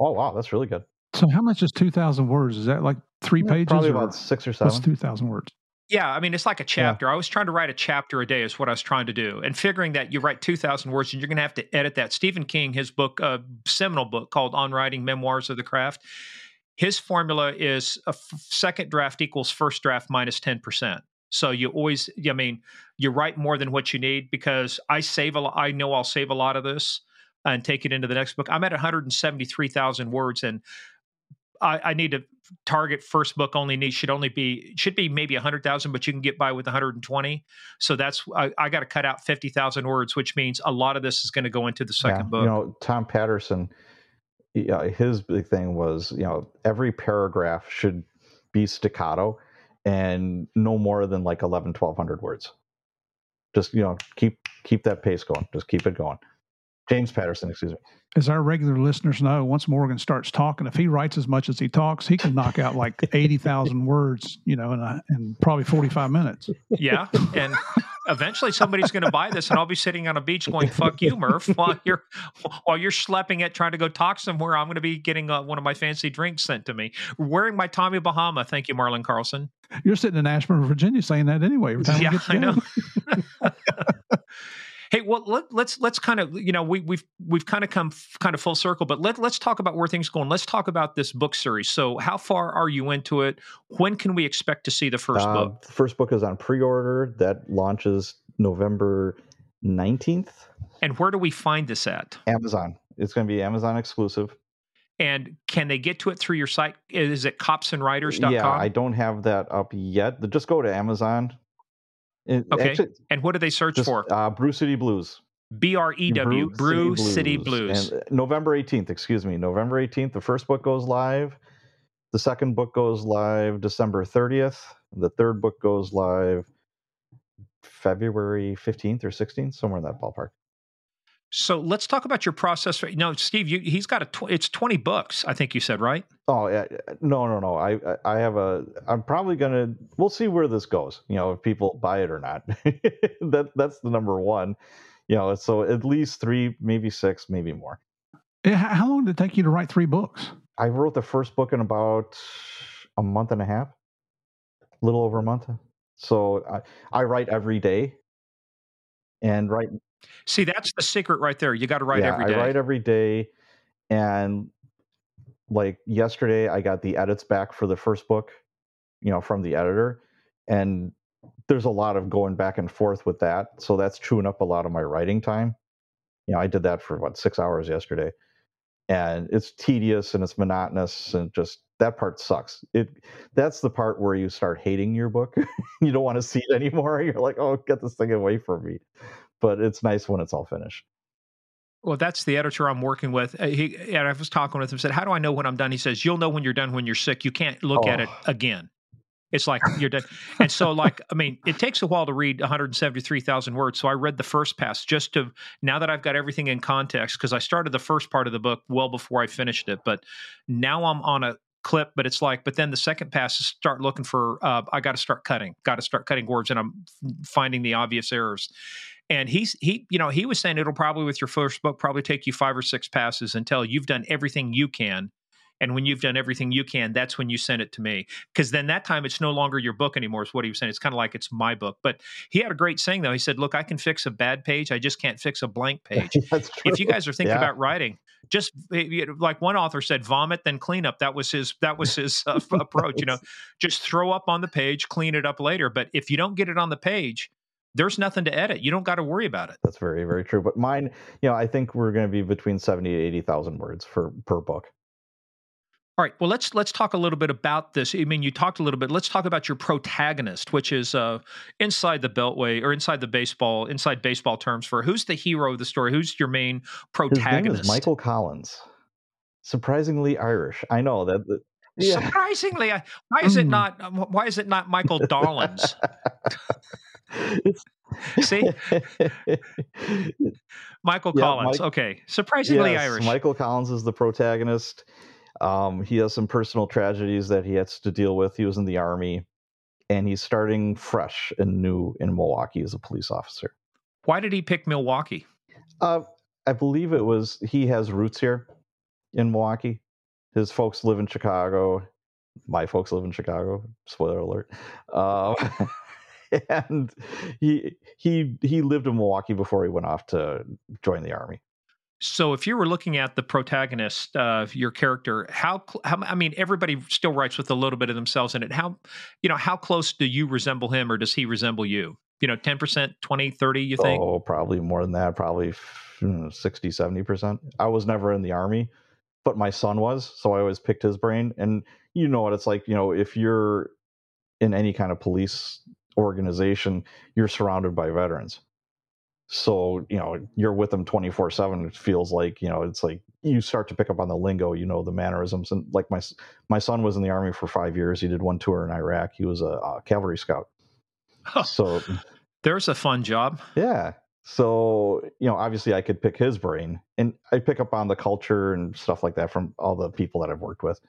S3: oh wow, that's really good.
S2: So how much is two thousand words? Is that like three
S3: Yeah,
S2: pages?
S3: Probably
S2: or
S3: about six or
S2: what's
S3: seven.
S2: two thousand words?
S1: Yeah, I mean it's like a chapter. I was trying to write a chapter a day is what I was trying to do, and figuring that you write two thousand words and you're going to have to edit that. Stephen King, his book, uh, seminal book called On Writing Memoirs of the Craft. His formula is a f- second draft equals first draft minus minus ten percent. So you always, I mean, you write more than what you need because I save a lot. I know I'll save a lot of this and take it into the next book. I'm at 173,000 words and I, I need to target first book only needs should only be should be maybe 100,000 but you can get by with 120 so that's I, I got to cut out 50,000 words which means a lot of this is going to go into the second
S3: yeah,
S1: book
S3: You know, Tom Patterson, yeah, his big thing was, you know, every paragraph should be staccato and no more than like 11, 1200 words. Just, you know, keep keep that pace going. Just keep it going. James Patterson, excuse me.
S2: As our regular listeners know, once Morgan starts talking, if he writes as much as he talks, he can knock out like 80,000 words, you know, in, a, in probably 45 minutes.
S1: yeah and eventually somebody's going to buy this and i'll be sitting on a beach going fuck you murph [laughs] while you're while you're schlepping it trying to go talk somewhere i'm going to be getting uh, one of my fancy drinks sent to me wearing my tommy bahama thank you marlon carlson
S2: You're sitting in Ashburn, Virginia, saying that anyway. Every time we
S1: yeah i know. [laughs] hey well let, let's let's kind of you know we, we've we've kind of come f- kind of full circle but let, let's talk about where things going let's talk about this book series so how far are you into it when can we expect to see the first
S3: Uh,
S1: book
S3: the first book is on pre-order. That launches November 19th.
S1: and where do we find this at
S3: Amazon. It's going to be Amazon exclusive.
S1: And can they get to it through your site? Is it copsandwriters.com?
S3: Yeah, I don't have that up yet. Just go to Amazon. It-
S1: Okay.
S3: actually,
S1: and what do they search
S3: just,
S1: for?
S3: uh, Brew City Blues.
S1: B R E W, Brew City Blues.
S3: And uh, November 18th, excuse me. November 18th, the first book goes live. The second book goes live December 30th. The third book goes live February 15th or 16th, somewhere in that ballpark.
S1: So let's talk about your process. right- No, Steve, you, he's got a. Tw- it's twenty books. I think you said right.
S3: Oh yeah, no, no, no. I I- I have a. I'm probably gonna. We'll see where this goes. You know, if people buy it or not. [laughs] that that's the number one. You know, so at least three, maybe six, maybe more.
S2: Eh, How how long did it take you to write three books?
S3: I wrote the first book in about a month and a half, a little over a month. So I, I write every day, and write
S1: See, that's the secret right there. You got to write
S3: yeah,
S1: every day.
S3: I write every day, and like yesterday, I got the edits back for the first book, you know, from the editor, and there's a lot of going back and forth with that. So that's chewing up a lot of my writing time. You know, I did that for what six hours yesterday, and it's tedious and it's monotonous and just that part sucks. It that's the part where you start hating your book. [laughs] you don't want to see it anymore. You're like, oh, get this thing away from me. But it's nice when it's all finished.
S1: well, that's the editor I'm working with. Uh, He and I was talking with him. Said, "How do I know when I'm done?" He says, "You'll know when you're done when you're sick. You can't look at it
S3: Oh.
S1: again." It's like [laughs] you're done. And so, like, I mean, it takes a while to read 173,000 words. So I read the first pass just to now that I've got everything in context because I started the first part of the book well before I finished it. But now I'm on a clip. But it's like, but then the second pass is start looking for. Uh, I got to start cutting. Got to start cutting words, and I'm finding the obvious errors. And he's he, you know, he was saying it'll probably with your first book probably take you five or six passes until you've done everything you can. And when you've done everything you can, that's when you send it to me. Because then that time it's no longer your book anymore, is what he was saying. It's kind of like it's my book. But he had a great saying, though. He said, Look, I can fix a bad page. I just can't fix a blank page. [laughs] If you guys are thinking
S3: Yeah.
S1: about writing, just eh, like one author said, vomit, then clean up. That was his, that was his uh, [laughs] approach. You know, just throw up on the page, clean it up later. But if you don't get it on the page, there's nothing to edit. You don't got to worry about it.
S3: That's very, very true. But mine, you know, I think we're going to be between seventy to eighty thousand words for per book.
S1: All right. Well, let's let's talk a little bit about this. I mean, you talked a little bit. Let's talk about your protagonist, which is uh, inside the beltway or inside the baseball, inside baseball terms for who's the hero of the story. Who's your main
S3: His
S1: protagonist?
S3: name is Michael Collins. Surprisingly Irish. I know that. that- yeah.
S1: Surprisingly, why is it
S2: Mm.
S1: not? Why is it not Michael Dollins? [laughs] [laughs] See? Michael
S3: Yeah,
S1: Collins.
S3: Mike-
S1: okay, surprisingly
S3: Yes,
S1: Irish.
S3: Michael Collins is the protagonist. Um, he has some personal tragedies that he has to deal with. He was in the army, and he's starting fresh and new in Milwaukee as a police officer.
S1: Why did he pick Milwaukee?
S3: Uh, I believe it was he has roots here in Milwaukee. His folks live in Chicago. My folks live in Chicago. Spoiler alert. Uh, [laughs] [laughs] and he he he lived in Milwaukee before he went off to join the army.
S1: So, if you were looking at the protagonist, uh, your character, how, how? I mean, everybody still writes with a little bit of themselves in it. How, you know, how close do you resemble him, or does he resemble you? You know, ten percent, 20, 30, You think?
S3: Oh, probably more than that. Probably mm, 60, 70 percent. I was never in the army, but my son was, so I always picked his brain. And you know what it's like, you know, if you're in any kind of police organization, you're surrounded by veterans. So, you know, you're with them 24 7. It feels like, you know, it's like you start to pick up on the lingo, you know, the mannerisms. And like my, my son was in the army for five years. He did one tour in Iraq. He was a, a cavalry scout. [laughs] So
S1: there's a fun job.
S3: Yeah. So, you know, obviously I could pick his brain and I pick up on the culture and stuff like that from all the people that I've worked with.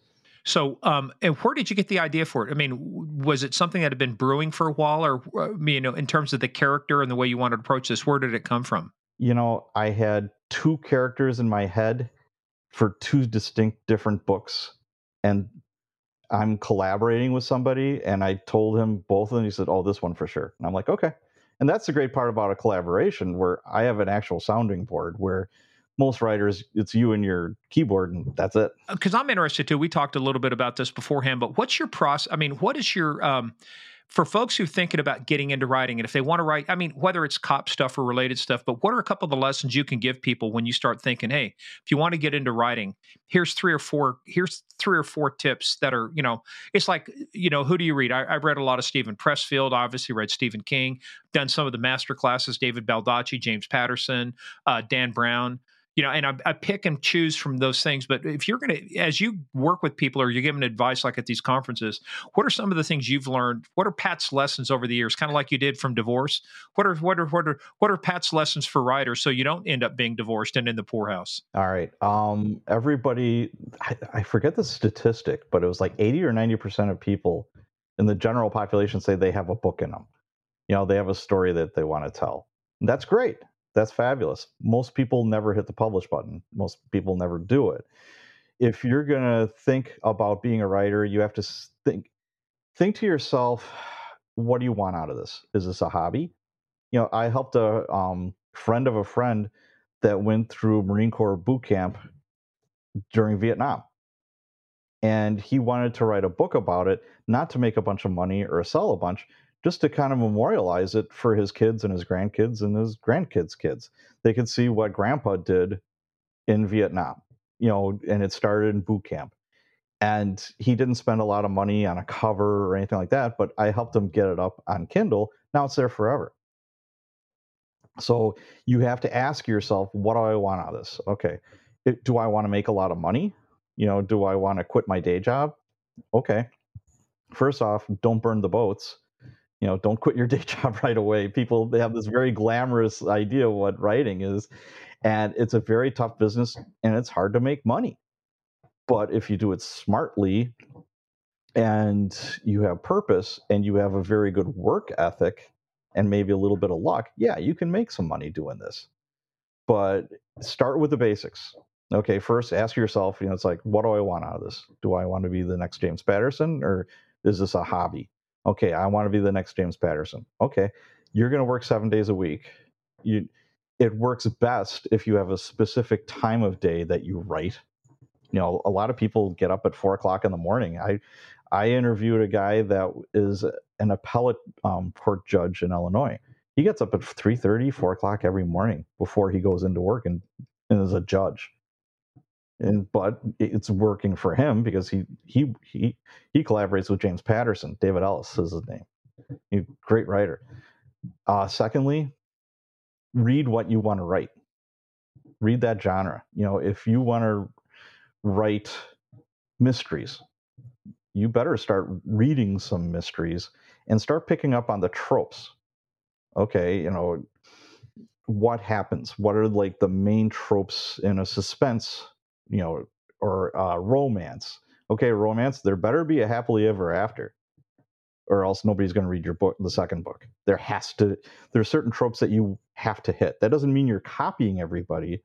S1: So, um, and where did you get the idea for it? I mean, was it something that had been brewing for a while, or uh, you know, in terms of the character and the way you wanted to approach this, where did it come from?
S3: You know, I had two characters in my head for two distinct different books, and I'm collaborating with somebody, and I told him both of them. He said, "Oh, this one for sure," and I'm like, "Okay." And that's the great part about a collaboration, where I have an actual sounding board where most writers it's you and your keyboard and that's it.
S1: Because i'm interested too. We talked a little bit about this beforehand but what's your process i mean what is your um, for folks who are thinking about getting into writing and if they want to write i mean whether it's cop stuff or related stuff but what are a couple of the lessons you can give people when you start thinking hey if you want to get into writing here's three or four here's three or four tips that are you know it's like you know who do you read? I, have read a lot of Steven pressfield obviously read stephen king done some of the master classes david baldacci james patterson uh, dan brown you know, and I, I, pick and choose from those things. But if you're going to, as you work with people or you're giving advice like at these conferences, what are some of the things you've learned? What are Pat's lessons over the years, kind of like you did from divorce? What are what are what are what are Pat's lessons for writers so you don't end up being divorced and in the poorhouse?
S3: All right, um, everybody, I, I forget the statistic, but it was like eighty or ninety percent of people in the general population say they have a book in them. You know, they have a story that they want to tell. That's great that's fabulous. Most people never hit the publish button. Most people never do it. If you're going to think about being a writer, you have to think think to yourself, what do you want out of this? Is this a hobby? You know, I helped a um, friend of a friend that went through Marine Corps boot camp during Vietnam. And he wanted to write a book about it, not to make a bunch of money or sell a bunch, just to kind of memorialize it for his kids and his grandkids and his grandkids' kids. They could see what grandpa did in Vietnam, you know, and it started in boot camp. And he didn't spend a lot of money on a cover or anything like that, but I helped him get it up on Kindle. Now it's there forever. So you have to ask yourself, what do I want out of this? Okay. It, do I want to make a lot of money? You know, do I want to quit my day job? Okay. First off, don't burn the boats you know don't quit your [laughs] day job right away. People they have this very glamorous idea of what writing is and it's a very tough business and it's hard to make money. But if you do it smartly and you have purpose and you have a very good work ethic and maybe a little bit of luck yeah you can make some money doing this. But start with the basics. Okay first ask yourself you know it's like what do i want out of this? Do i want to be the next james patterson or is this a hobby okay, I want to be the next James Patterson. Okay, you're going to work seven days a week. You, it works best if you have a specific time of day that you write. You know, a lot of people get up at four o'clock in the morning. I, I interviewed a guy that is an appellate um, court judge in Illinois. He gets up at 3.30, 4 o'clock every morning before he goes into work and, and is a judge and but it's working for him because he he he he collaborates with James Patterson. David Ellis is his name. He's great writer. Uh, secondly, read what you want to write. Read that genre. You know, if you want to write mysteries, you better start reading some mysteries and start picking up on the tropes. Okay, you know, what happens? What are like the main tropes in a suspense you know, or uh, romance. Okay, romance. There better be a happily ever after, or else nobody's going to read your book, the second book. There has to. There are certain tropes that you have to hit. That doesn't mean you're copying everybody,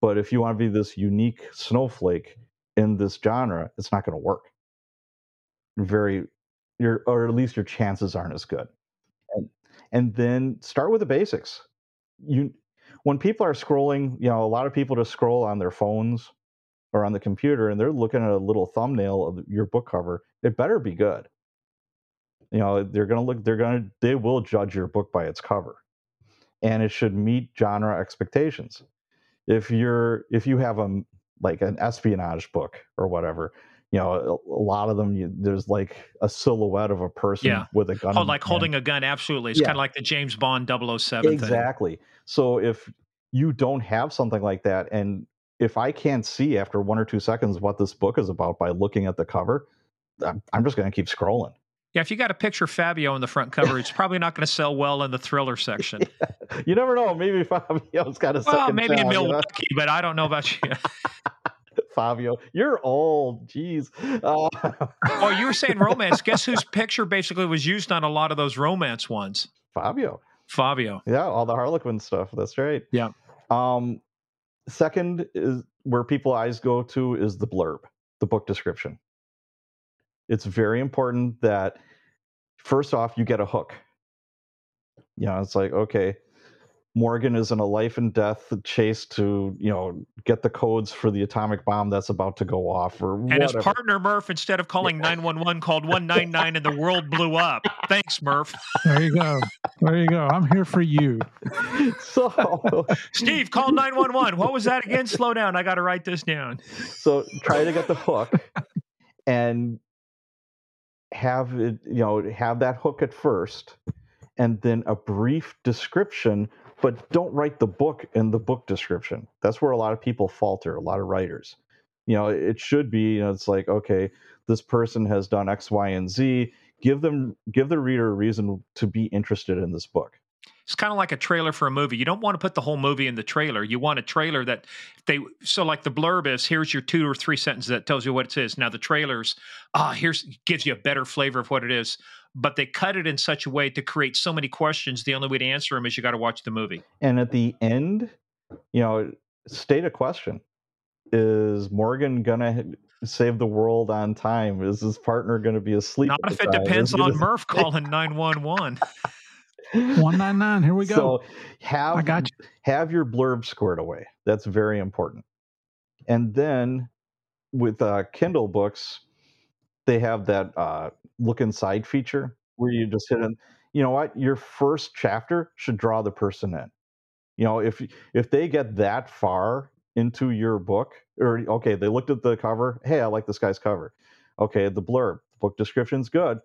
S3: but if you want to be this unique snowflake in this genre, it's not going to work. Very, your or at least your chances aren't as good. And and then start with the basics. You when people are scrolling, you know, a lot of people just scroll on their phones or on the computer and they're looking at a little thumbnail of your book cover. It better be good. You know, they're going to look, they're going to, they will judge your book by its cover and it should meet genre expectations. If you're, if you have a like an espionage book or whatever you know a, a lot of them you, there's like a silhouette of a person
S1: Yeah.
S3: with a gun
S1: Oh, like
S3: hand.
S1: holding a gun. Absolutely. It's
S3: Yeah.
S1: kind of like the James Bond 007 thing.
S3: exactly so if you don't have something like that and if i can't see after one or two seconds what this book is about by looking at the cover i'm, I'm just going to keep scrolling
S1: Yeah, if you got a picture of Fabio on the front cover, it's probably not going to sell well in the thriller section. [laughs]
S3: you never know maybe fabio's got a
S1: well, maybe in
S3: child, you know?
S1: Milwaukee, but I don't know about you. [laughs]
S3: fabio you're old jeez uh,
S1: oh, you were saying romance. Guess [laughs] whose picture basically was used on a lot of those romance ones?
S3: fabio
S1: Fabio.
S3: Yeah, all the Harlequin stuff. That's right.
S1: Yeah.
S3: Um, second is where people eyes go to is the blurb, the book description. It's very important that first off you get a hook. You know, it's like okay, Morgan is in a life and death chase to you know get the codes for the atomic bomb that's about to go off or
S1: And his partner Murph, instead of calling 911, called 199 and the world blew up. Thanks, Murph.
S2: There you go. There you go. I'm here for you. [laughs]
S3: so
S1: Steve, call 911. What was that again? Slow down. I got to write this down.
S3: so try to get the hook and have it you know have that hook at first and then a brief description but don't write the book in the book description that's where a lot of people falter a lot of writers you know it should be you know it's like okay this person has done x y and z give them give the reader a reason to be interested in this book
S1: It's kind of like a trailer for a movie. You don't want to put the whole movie in the trailer. You want a trailer that they so like the blurb is here's your two or three sentences that tells you what it is. Now the trailers, ah, here's gives you a better flavor of what it is. But they cut it in such a way to create so many questions. The only way to answer them is you got to watch the movie.
S3: And at the end, you know, state a question. Is Morgan gonna save the world on time? Is his partner gonna be asleep?
S1: Not if it
S3: time?
S1: depends on
S3: just-
S1: Murph [laughs] calling nine one one.
S2: 199. Here we go.
S3: So have
S2: I got you.
S3: have your blurb squared away. That's very important. And then with uh, Kindle books, they have that uh, look inside feature where you just hit in. You know what? Your first chapter should draw the person in. You know, if if they get that far into your book, or okay, they looked at the cover. Hey, I like this guy's cover. Okay, the blurb, book description's good.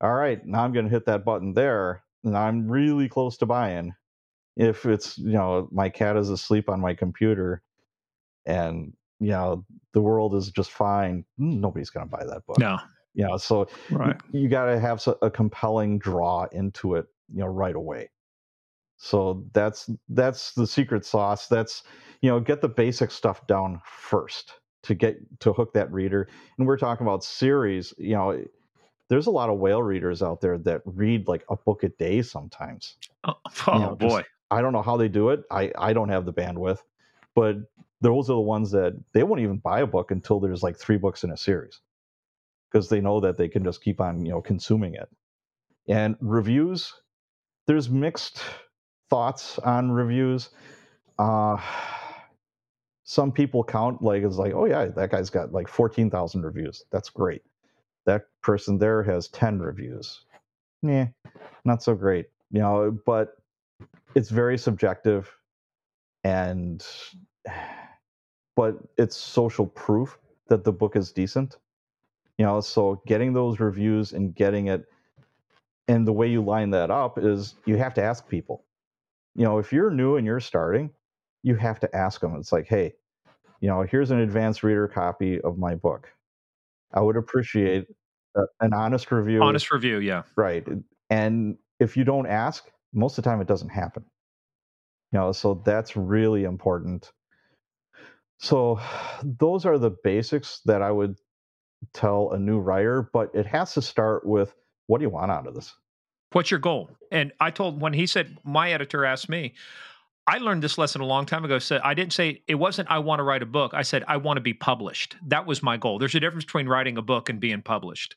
S3: All right, now I'm going to hit that button there, and I'm really close to buying if it's you know my cat is asleep on my computer and you know the world is just fine nobody's going to buy that book
S1: No.
S3: You know so
S2: right.
S3: you, you got to have a compelling draw into it you know right away so that's that's the secret sauce that's you know get the basic stuff down first to get to hook that reader and we're talking about series you know there's a lot of whale readers out there that read like a book a day sometimes
S1: Oh, [laughs] oh,
S3: know, just-
S1: boy.
S3: I don't know how they do it. I I don't have the bandwidth, but those are the ones that they won't even buy a book until there's like three books in a series because they know that they can just keep on you know consuming it. And reviews, there's mixed thoughts on reviews. Uh, some people count like it's like, oh yeah, that guy's got like fourteen thousand reviews. That's great. That person there has ten reviews. Yeah, not so great. You know, but it's very subjective and [sighs] but it's social proof that the book is decent you know so getting those reviews and getting it and the way you line that up is you have to ask people. You know if you're new and you're starting you have to ask them it's like hey you know here's an advanced reader copy of my book. I would appreciate an honest review.
S1: Honest review. Yeah.
S3: right and if you don't ask most of the time it doesn't happen. You know so that's really important. So [sighs] those are the basics that i would tell a new writer but it has to start with what do you want out of this
S1: What's your goal? And I told when he said my editor asked me, I learned this lesson a long time ago. Said I didn't say it wasn't I want to write a book. I said I want to be published. That was my goal. There's a difference between writing a book and being published.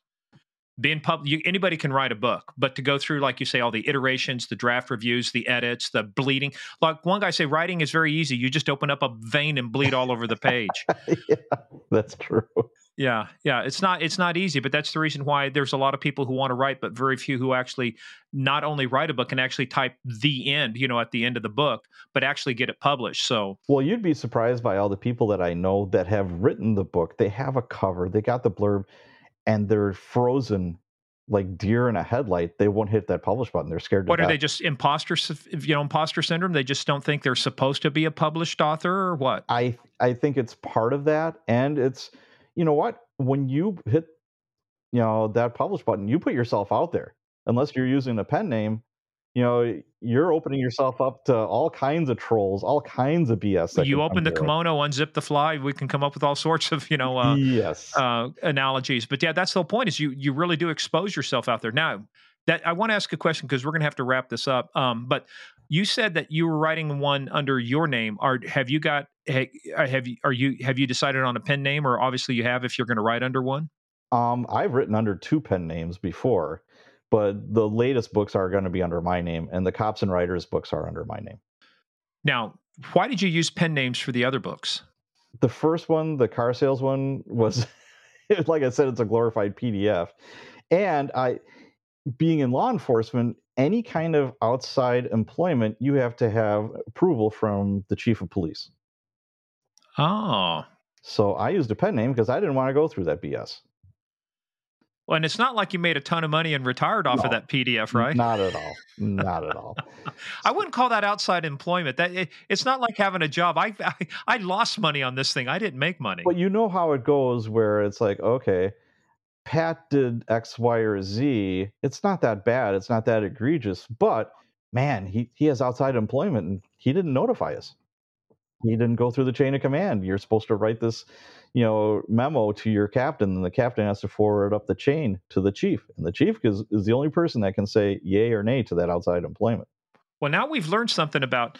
S1: Being pub you, anybody can write a book but to go through like you say all the iterations the draft reviews the edits the bleeding like one guy say writing is very easy you just open up a vein and bleed all over the page [laughs]
S3: yeah, that's true.
S1: yeah yeah it's not it's not easy but that's the reason why there's a lot of people who want to write but very few who actually not only write a book and actually type the end you know at the end of the book but actually get it published so
S3: Well, you'd be surprised by all the people that I know that have written the book. They have a cover, they got the blurb, and they're frozen like deer in a headlight. They won't hit that publish button. They're scared to
S1: what are they just imposter you know imposter syndrome they just don't think they're supposed to be a published author or what
S3: I I think it's part of that, and it's you know what when you hit you know that publish button, you put yourself out there. Unless you're using a pen name, you know you're opening yourself up to all kinds of trolls, all kinds of BS.
S1: you open the kimono unzip the fly we can come up with all sorts of you know uh,
S3: yes,
S1: uh, analogies. But yeah, that's the whole point is you you really do expose yourself out there. Now, that I want to ask a question because we're going to have to wrap this up. Um, but you said that you were writing one under your name. Are have you got have you are you have you decided on a pen name or obviously you have if you're going to write under one?
S3: Um, I've written under two pen names before, but the latest books are going to be under my name, and the Cops and Writers books are under my name.
S1: Now, why did you use pen names for the other books?
S3: The first one, the car sales one, was [laughs] like I said, it's a glorified PDF, and I, being in law enforcement, any kind of outside employment, you have to have approval from the chief of police.
S1: Oh.
S3: So I used a pen name because I didn't want to go through that BS.
S1: Well, and it's not like you made a ton of money and retired off of that PDF, right?
S3: Not at all. Not at all. [laughs]
S1: I wouldn't call that outside employment. That it, it's not like having a job. I, [laughs] I I lost money on this thing. I didn't make money.
S3: But you know how it goes where it's like, okay, Pat did X, Y, or Z. It's not that bad. It's not that egregious. But man, he, he has outside employment and he didn't notify us. He didn't go through the chain of command. You're supposed to write this, you know, memo to your captain, and the captain has to forward up the chain to the chief. And the chief is, is the only person that can say yay or nay to that outside employment.
S1: Well, now we've learned something about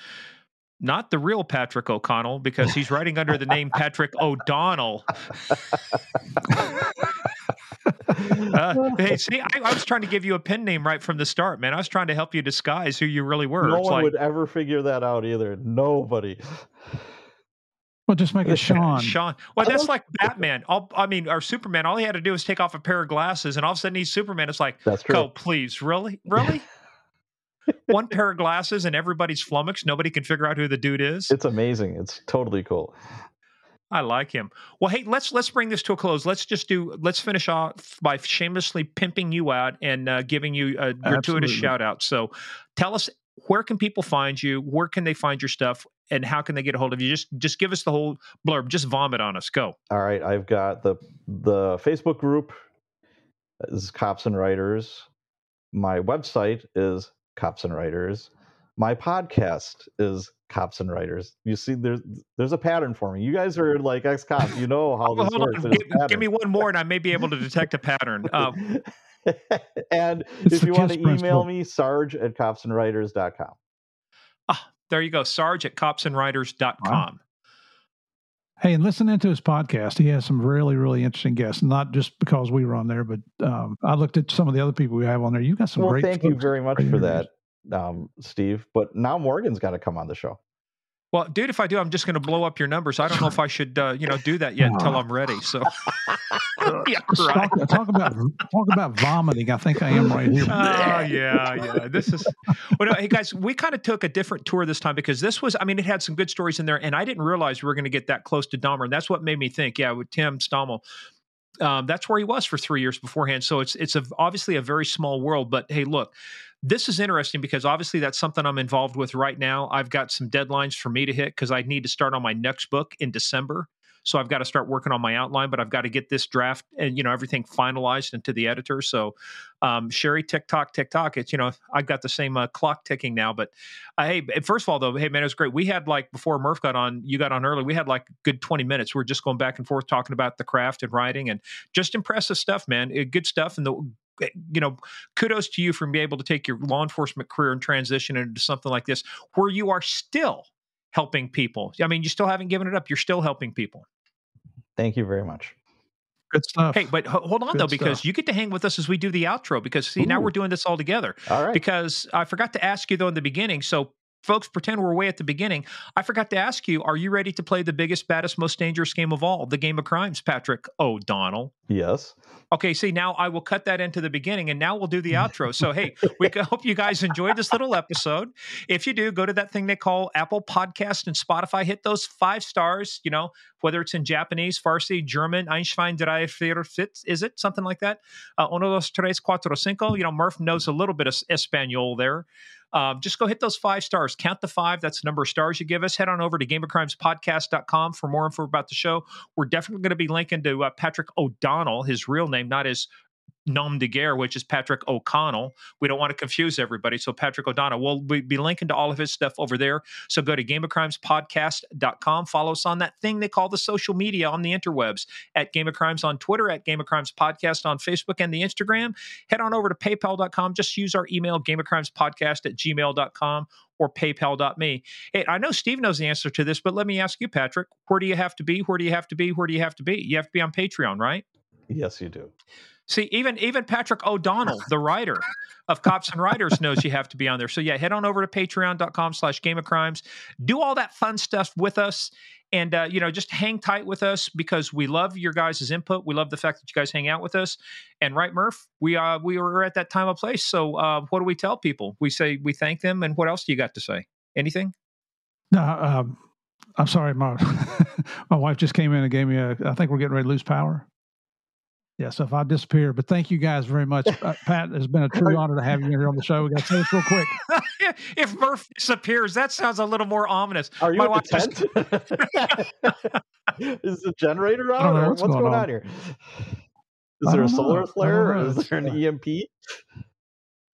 S1: not the real Patrick O'Connell because he's writing under the name Patrick O'Donnell. Uh, hey, see, I, I was trying to give you a pen name right from the start, man. I was trying to help you disguise who you really were.
S3: no
S1: It's
S3: one
S1: like,
S3: would ever figure that out either. Nobody.
S2: Well, just make it Sean.
S1: Sean. Well, that's like Batman. All, I mean, or Superman. All he had to do was take off a pair of glasses, and all of a sudden he's Superman. It's like,
S3: That's true.
S1: oh, please, really, really. [laughs] One pair of glasses and everybody's flummoxed. Nobody can figure out who the dude is.
S3: It's amazing. It's totally cool.
S1: I like him. Well, hey, let's let's bring this to a close. Let's just do. Let's finish off by shamelessly pimping you out and uh, giving you a gratuitous
S2: Absolutely.
S1: shout out. So, tell us where can people find you? Where can they find your stuff? And how can they get a hold of you? Just just give us the whole blurb. Just vomit on us. Go.
S3: All right, I've got the the Facebook group is Cops and Writers. My website is Cops and Writers. My podcast is Cops and Writers. You see, there's there's a pattern for me. You guys are like ex cops. You know how [laughs] this
S1: hold
S3: works.
S1: on. Give, give me one more, and I may be able to detect a pattern. [laughs] Um,
S3: and
S2: It's
S3: if you want to email
S2: principle.
S3: me, Sarge at copsandwriters.com.
S1: there you go. Sarge at copsandwriters.com.
S2: Hey, and listening to his podcast, he has some really, really interesting guests. Not just because we were on there, but um, I looked at some of the other people we have on there. You've got some
S3: Well,
S2: great.
S3: thank you very much for that, um, Steve. But now Morgan's got to come on the show.
S1: Well, dude, if I do, I'm just going to blow up your numbers. I don't know if I should, uh, you know, do that yet until I'm ready. So, [laughs] [laughs] yeah, right.
S2: Talk, talk about talk about vomiting. I think I am right here.
S1: Oh yeah, yeah. This is well. No, hey guys, we kind of took a different tour this time because this was. I mean, it had some good stories in there, and I didn't realize we were going to get that close to Dahmer, and that's what made me think. Yeah, with Tim Stommel, um, that's where he was for three years beforehand. So it's it's a, obviously a very small world. But hey, look, this is interesting because obviously that's something I'm involved with right now. I've got some deadlines for me to hit because I need to start on my next book in December. So I've got to start working on my outline, but I've got to get this draft and you know everything finalized into the editor. So um, Sherry, TikTok, TikTok. It's you know I've got the same uh, clock ticking now. But uh, hey, first of all though, hey man, it was great. We had like before Murph got on, you got on early. We had like good twenty minutes. We are just going back and forth talking about the craft and writing and just impressive stuff, man. Uh, Good stuff. And the you know, kudos to you for being able to take your law enforcement career and transition into something like this, where you are still helping people. I mean, you still haven't given it up. You're still helping people.
S3: Thank you very much.
S2: Good stuff.
S1: Hey, but ho- hold on
S2: Good
S1: though, because
S2: stuff.
S1: you get to hang with us as we do the outro. Because see, now we're doing this all together.
S3: All right.
S1: Because I forgot to ask you though in the beginning. So, folks, pretend we're way at the beginning. I forgot to ask you: Are you ready to play the biggest, baddest, most dangerous game of all, the game of crimes, Patrick O'Donnell?
S3: yes.
S1: Okay, see, now I will cut that into the beginning and now we'll do the outro. So, hey, we [laughs] hope you guys enjoyed this little episode. If you do, go to that thing they call Apple Podcast and Spotify. Hit those five stars, you know, whether it's in Japanese, Farsi, German, Einstein, drei, vier, fits, is it? Something like that. Uh, uno, dos, tres, cuatro, cinco. You know, Murph knows a little bit of Espanol there. Um, just go hit those five stars. Count the five. That's the number of stars you give us. Head on over to gameofcrimespodcast.com for more info about the show. We're definitely going to be linking to uh, Patrick O'Donnell, his real name, not his nom de guerre, which is Patrick O'Connell. We don't want to confuse everybody. So Patrick O'Donnell, we'll be linking to all of his stuff over there. So go to gameofcrimespodcast.com. Follow us on that thing they call the social media on the interwebs at Game of Crimes on Twitter, at Game of Crimes Podcast on Facebook and the Instagram. Head on over to paypal.com. Just use our email, gameofcrimespodcast at gmail.com or paypal.me. Hey, I know Steve knows the answer to this, but let me ask you, Patrick, where do you have to be? Where do you have to be? Where do you have to be? You have to be on Patreon, right?
S3: Yes, you do.
S1: See, even even Patrick O'Donnell, the writer of Cops and Writers, knows you have to be on there. So yeah, head on over to patreon.com slash game of crimes. Do all that fun stuff with us. And uh, you know, just hang tight with us because we love your guys' input. We love the fact that you guys hang out with us. And right, Murph, we uh we were at that time of place. So uh what do we tell people? We say we thank them, and what else do you got to say? Anything?
S2: No, um, I'm sorry, my [laughs] my wife just came in and gave me a. I think we're getting ready to lose power. Yeah, so if I disappear, but thank you guys very much, [laughs] uh, Pat. It's been a true honor to have you here on the show. We got to say this real quick. [laughs]
S1: if Murph disappears, that sounds a little more ominous.
S3: Are you
S1: My
S3: at
S1: wife just-
S3: the tent? [laughs] is the generator
S2: I don't
S3: on?
S2: know
S3: Or
S2: what's
S3: what's,
S2: going
S3: going,
S2: on.
S3: on. here? Is there a
S2: don't know.
S3: Solar flare?
S2: know.
S3: Is there an
S2: uh,
S3: EMP?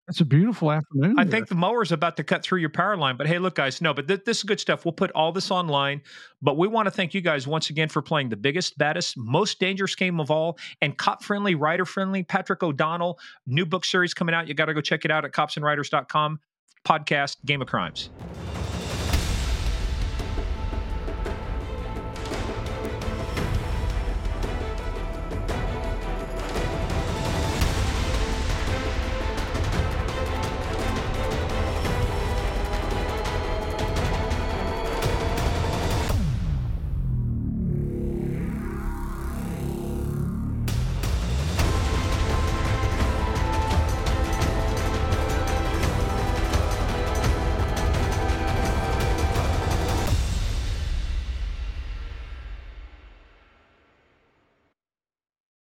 S2: It's a beautiful afternoon.
S1: I think the mower's about to cut through your power line. But hey, look, guys, no, but th- this is good stuff. We'll put all this online. But we want to thank you guys once again for playing the biggest, baddest, most dangerous game of all and cop friendly, writer friendly. Patrick O'Donnell, new book series coming out. You got to go check it out at copsandwriters.com. Podcast Game of Crimes.